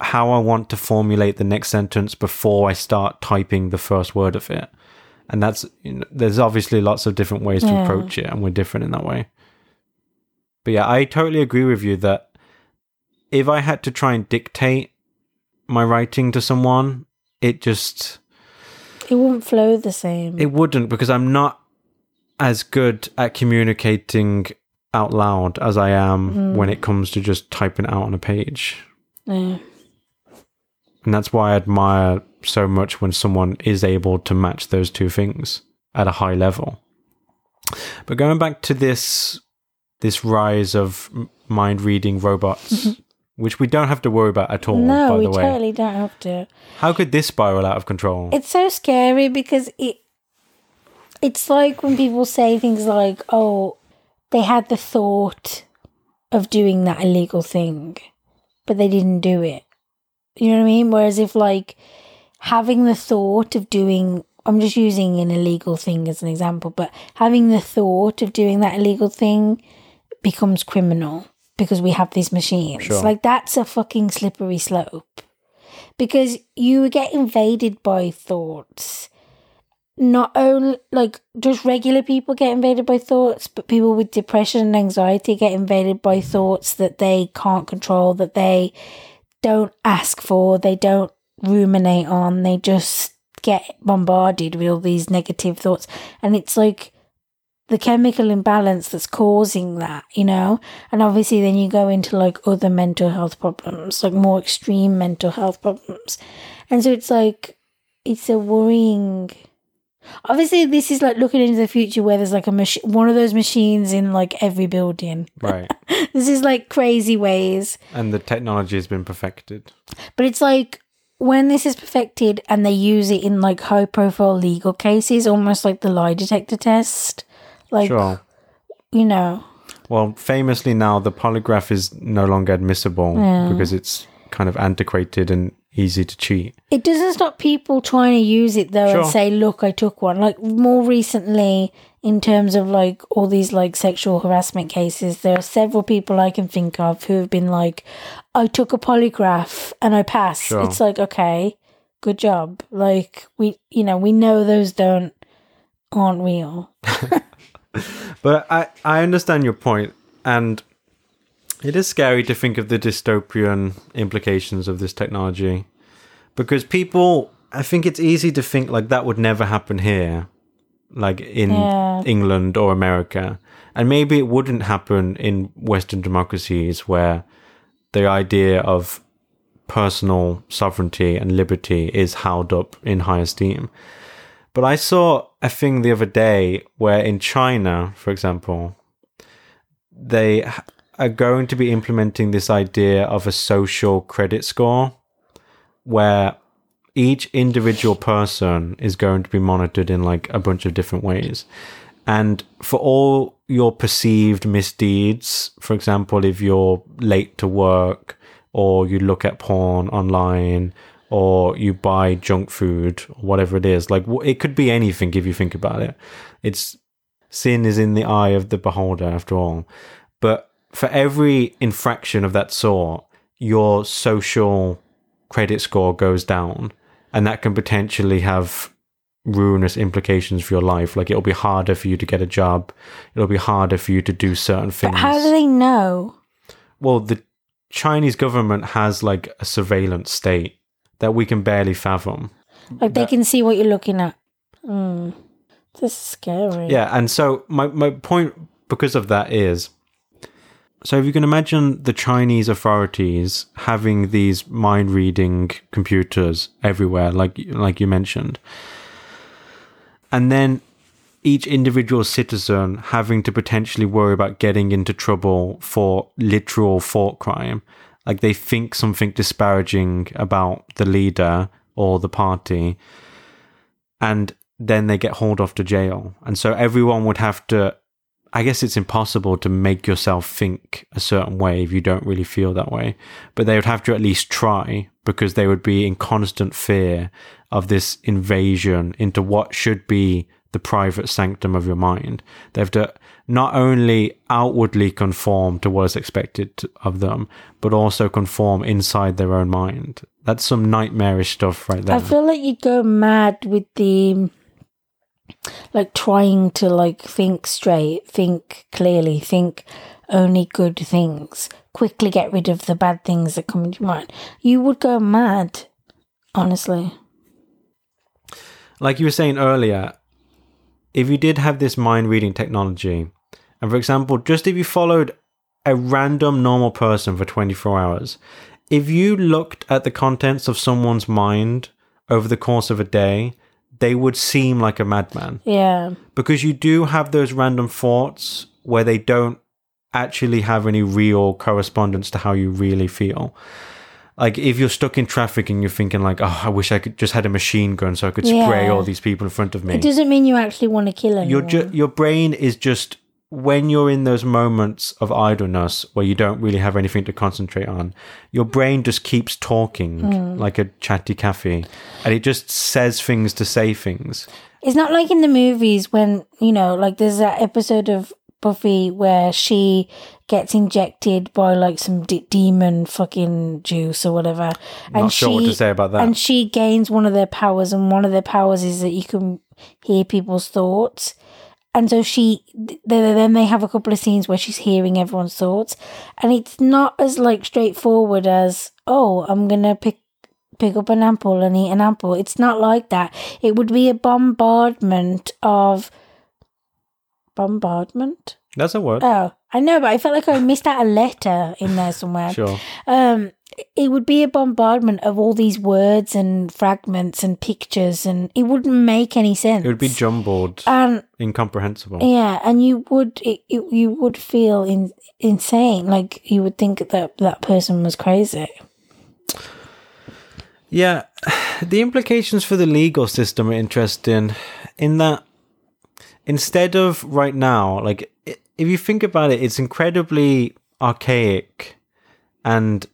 S2: how I want to formulate the next sentence before I start typing the first word of it. And that's you know, there's obviously lots of different ways to approach it and we're different in that way. But yeah, I totally agree with you that if I had to try and dictate my writing to someone, it just
S1: It wouldn't flow the same.
S2: it wouldn't because I'm not as good at communicating out loud as I am mm. when it comes to just typing out on a page.
S1: yeah.
S2: And that's why I admire so much when someone is able to match those two things at a high level. But going back to this this rise of mind reading robots, mm-hmm. which we don't have to worry about at all,
S1: No,
S2: by
S1: we
S2: the way.
S1: totally don't have to.
S2: How could this spiral out of control?
S1: It's so scary because it it's like when people say things like, "Oh, they had the thought of doing that illegal thing, but they didn't do it." You know what I mean? Whereas if like having the thought of doing I'm just using an illegal thing as an example, but having the thought of doing that illegal thing becomes criminal because we have these machines.
S2: Sure.
S1: Like that's a fucking slippery slope. Because you get invaded by thoughts. Not only like just regular people get invaded by thoughts, but people with depression and anxiety get invaded by thoughts that they can't control, that they don't ask for, they don't ruminate on, they just get bombarded with all these negative thoughts. And it's like the chemical imbalance that's causing that, you know? And obviously, then you go into like other mental health problems, like more extreme mental health problems. And so it's like, it's a worrying. Obviously, this is like looking into the future where there's like a machine, one of those machines in like every building.
S2: right.
S1: This is like crazy ways.
S2: and the technology has been perfected.
S1: But it's like when this is perfected and they use it in like high profile legal cases, almost like the lie detector test. Like,
S2: Sure.
S1: you know,
S2: Well, famously now the polygraph is no longer admissible
S1: Yeah.
S2: because it's kind of antiquated and easy to cheat.
S1: it doesn't stop people trying to use it though and say, look, I took one. Like more recently, in terms of like all these like sexual harassment cases, there are several people I can think of who have been like, I took a polygraph and I passed.
S2: Sure.
S1: It's like, okay, good job. Like we, you know, we know those don't aren't real.
S2: But I, I understand your point, and it is scary to think of the dystopian implications of this technology because people, I think it's easy to think like that would never happen here, like in
S1: Yeah.
S2: England or America. And maybe it wouldn't happen in Western democracies where the idea of personal sovereignty and liberty is held up in high esteem. But I saw a thing the other day where in China, for example, they are going to be implementing this idea of a social credit score where each individual person is going to be monitored in like a bunch of different ways. And for all your perceived misdeeds, for example, if you're late to work or you look at porn online or you buy junk food whatever it is, like it could be anything if you think about it. It's sin is in the eye of the beholder after all. But for every infraction of that sort, your social credit score goes down and that can potentially have ruinous implications for your life like it'll be harder for you to get a job it'll be harder for you to do certain things
S1: But how do they know?
S2: well the chinese government has like a surveillance state that we can barely fathom
S1: Like they can see what you're looking at. Mm. This is scary.
S2: yeah and so my, my point because of that is so if you can imagine the chinese authorities having these mind reading computers everywhere like like you mentioned. And then each individual citizen having to potentially worry about getting into trouble for literal thought crime. Like they think something disparaging about the leader or the party and then they get hauled off to jail. And so everyone would have to I guess it's impossible to make yourself think a certain way if you don't really feel that way. But they would have to at least try because they would be in constant fear of this invasion into what should be the private sanctum of your mind. They have to not only outwardly conform to what is expected of them, but also conform inside their own mind. That's some nightmarish stuff right there.
S1: I feel like you'd go mad with the like trying to like think straight, think clearly, think only good things. Quickly get rid of the bad things that come into your mind. You would go mad, honestly.
S2: like you were saying earlier, if you did have this mind reading technology, and for example, just if you followed a random normal person for 24 hours, if you looked at the contents of someone's mind over the course of a day, they would seem like a madman
S1: Yeah.
S2: because you do have those random thoughts where they don't actually have any real correspondence to how you really feel. Like if you're stuck in traffic and you're thinking like, oh, I wish I could just had a machine gun so I could spray
S1: Yeah.
S2: all these people in front of me.
S1: It doesn't mean you actually want to kill anyone.
S2: Your ju- your brain is just when you're in those moments of idleness where you don't really have anything to concentrate on. Your brain just keeps talking
S1: Hmm.
S2: like a chatty cafe, and it just says things to say things.
S1: It's not like in the movies when, you know, like there's that episode of Buffy where she gets injected by like some d- demon fucking juice or whatever.
S2: Not sure what to say about that.
S1: And she gains one of their powers, and one of their powers is that you can hear people's thoughts. And so she, th- then they have a couple of scenes where she's hearing everyone's thoughts, and it's not as like straightforward as oh, I'm gonna pick pick up an apple and eat an apple. It's not like that. It would be a bombardment of bombardment.
S2: That's a word.
S1: Oh, I know, but I felt like I missed out a letter in there somewhere.
S2: sure.
S1: Um, it would be a bombardment of all these words and fragments and pictures, and it wouldn't make any sense.
S2: It would be jumbled,
S1: and
S2: incomprehensible.
S1: yeah, and you would it, you, you would feel in, insane. Like you would think that that person was crazy.
S2: Yeah, the implications for the legal system are interesting in that instead of right now, like if you think about it, it's incredibly archaic and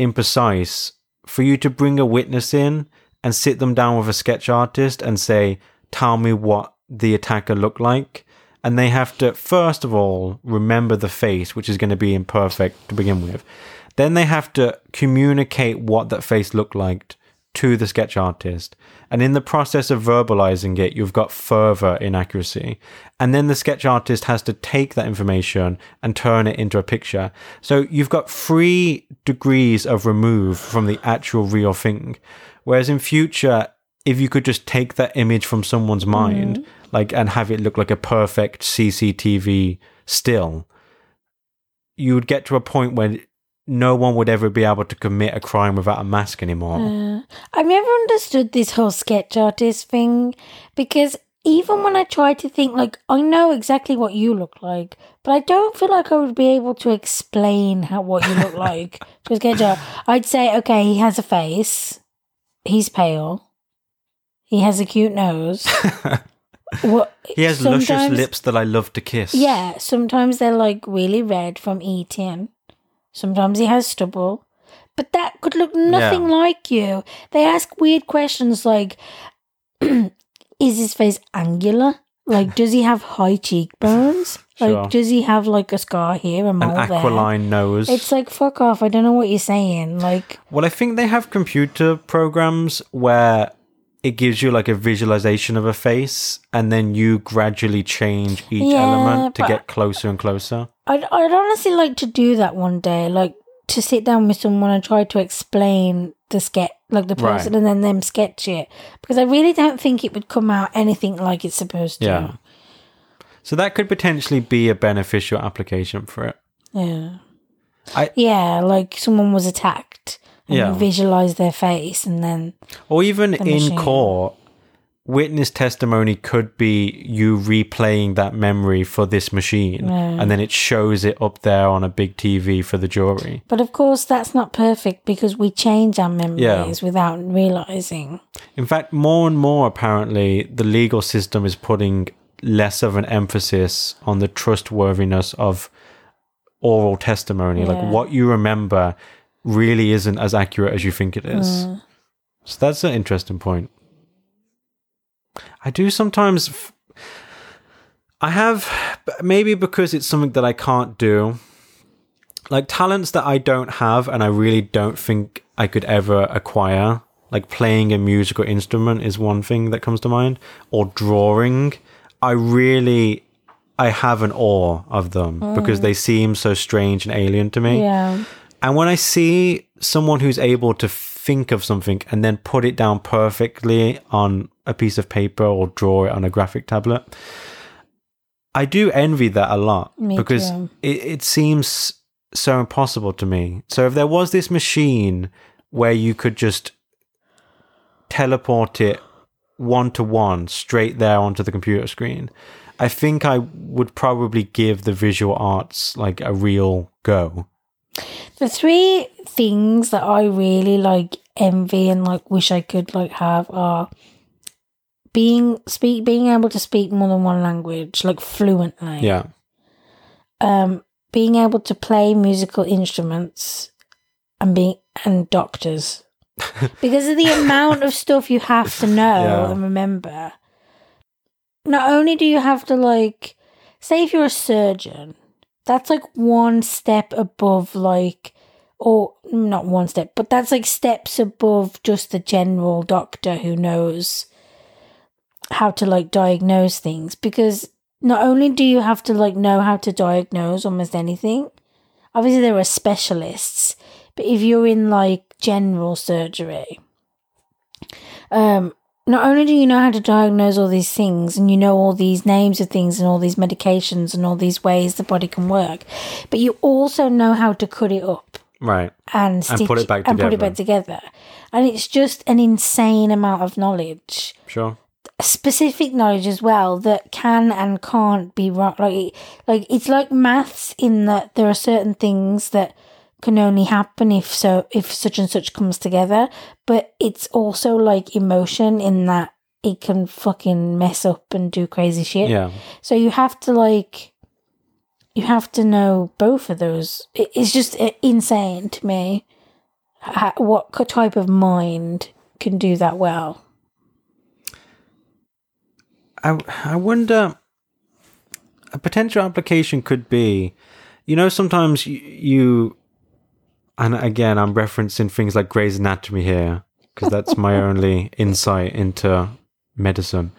S2: imprecise for you to bring a witness in and sit them down with a sketch artist and say, Tell me what the attacker looked like. And they have to, first of all, remember the face, which is going to be imperfect to begin with. Then they have to communicate what that face looked like to the sketch artist. And in the process of verbalizing it, you've got further inaccuracy. And then the sketch artist has to take that information and turn it into a picture. So you've got three degrees of remove from the actual real thing. Whereas in future, if you could just take that image from someone's mm-hmm. mind, like, and have it look like a perfect CCTV still, you would get to a point where no one would ever be able to commit a crime without a mask anymore.
S1: Uh, I've never understood this whole sketch artist thing because even when I try to think, like, I know exactly what you look like, but I don't feel like I would be able to explain how what you look like to a sketch art. I'd say, okay, he has a face, he's pale, he has a cute nose. what
S2: he has luscious lips that I love to kiss.
S1: Yeah, sometimes they're like really red from eating. Sometimes he has stubble. But that could look nothing
S2: Yeah.
S1: like you. They ask weird questions like Is his face angular? Like, does he have high cheekbones? Like,
S2: Sure.
S1: does he have like a scar here, a
S2: An
S1: mole there?
S2: aquiline nose.
S1: It's like, fuck off. I don't know what you're saying. Like,
S2: Well, I think they have computer programs where it gives you like a visualization of a face, and then you gradually change each
S1: Yeah,
S2: element to get closer and closer.
S1: I'd, I'd honestly like to do that one day. Like, to sit down with someone and try to explain the sketch, like the
S2: Right.
S1: person, and then them sketch it. Because I really don't think it would come out anything like it's supposed to.
S2: Yeah. So that could potentially be a beneficial application for it.
S1: Yeah.
S2: I-
S1: yeah, like someone was attacked
S2: Yeah.
S1: you visualize their face and then
S2: Or even
S1: The
S2: in court, witness testimony could be you replaying that memory for this machine,
S1: Yeah.
S2: and then it shows it up there on a big TV for the jury.
S1: but of course that's not perfect because we change our memories without realizing.
S2: In fact, more and more apparently, the legal system is putting less of an emphasis on the trustworthiness of oral testimony. Like what you remember really isn't as accurate as you think it is.
S1: Mm.
S2: So that's an interesting point. I do sometimes. F- I have, maybe because it's something that I can't do, like talents that I don't have and I really don't think I could ever acquire. Like playing a musical instrument is one thing that comes to mind, or drawing. I really, I have an awe of them because they seem so strange and alien to me.
S1: Yeah.
S2: And when I see someone who's able to think of something and then put it down perfectly on a piece of paper or draw it on a graphic tablet, I do envy that a lot
S1: Me
S2: because it, it seems so impossible to me. So if there was this machine where you could just teleport it one to one straight there onto the computer screen, I think I would probably give the visual arts like a real go.
S1: The three things that I really like envy and like wish I could like have are being speak being able to speak more than one language like fluently.
S2: Yeah.
S1: Um being able to play musical instruments and being and doctors. because of the amount of stuff you have to know
S2: Yeah.
S1: and remember. Not only do you have to like say if you're a surgeon, that's like one step above like or not one step, but that's like steps above just the general doctor who knows how to like diagnose things because not only do you have to like know how to diagnose almost anything, obviously there are specialists, but if you're in like general surgery, um, not only do you know how to diagnose all these things and you know all these names of things and all these medications and all these ways the body can work, but you also know how to cut it up
S2: Right.
S1: and stitch
S2: put it back
S1: and put it
S2: together.
S1: back together. And it's just an insane amount of knowledge
S2: Sure.
S1: specific knowledge as well that can and can't be wrong. Like, like it's like maths in that there are certain things that can only happen if so if such and such comes together. But it's also like emotion in that it can fucking mess up and do crazy shit.
S2: Yeah.
S1: So you have to like, you have to know both of those. It's just uh, insane to me. What type of mind can do that well?
S2: I I wonder a potential application could be, you know, sometimes you, you and again I'm referencing things like Grey's Anatomy here because that's my only insight into medicine.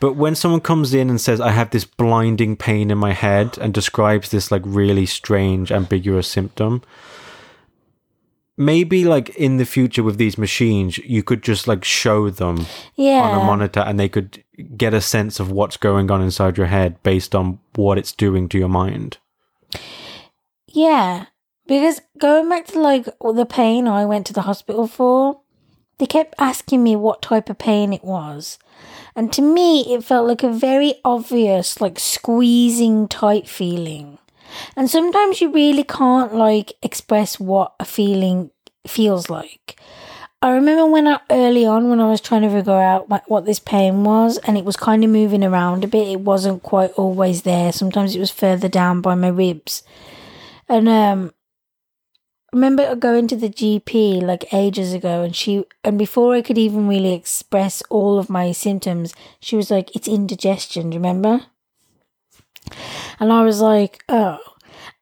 S2: But when someone comes in and says I have this blinding pain in my head and describes this like really strange ambiguous symptom, maybe like in the future with these machines you could just like show them
S1: Yeah.
S2: on a monitor and they could get a sense of what's going on inside your head based on what it's doing to your mind.
S1: Yeah. Because going back to like the pain I went to the hospital for, they kept asking me what type of pain it was. And to me, it felt like a very obvious, like squeezing tight feeling. And sometimes you really can't like express what a feeling feels like. I remember when I, early on when I was trying to figure out what, what this pain was, and it was kind of moving around a bit. It wasn't quite always there. Sometimes it was further down by my ribs, and um, remember going to the GP like ages ago, and she and before I could even really express all of my symptoms, she was like, "It's indigestion." Remember? And I was like, "Oh,"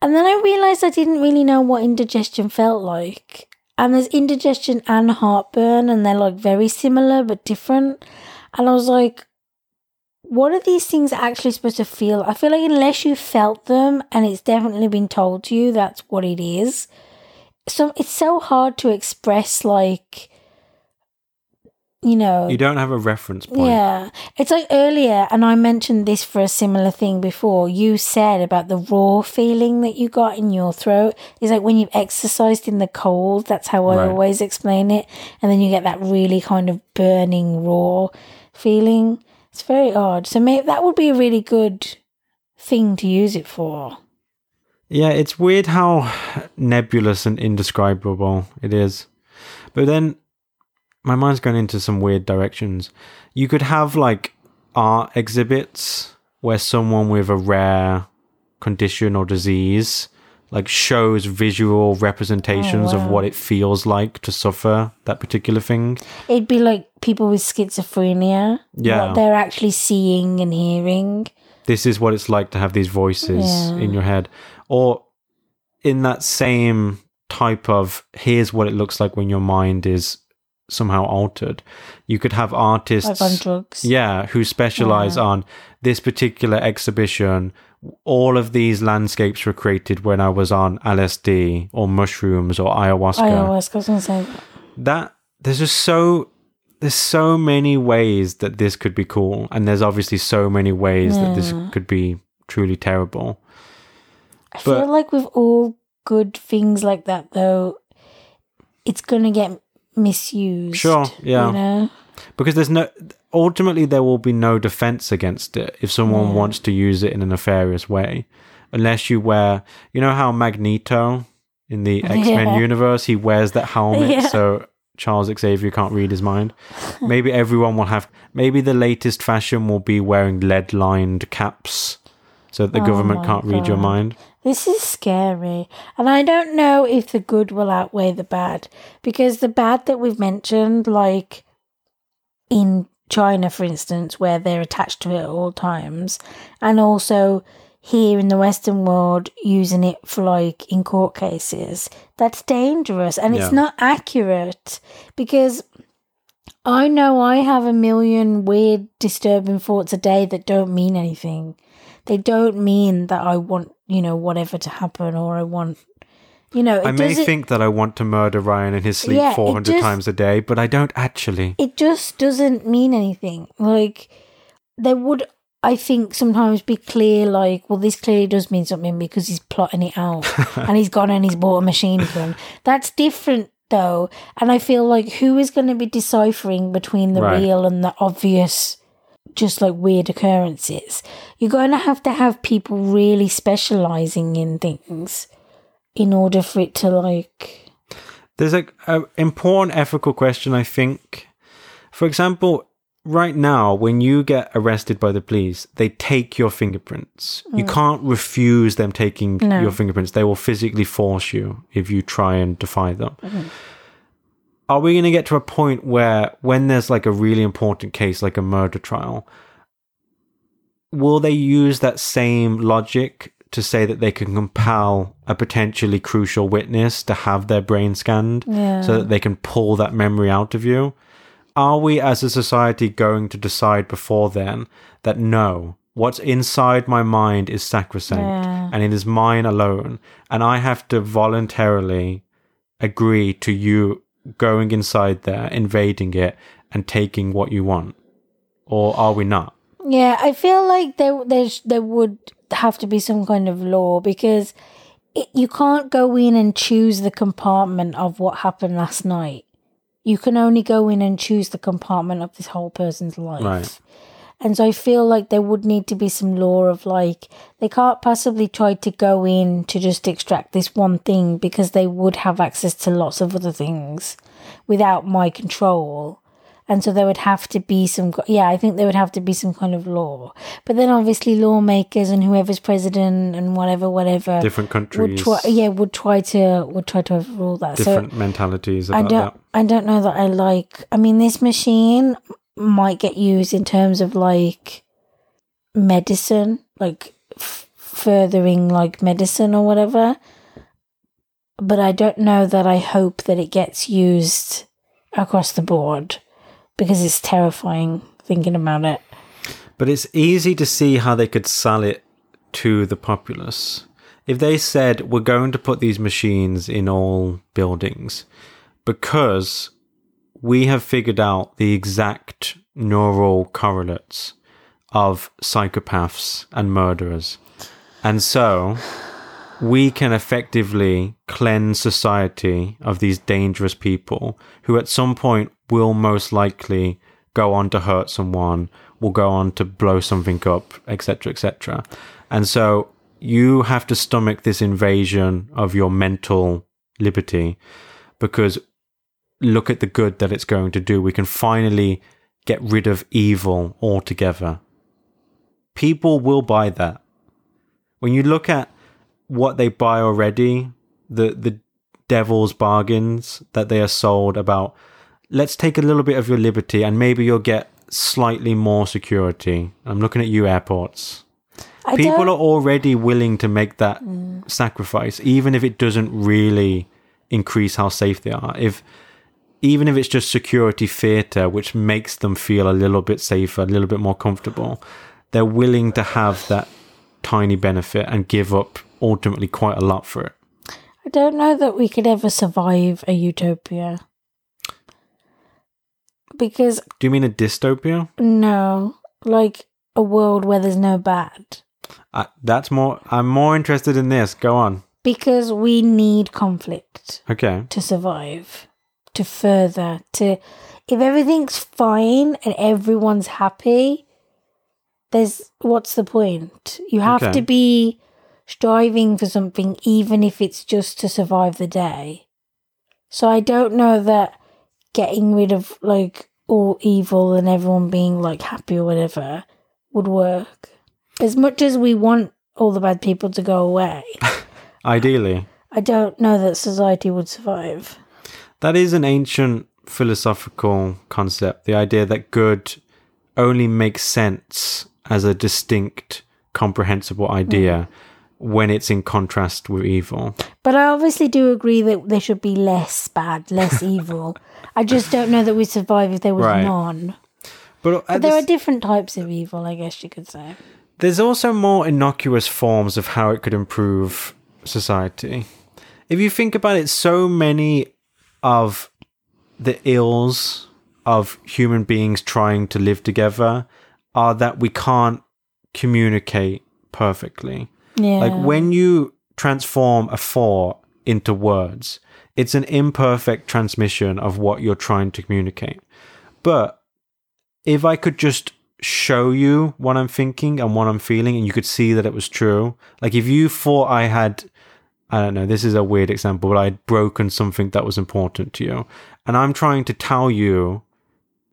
S1: and then I realized I didn't really know what indigestion felt like and there's indigestion and heartburn and they're like very similar but different and i was like what are these things actually supposed to feel i feel like unless you felt them and it's definitely been told to you that's what it is so it's so hard to express like you know
S2: You don't have a reference point.
S1: yeah. It's like earlier, and I mentioned this for a similar thing before. You said about the raw feeling that you got in your throat. It's like when you've exercised in the cold, that's how I
S2: Right.
S1: always explain it. And then you get that really kind of burning raw feeling. It's very odd. So maybe that would be a really good thing to use it for.
S2: Yeah, it's weird how nebulous and indescribable it is. But then my mind's going into some weird directions. You could have like art exhibits where someone with a rare condition or disease like shows visual representations of oh,
S1: wow.
S2: what it feels like to suffer that particular thing.
S1: It'd be like people with schizophrenia.
S2: Yeah.
S1: What they're actually seeing and hearing.
S2: this is what it's like to have these voices
S1: Yeah.
S2: in your head or in that same type of here's what it looks like when your mind is somehow altered you could have artists
S1: Like on drugs.
S2: yeah who specialize
S1: Yeah.
S2: on this particular exhibition. All of these landscapes were created when i was on lsd or mushrooms or ayahuasca.
S1: Ayahuasca, I was gonna say.
S2: That there's just so there's so many ways that this could be cool and there's obviously so many ways that this could be truly terrible
S1: I
S2: But-
S1: feel like with all good things like that, though, it's gonna get misused.
S2: Sure, yeah.
S1: You know?
S2: because there's no ultimately there will be no defense against it if someone
S1: Yeah.
S2: wants to use it in a nefarious way unless you wear you know how magneto in the x-men
S1: Yeah.
S2: universe he wears that helmet
S1: Yeah.
S2: so charles xavier can't read his mind maybe everyone will have maybe the latest fashion will be wearing lead lined caps so that the
S1: Oh
S2: government can't read your mind
S1: This is scary. And I don't know if the good will outweigh the bad. Because the bad that we've mentioned, like in China, for instance, where they're attached to it at all times, and also here in the Western world using it for like in court cases, that's dangerous and it's not accurate because I know I have a million weird, disturbing thoughts a day that don't mean anything. They don't mean that I want, you know, whatever to happen or I want, you know,
S2: i may think that i want to murder ryan in his sleep
S1: Yeah,
S2: 400
S1: just-
S2: times a day but i don't actually
S1: it just doesn't mean anything. Like, there would, I think, sometimes be clear, like, well, this clearly does mean something because he's plotting it out and he's gone and he's bought a machine gun. That's different, though. And I feel like who is going to be deciphering between the
S2: Right.
S1: real and the obvious, just like weird occurrences? You're going to have to have people really specializing in things in order for it to, like,
S2: There's a, a important ethical question, I think. For example, right now, when you get arrested by the police, they take your fingerprints. You mm. can't refuse them taking
S1: No.
S2: your fingerprints. They will physically force you if you try and defy them. Mm-hmm. Are we going to get to a point where, when there's like a really important case, like a murder trial, will they use that same logic to say that they can compel a potentially crucial witness to have their brain scanned
S1: Yeah.
S2: so that they can pull that memory out of you? Are we as a society going to decide before then that no, what's inside my mind is sacrosanct
S1: Yeah.
S2: and it is mine alone, and I have to voluntarily agree to you going inside there, invading it, and taking what you want? Or are we not?
S1: Yeah, I feel like there there's there would have to be some kind of law because it, you can't go in and choose the compartment of what happened last night. You can only go in and choose the compartment of this whole person's life.
S2: Right.
S1: And so I feel like there would need to be some law of like they can't possibly try to go in to just extract this one thing because they would have access to lots of other things without my control. And so there would have to be some, yeah, I think there would have to be some kind of law. But then obviously lawmakers and whoever's president and whatever, whatever,
S2: Different countries.
S1: would try, yeah, would try to would try to overrule that.
S2: different
S1: So
S2: mentalities
S1: I don't,
S2: that.
S1: I don't know that I like. I mean, this machine might get used in terms of like medicine, like f- furthering like medicine or whatever. But I don't know that I hope that it gets used across the board because it's terrifying thinking about it.
S2: But it's easy to see how they could sell it to the populace. If they said, we're going to put these machines in all buildings because we have figured out the exact neural correlates of psychopaths and murderers. And so we can effectively cleanse society of these dangerous people who at some point will most likely go on to hurt someone, will go on to blow something up, etc., etc. And so you have to stomach this invasion of your mental liberty because look at the good that it's going to do. We can finally get rid of evil altogether. People will buy that. When you look at what they buy already, the the devil's bargains that they are sold about let's take a little bit of your liberty and maybe you'll get slightly more security. I'm looking at you airports.
S1: I
S2: People are already willing to make that mm. sacrifice even if it doesn't really increase how safe they are. If even if it's just security theatre, which makes them feel a little bit safer, a little bit more comfortable, they're willing to have that tiny benefit and give up ultimately quite a lot for it.
S1: I don't know that we could ever survive a utopia. Because
S2: Do you mean a dystopia?
S1: No, like a world where there's no bad.
S2: Uh, that's more. I'm more interested in this. Go on.
S1: Because we need conflict
S2: Okay.
S1: to survive, to further, to. If everything's fine and everyone's happy, there's. What's the point? You have
S2: Okay.
S1: to be striving for something, even if it's just to survive the day. So I don't know that getting rid of, like, all evil and everyone being, like, happy or whatever would work. As much as we want all the bad people to go away.
S2: Ideally,
S1: I don't know that society would survive.
S2: That is an ancient philosophical concept. The idea that good only makes sense as a distinct, comprehensible idea when it's in contrast with evil.
S1: But I obviously do agree that there should be less bad, less evil. I just don't know that we'd survive if there was
S2: Right.
S1: none.
S2: But,
S1: But there
S2: the
S1: are different types of evil, I guess you could say.
S2: There's also more innocuous forms of how it could improve society. If you think about it, so many of the ills of human beings trying to live together are that we can't communicate perfectly.
S1: Yeah.
S2: Like when you transform a thought into words, it's an imperfect transmission of what you're trying to communicate. But if I could just show you what I'm thinking and what I'm feeling, and you could see that it was true, like if you thought I had, I don't know, this is a weird example, but I'd broken something that was important to you, and I'm trying to tell you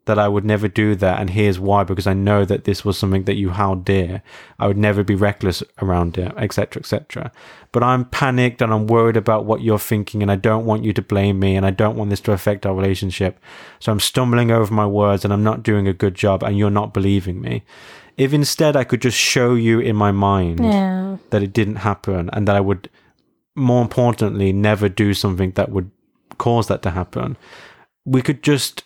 S2: that I would never do that, and here's why because I know that this was something that you held dear. I would never be reckless around it, etc., etc. But I'm panicked and I'm worried about what you're thinking, and I don't want you to blame me, and I don't want this to affect our relationship. So I'm stumbling over my words, and I'm not doing a good job, and you're not believing me. If instead I could just show you in my mind
S1: yeah.
S2: that it didn't happen, and that I would, more importantly, never do something that would cause that to happen, we could just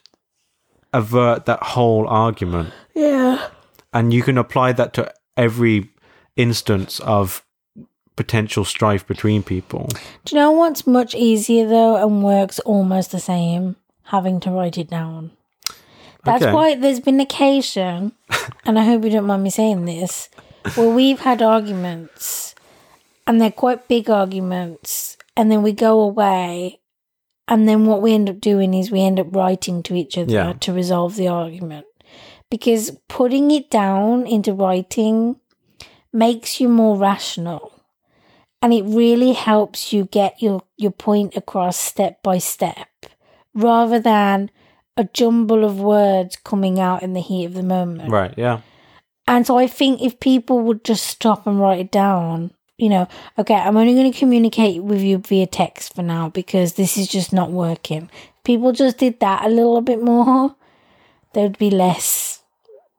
S2: avert that whole argument
S1: Yeah.
S2: and you can apply that to every instance of potential strife between people
S1: Do you know what's much easier though and works almost the same? Having to write it down. That's
S2: Okay.
S1: why there's been occasion, and I hope you don't mind me saying this, where we've had arguments and they're quite big arguments, and then we go away, and then what we end up doing is we end up writing to each other
S2: Yeah.
S1: to resolve the argument. Because putting it down into writing makes you more rational. And it really helps you get your, your point across step by step rather than a jumble of words coming out in the heat of the moment.
S2: Right. Yeah.
S1: And so I think if people would just stop and write it down, you know, okay, I'm only going to communicate with you via text for now because this is just not working. People just did that a little bit more, there'd be less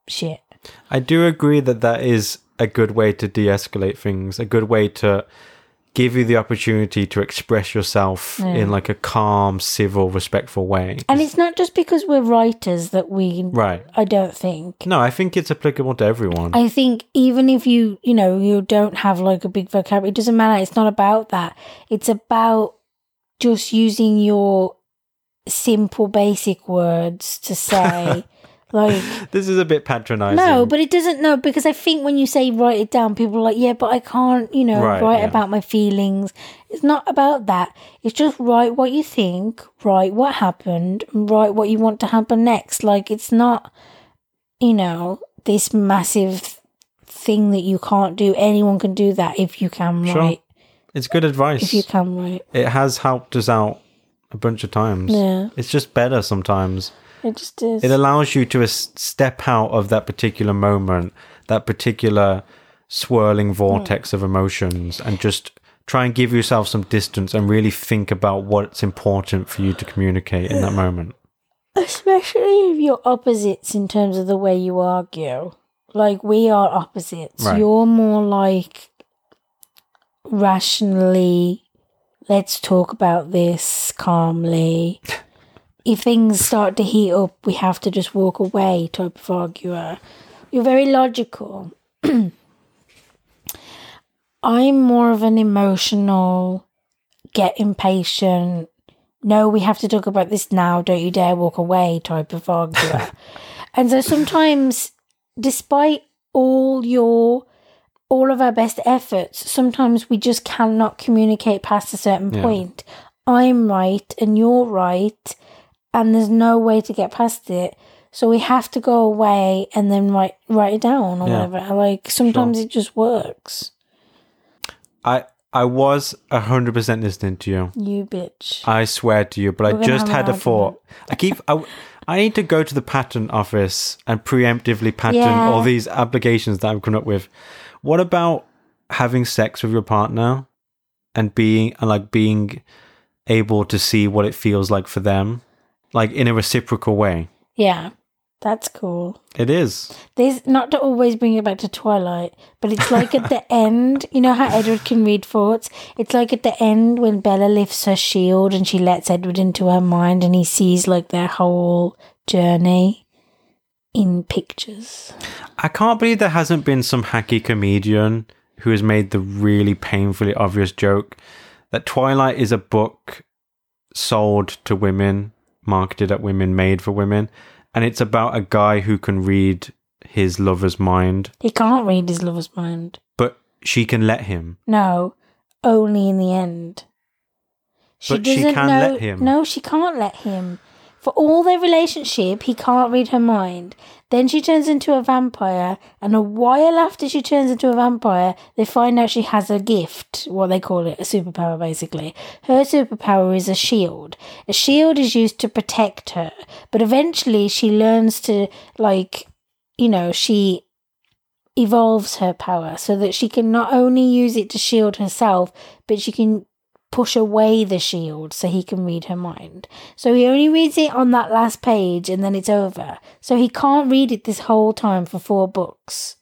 S1: shit.
S2: I do agree that that is a good way to de-escalate things, a good way to give you the opportunity to express yourself in like a calm, civil, respectful way.
S1: And it's not just because we're writers that we,
S2: Right.
S1: I don't think.
S2: No, I think it's applicable to everyone.
S1: I think even if you, you know, you don't have like a big vocabulary, it doesn't matter. It's not about that. It's about just using your simple, basic words to say, like,
S2: this is a bit patronizing.
S1: no, but it doesn't, no, because I think when you say write it down, people are like, yeah, but I can't, you know,
S2: Right,
S1: write
S2: yeah.
S1: about my feelings. It's not about that. It's just write what you think, write what happened, and write what you want to happen next. Like, it's not, you know, this massive thing that you can't do. Anyone can do that if you can
S2: Sure.
S1: write.
S2: it's good advice.
S1: If you can write.
S2: it has helped us out a bunch of times.
S1: Yeah.
S2: It's just better sometimes.
S1: It just is.
S2: It allows you to step out of that particular moment, that particular swirling hmm. vortex of emotions, and just try and give yourself some distance and really think about what's important for you to communicate in that moment.
S1: Especially if you're opposites in terms of the way you argue. Like we are opposites.
S2: Right.
S1: You're more like rationally, let's talk about this calmly. if things start to heat up, we have to just walk away type of arguer. You're very logical. I'm more of an emotional, get impatient, no, we have to talk about this now, don't you dare walk away type of arguer. and so sometimes, despite all your all of our best efforts, sometimes we just cannot communicate past a certain
S2: Yeah.
S1: point. I'm right and you're right, and there's no way to get past it. So we have to go away and then write write it down or
S2: Yeah.
S1: whatever. Like sometimes it just works.
S2: I I was hundred percent listening to you.
S1: You bitch.
S2: I swear to you, but
S1: We're
S2: I just had a thought. I keep. I, I need to go to the patent office and preemptively patent
S1: Yeah.
S2: all these applications that I've come up with. What about having sex with your partner and being and like being able to see what it feels like for them, like in a reciprocal way?
S1: yeah. That's cool.
S2: It is.
S1: There's not to always bring it back to Twilight, but it's like at the end, you know how Edward can read thoughts? It's like at the end when Bella lifts her shield and she lets Edward into her mind and he sees like their whole journey in pictures.
S2: I can't believe there hasn't been some hacky comedian who has made the really painfully obvious joke that Twilight is a book sold to women, marketed at women, made for women, and it's about a guy who can read his lover's mind,
S1: He can't read his lover's mind.
S2: but she can let him.
S1: No, only in the end.
S2: But she can let him.
S1: No, she can't let him. For all their relationship, he can't read her mind. Then she turns into a vampire, and a while after she turns into a vampire, they find out she has a gift, what they call it, a superpower basically. Her superpower is a shield. A shield is used to protect her, but eventually she learns to, like, you know, she evolves her power so that she can not only use it to shield herself, but she can push away the shield so he can read her mind. So he only reads it on that last page and then it's over. So he can't read it this whole time for four books.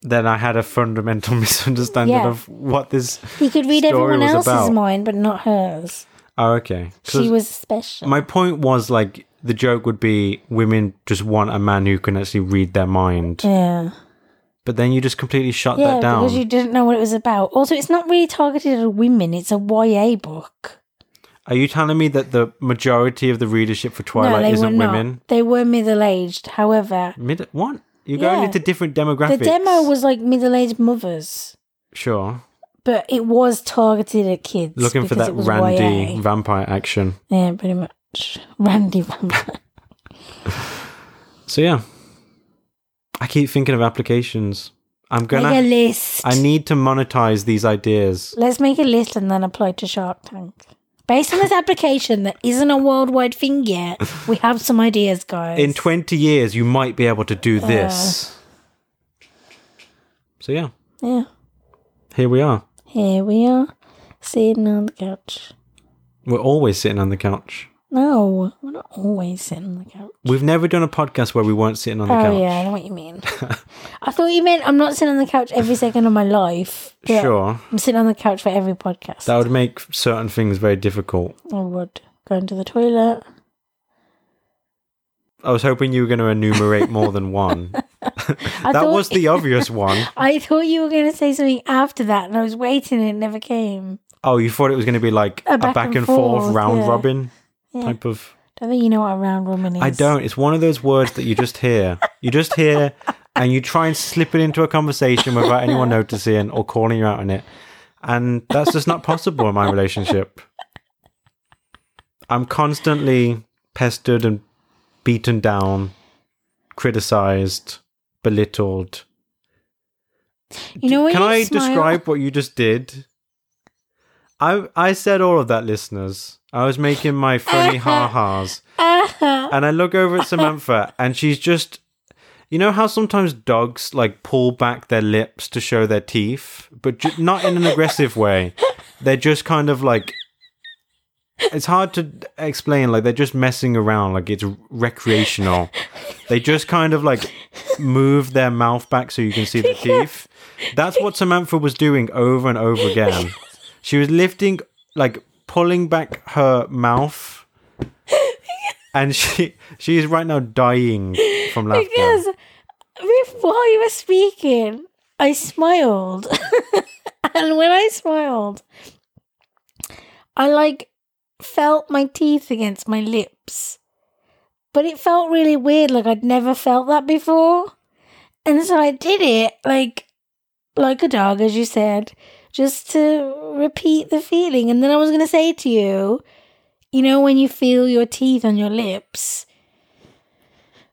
S2: Then I had a fundamental misunderstanding
S1: Yeah.
S2: of what this.
S1: He could read everyone else's
S2: about.
S1: mind, but not hers.
S2: Oh, okay.
S1: She was special.
S2: My point was like the joke would be women just want a man who can actually read their mind,
S1: yeah.
S2: But then you just completely shut
S1: Yeah,
S2: that down.
S1: because you didn't know what it was about. Also, it's not really targeted at women, it's a YA book.
S2: Are you telling me that the majority of the readership for Twilight
S1: no,
S2: isn't women?
S1: They were middle aged. However,
S2: Mid what? You're going into different demographics.
S1: the demo was like middle aged mothers.
S2: Sure.
S1: but it was targeted at kids.
S2: Looking for that Randy
S1: YA.
S2: vampire action.
S1: Yeah, pretty much. Randy Vampire.
S2: So yeah. I keep thinking of applications. I'm gonna
S1: Make a list.
S2: I need to monetize these ideas.
S1: Let's make a list and then apply to Shark Tank. Based on this application that isn't a worldwide thing yet, we have some ideas, guys.
S2: In 20 years you might be able to do uh. this. so yeah,
S1: yeah,
S2: here we are.
S1: here we are, sitting on the couch.
S2: We're always sitting on the couch.
S1: No, we're not always sitting on the couch.
S2: We've never done a podcast where we weren't sitting on the
S1: Oh
S2: couch.
S1: yeah, I know what you mean. I thought you meant I'm not sitting on the couch every second of my life. but
S2: Sure.
S1: I'm sitting on the couch for every podcast.
S2: That would make certain things very difficult.
S1: I would. Going to the toilet.
S2: I was hoping you were going to enumerate more than one.
S1: I
S2: that
S1: thought,
S2: was the obvious one.
S1: I thought you were going to say something after that, and I was waiting, and it never came.
S2: Oh, you thought it was going to be like a, back, and forth,
S1: forth,
S2: round
S1: yeah.
S2: robin
S1: Yeah.
S2: type of.
S1: Don't think you know what a round woman is.
S2: I don't. It's one of those words that you just hear. You just hear and you try and slip it into a conversation without anyone noticing or calling you out on it. And that's just not possible in my relationship. I'm constantly pestered and beaten down, criticized, belittled.
S1: You know
S2: Can
S1: you
S2: I
S1: smile-
S2: describe what you just did? I I said all of that, listeners. I was making my funny ha-has. And I look over at Samantha and she's just you know how sometimes dogs like pull back their lips to show their teeth, but ju- not in an aggressive way. They're just kind of like it's hard to explain like they're just messing around like it's recreational. They just kind of like move their mouth back so you can see the teeth. That's what Samantha was doing over and over again. She was lifting like pulling back her mouth and she she is right now dying from laughter.
S1: Because before you were speaking, I smiled. and when I smiled, I like felt my teeth against my lips. But it felt really weird, like I'd never felt that before. And so I did it like like a dog, as you said, just to repeat the feeling. And then I was gonna say to you, you know, when you feel your teeth on your lips,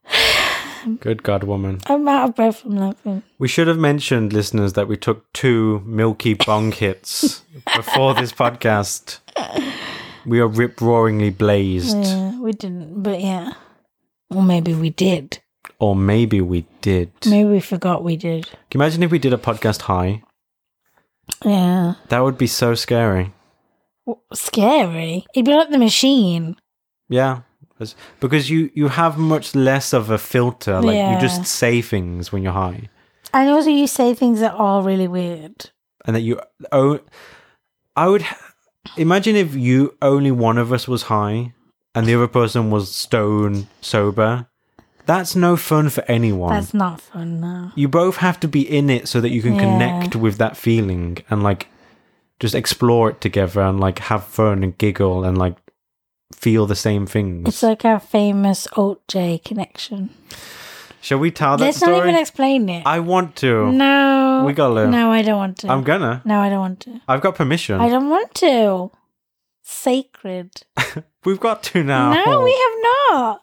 S2: Good God, woman.
S1: I'm out of breath from laughing.
S2: We should have mentioned, listeners, that we took two milky bong hits before this podcast. We are rip roaringly blazed.
S1: Yeah, we didn't, but yeah. Or maybe we did.
S2: Or maybe we did.
S1: Maybe we forgot we did.
S2: you imagine if we did a podcast high?
S1: Yeah.
S2: That would be so scary.
S1: W- Scary. It'd be like the machine.
S2: Yeah. Because you, you have much less of a filter. Like
S1: Yeah.
S2: you just say things when you're high.
S1: And also, you say things that are really weird.
S2: and that you oh i would imagine if you only one of us was high and the other person was stone sober that's no fun for anyone
S1: That's not fun, no.
S2: you both have to be in it so that you can
S1: Yeah.
S2: connect with that feeling and like just explore it together and like have fun and giggle and like feel the same things
S1: It's like our famous Alt J connection.
S2: shall we tell that
S1: Let's
S2: story
S1: not even explain it.
S2: i want to
S1: no.
S2: We gotta-
S1: No, I don't want to.
S2: i'm gonna
S1: no, I don't want to.
S2: i've got permission
S1: I don't want to. Sacred.
S2: we've got to now
S1: No, we have not.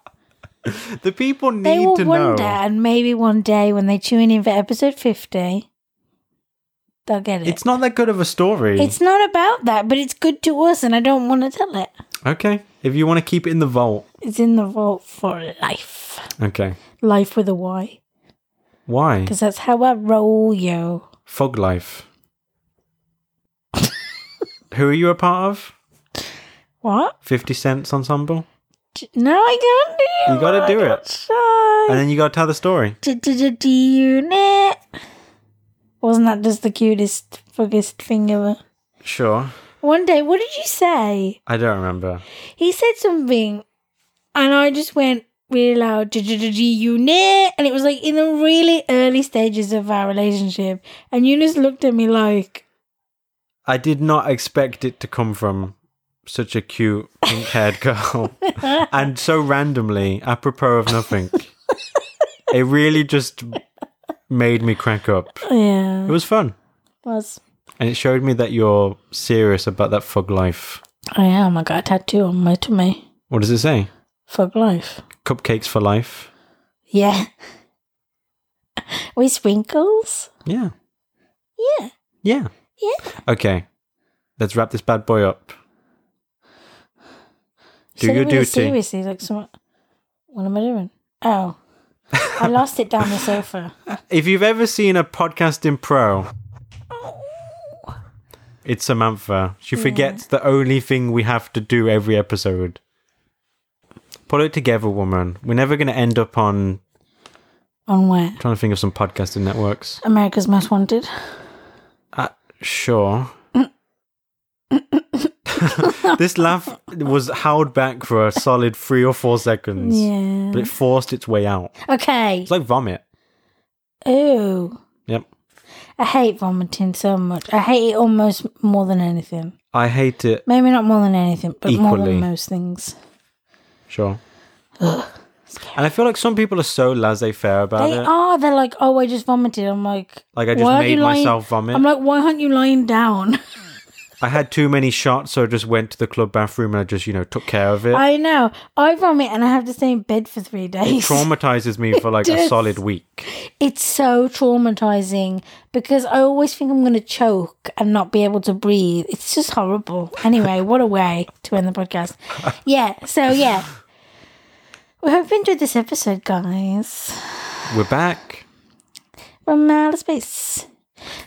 S2: the people need
S1: They will
S2: to
S1: wonder,
S2: know
S1: and maybe one day when they tune in for episode 50, they'll get it.
S2: It's not that good of a story.
S1: It's not about that, but it's good to us, and I don't want to tell it.
S2: okay. If you want to keep it in the vault.
S1: It's in the vault for life.
S2: Okay.
S1: Life with a Y.
S2: Why?
S1: Because that's how I roll, yo.
S2: Fog life. Who are you a part of?
S1: What?
S2: 50 Cents Ensemble?
S1: No, I can't do it.
S2: You gotta do it.
S1: Shy.
S2: And then you got to tell the story.
S1: D-d-d-d-unit. Wasn't that just the cutest, fuckest thing ever?
S2: Sure.
S1: One day, what did you say?
S2: I don't remember.
S1: he said something and I just went really loud unit and it was like in the really early stages of our relationship and just looked at me like
S2: I did not expect it to come from such a cute pink haired girl. and so randomly, apropos of nothing. it really just made me crack up.
S1: yeah
S2: It was fun.
S1: It was
S2: and it showed me that you're serious about that fog life.
S1: I am. I got a tattoo on my tummy.
S2: What does it say?
S1: Fog life.
S2: Cupcakes for life.
S1: Yeah. With sprinkles?
S2: Yeah.
S1: Yeah.
S2: Yeah.
S1: Yeah.
S2: Okay. Let's wrap this bad boy up. Do
S1: Said
S2: your duty.
S1: Seriously, like some. What am I doing? Oh, I lost it down the sofa.
S2: If you've ever seen a podcasting pro, it's Samantha. She forgets the only thing we have to do every episode. Put it together, woman. We're never going to end up on.
S1: On where?
S2: trying to think of some podcasting networks.
S1: America's Most Wanted.
S2: Uh, sure. this laugh was held back for a solid three or four seconds,
S1: Yeah.
S2: but it forced its way out.
S1: Okay.
S2: It's like vomit.
S1: Ooh.
S2: Yep.
S1: I hate vomiting so much. I hate it almost more than anything.
S2: I hate it.
S1: Maybe not more than anything, but more
S2: Equally.
S1: than most things.
S2: Sure. And I feel like some people are so laissez faire about
S1: They
S2: it.
S1: They are. They're like, oh, I just vomited. I'm like,
S2: Like I just made
S1: lying-
S2: myself vomit.
S1: I'm like, why aren't you lying down?
S2: I had too many shots, so I just went to the club bathroom and I just, you know, took care of it.
S1: I know. I vomit and I have to stay in bed for three
S2: it
S1: days.
S2: traumatizes me for like a solid week.
S1: it's so traumatizing because I always think I'm going to choke and not be able to breathe. It's just horrible. Anyway, what a way to end the podcast. Yeah, so yeah. We hope you enjoyed this episode, guys.
S2: We're back.
S1: From outer space.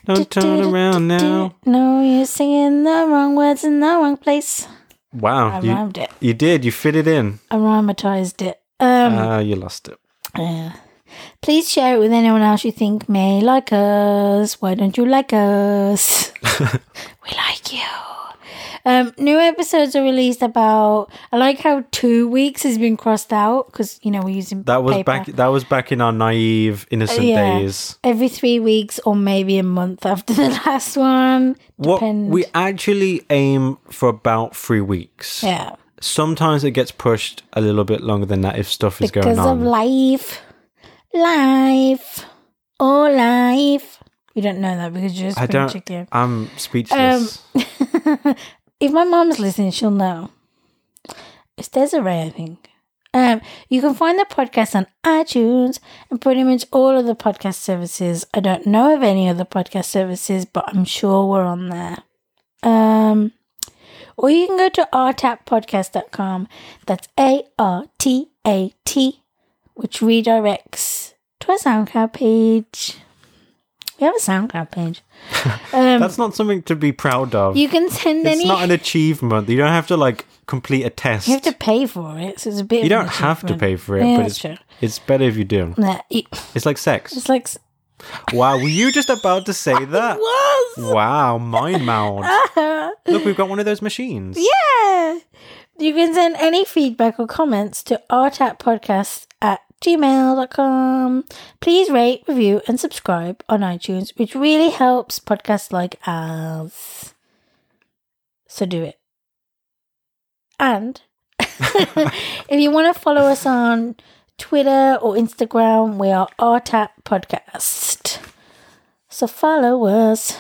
S2: Don't turn around now.
S1: No, you're singing the wrong words in the wrong place.
S2: Wow.
S1: I
S2: You,
S1: rhymed it.
S2: you did. You fit it in.
S1: I rhymatized it. Um,
S2: Ah, you lost it.
S1: Yeah. Please share it with anyone else you think may like us. Why don't you like us? we like you. Um, new episodes are released about. I like how two weeks has been crossed out because you know we're using
S2: That was
S1: paper.
S2: back. That was back in our naive, innocent
S1: Yeah.
S2: days.
S1: every three weeks or maybe a month after the last one.
S2: What
S1: Depend.
S2: we actually aim for about three weeks.
S1: yeah,
S2: Sometimes it gets pushed a little bit longer than that if stuff is
S1: because
S2: going
S1: of
S2: on.
S1: life, life, oh life. You don't know that because you're just
S2: I don't.
S1: chicken.
S2: I'm speechless.
S1: if my mom's listening, she'll know. It's Desiree, I think. Um, you can find the podcast on iTunes and pretty much all of the podcast services. I don't know of any other podcast services, but I'm sure we're on there. Um, or you can go to rtappodcast.com. That's A R T A T, which redirects to a SoundCloud page. We have a SoundCloud page. Um,
S2: That's not something to be proud of.
S1: you can send
S2: it's
S1: any.
S2: It's not an achievement. You don't have to like complete a test.
S1: You have to pay for it, so it's a bit.
S2: You don't have to pay for it,
S1: Yeah,
S2: but it's
S1: true.
S2: it's better if you do.
S1: Nah, it-
S2: It's like sex.
S1: it's like
S2: Wow, were you just about to say that?
S1: was.
S2: Wow, mind meld. Look, we've got one of those machines.
S1: yeah. You can send any feedback or comments to rtappodcast at gmail.com. Please rate, review, and subscribe on iTunes, which really helps podcasts like ours. So do it. And if you want to follow us on Twitter or Instagram, we are RTAP Podcast. So follow us,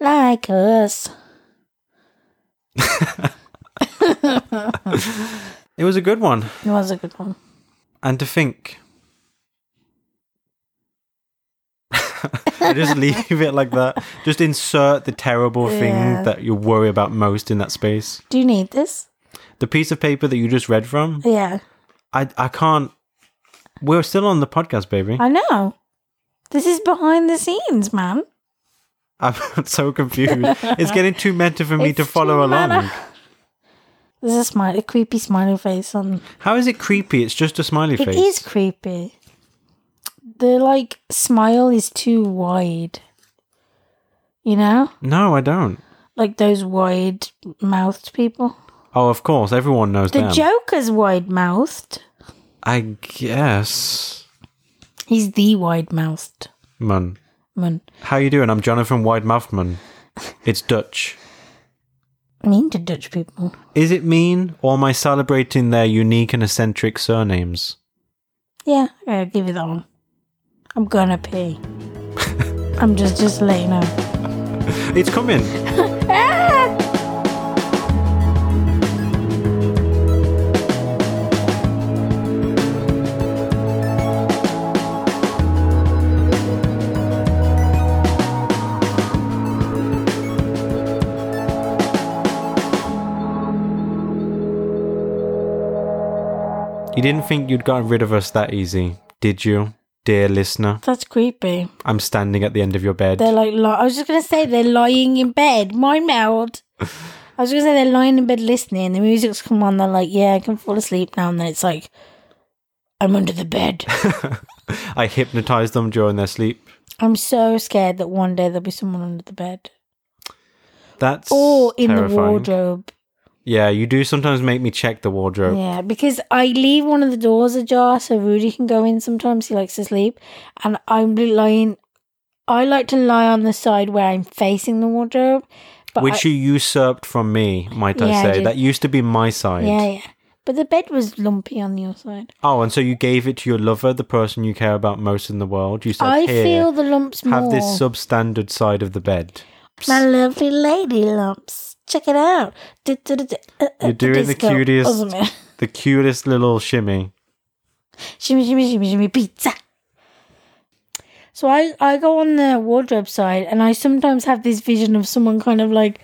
S1: like us.
S2: It was a good one.
S1: It was a good one.
S2: And to think. Just leave it like that. Just insert the terrible
S1: Yeah.
S2: thing that you worry about most in that space.
S1: Do you need this?
S2: The piece of paper that you just read from,
S1: Yeah,
S2: I I can't. We're still on the podcast, baby.
S1: I know. This is behind the scenes, man.
S2: I'm so confused. It's getting too meta for me
S1: It's
S2: to follow along.
S1: meta. There's a smiley, a creepy smiley face on.
S2: How is it creepy? It's just a smiley
S1: It
S2: face.
S1: is creepy. The like smile is too wide. You know,
S2: No, I don't.
S1: like those wide mouthed people.
S2: Oh, of course, everyone knows that.
S1: The
S2: them.
S1: Joker's wide mouthed.
S2: I guess.
S1: He's the wide mouthed
S2: Man,
S1: man.
S2: how you doing? I'm Jonathan Widemouthman. It's Dutch.
S1: Mean to Dutch people.
S2: Is it mean, or am I celebrating their unique and eccentric surnames?
S1: Yeah, I'll give you that one. I'm gonna pee. I'm just just letting you know.
S2: It's coming. You didn't think you'd gotten rid of us that easy, did you, dear listener?
S1: That's creepy.
S2: I'm standing at the end of your bed.
S1: They're like, li- I was just gonna say they're lying in bed. My mouth. I was gonna say they're lying in bed listening. The music's come on. They're like, yeah, I can fall asleep now. And then it's like, I'm under the bed.
S2: I hypnotize them during their sleep.
S1: I'm so scared that one day there'll be someone under the bed
S2: That's
S1: or in the wardrobe.
S2: Yeah, you do sometimes make me check the wardrobe.
S1: Yeah, because I leave one of the doors ajar so Rudy can go in sometimes. He likes to sleep. And I'm lying, I like to lie on the side where I'm facing the wardrobe. But
S2: Which
S1: I,
S2: you usurped from me, might I
S1: Yeah, I
S2: say.
S1: did.
S2: that used to be my side.
S1: yeah, yeah. But the bed was lumpy on your side.
S2: Oh, and so you gave it to your lover, the person you care about most in the world. You said,
S1: I feel the lumps
S2: have
S1: more.
S2: this substandard side of the bed.
S1: My lovely lady lumps. Check it out. Uh, uh,
S2: You're doing the cutest-
S1: Oh.
S2: The cutest little shimmy.
S1: shimmy, shimmy, shimmy, shimmy, pizza. So I, I go on the wardrobe side and I sometimes have this vision of someone kind of like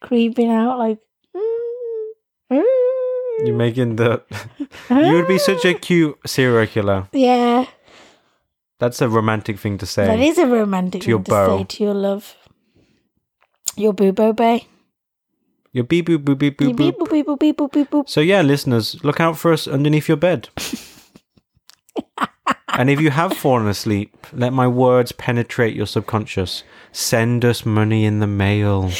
S1: creeping out, like. "Mm, mm."
S2: You're making the. you would be such a cute serial killer.
S1: Yeah,
S2: That's a romantic thing to say.
S1: that is a romantic
S2: To your
S1: thing to
S2: beau.
S1: say to your love. Your boobo bay.
S2: Your beep boop boop beep boop
S1: beep
S2: boop.
S1: beep boop beep boop beep boop.
S2: So yeah, listeners, look out for us underneath your bed. and if you have fallen asleep, let my words penetrate your subconscious. Send us money in the mail.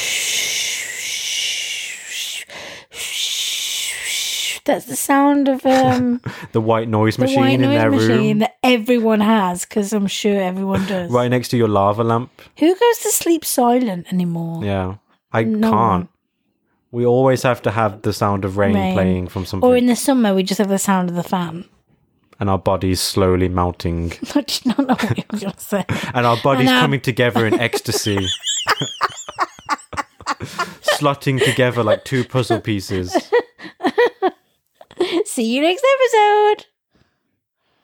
S1: That's the sound of um,
S2: The white noise
S1: the
S2: machine
S1: white
S2: in their
S1: machine
S2: room.
S1: that everyone has because I'm sure everyone does.
S2: Right next to your lava lamp.
S1: Who goes to sleep silent anymore?
S2: Yeah. I
S1: No
S2: can't. We always have to have the sound of rain,
S1: Rain.
S2: playing from something.
S1: Or in the summer, we just have the sound of the fan.
S2: and our bodies slowly melting.
S1: I did not know what you were going to say.
S2: and our bodies
S1: And, um,
S2: coming together in ecstasy. Slotting together like two puzzle pieces.
S1: See you next episode.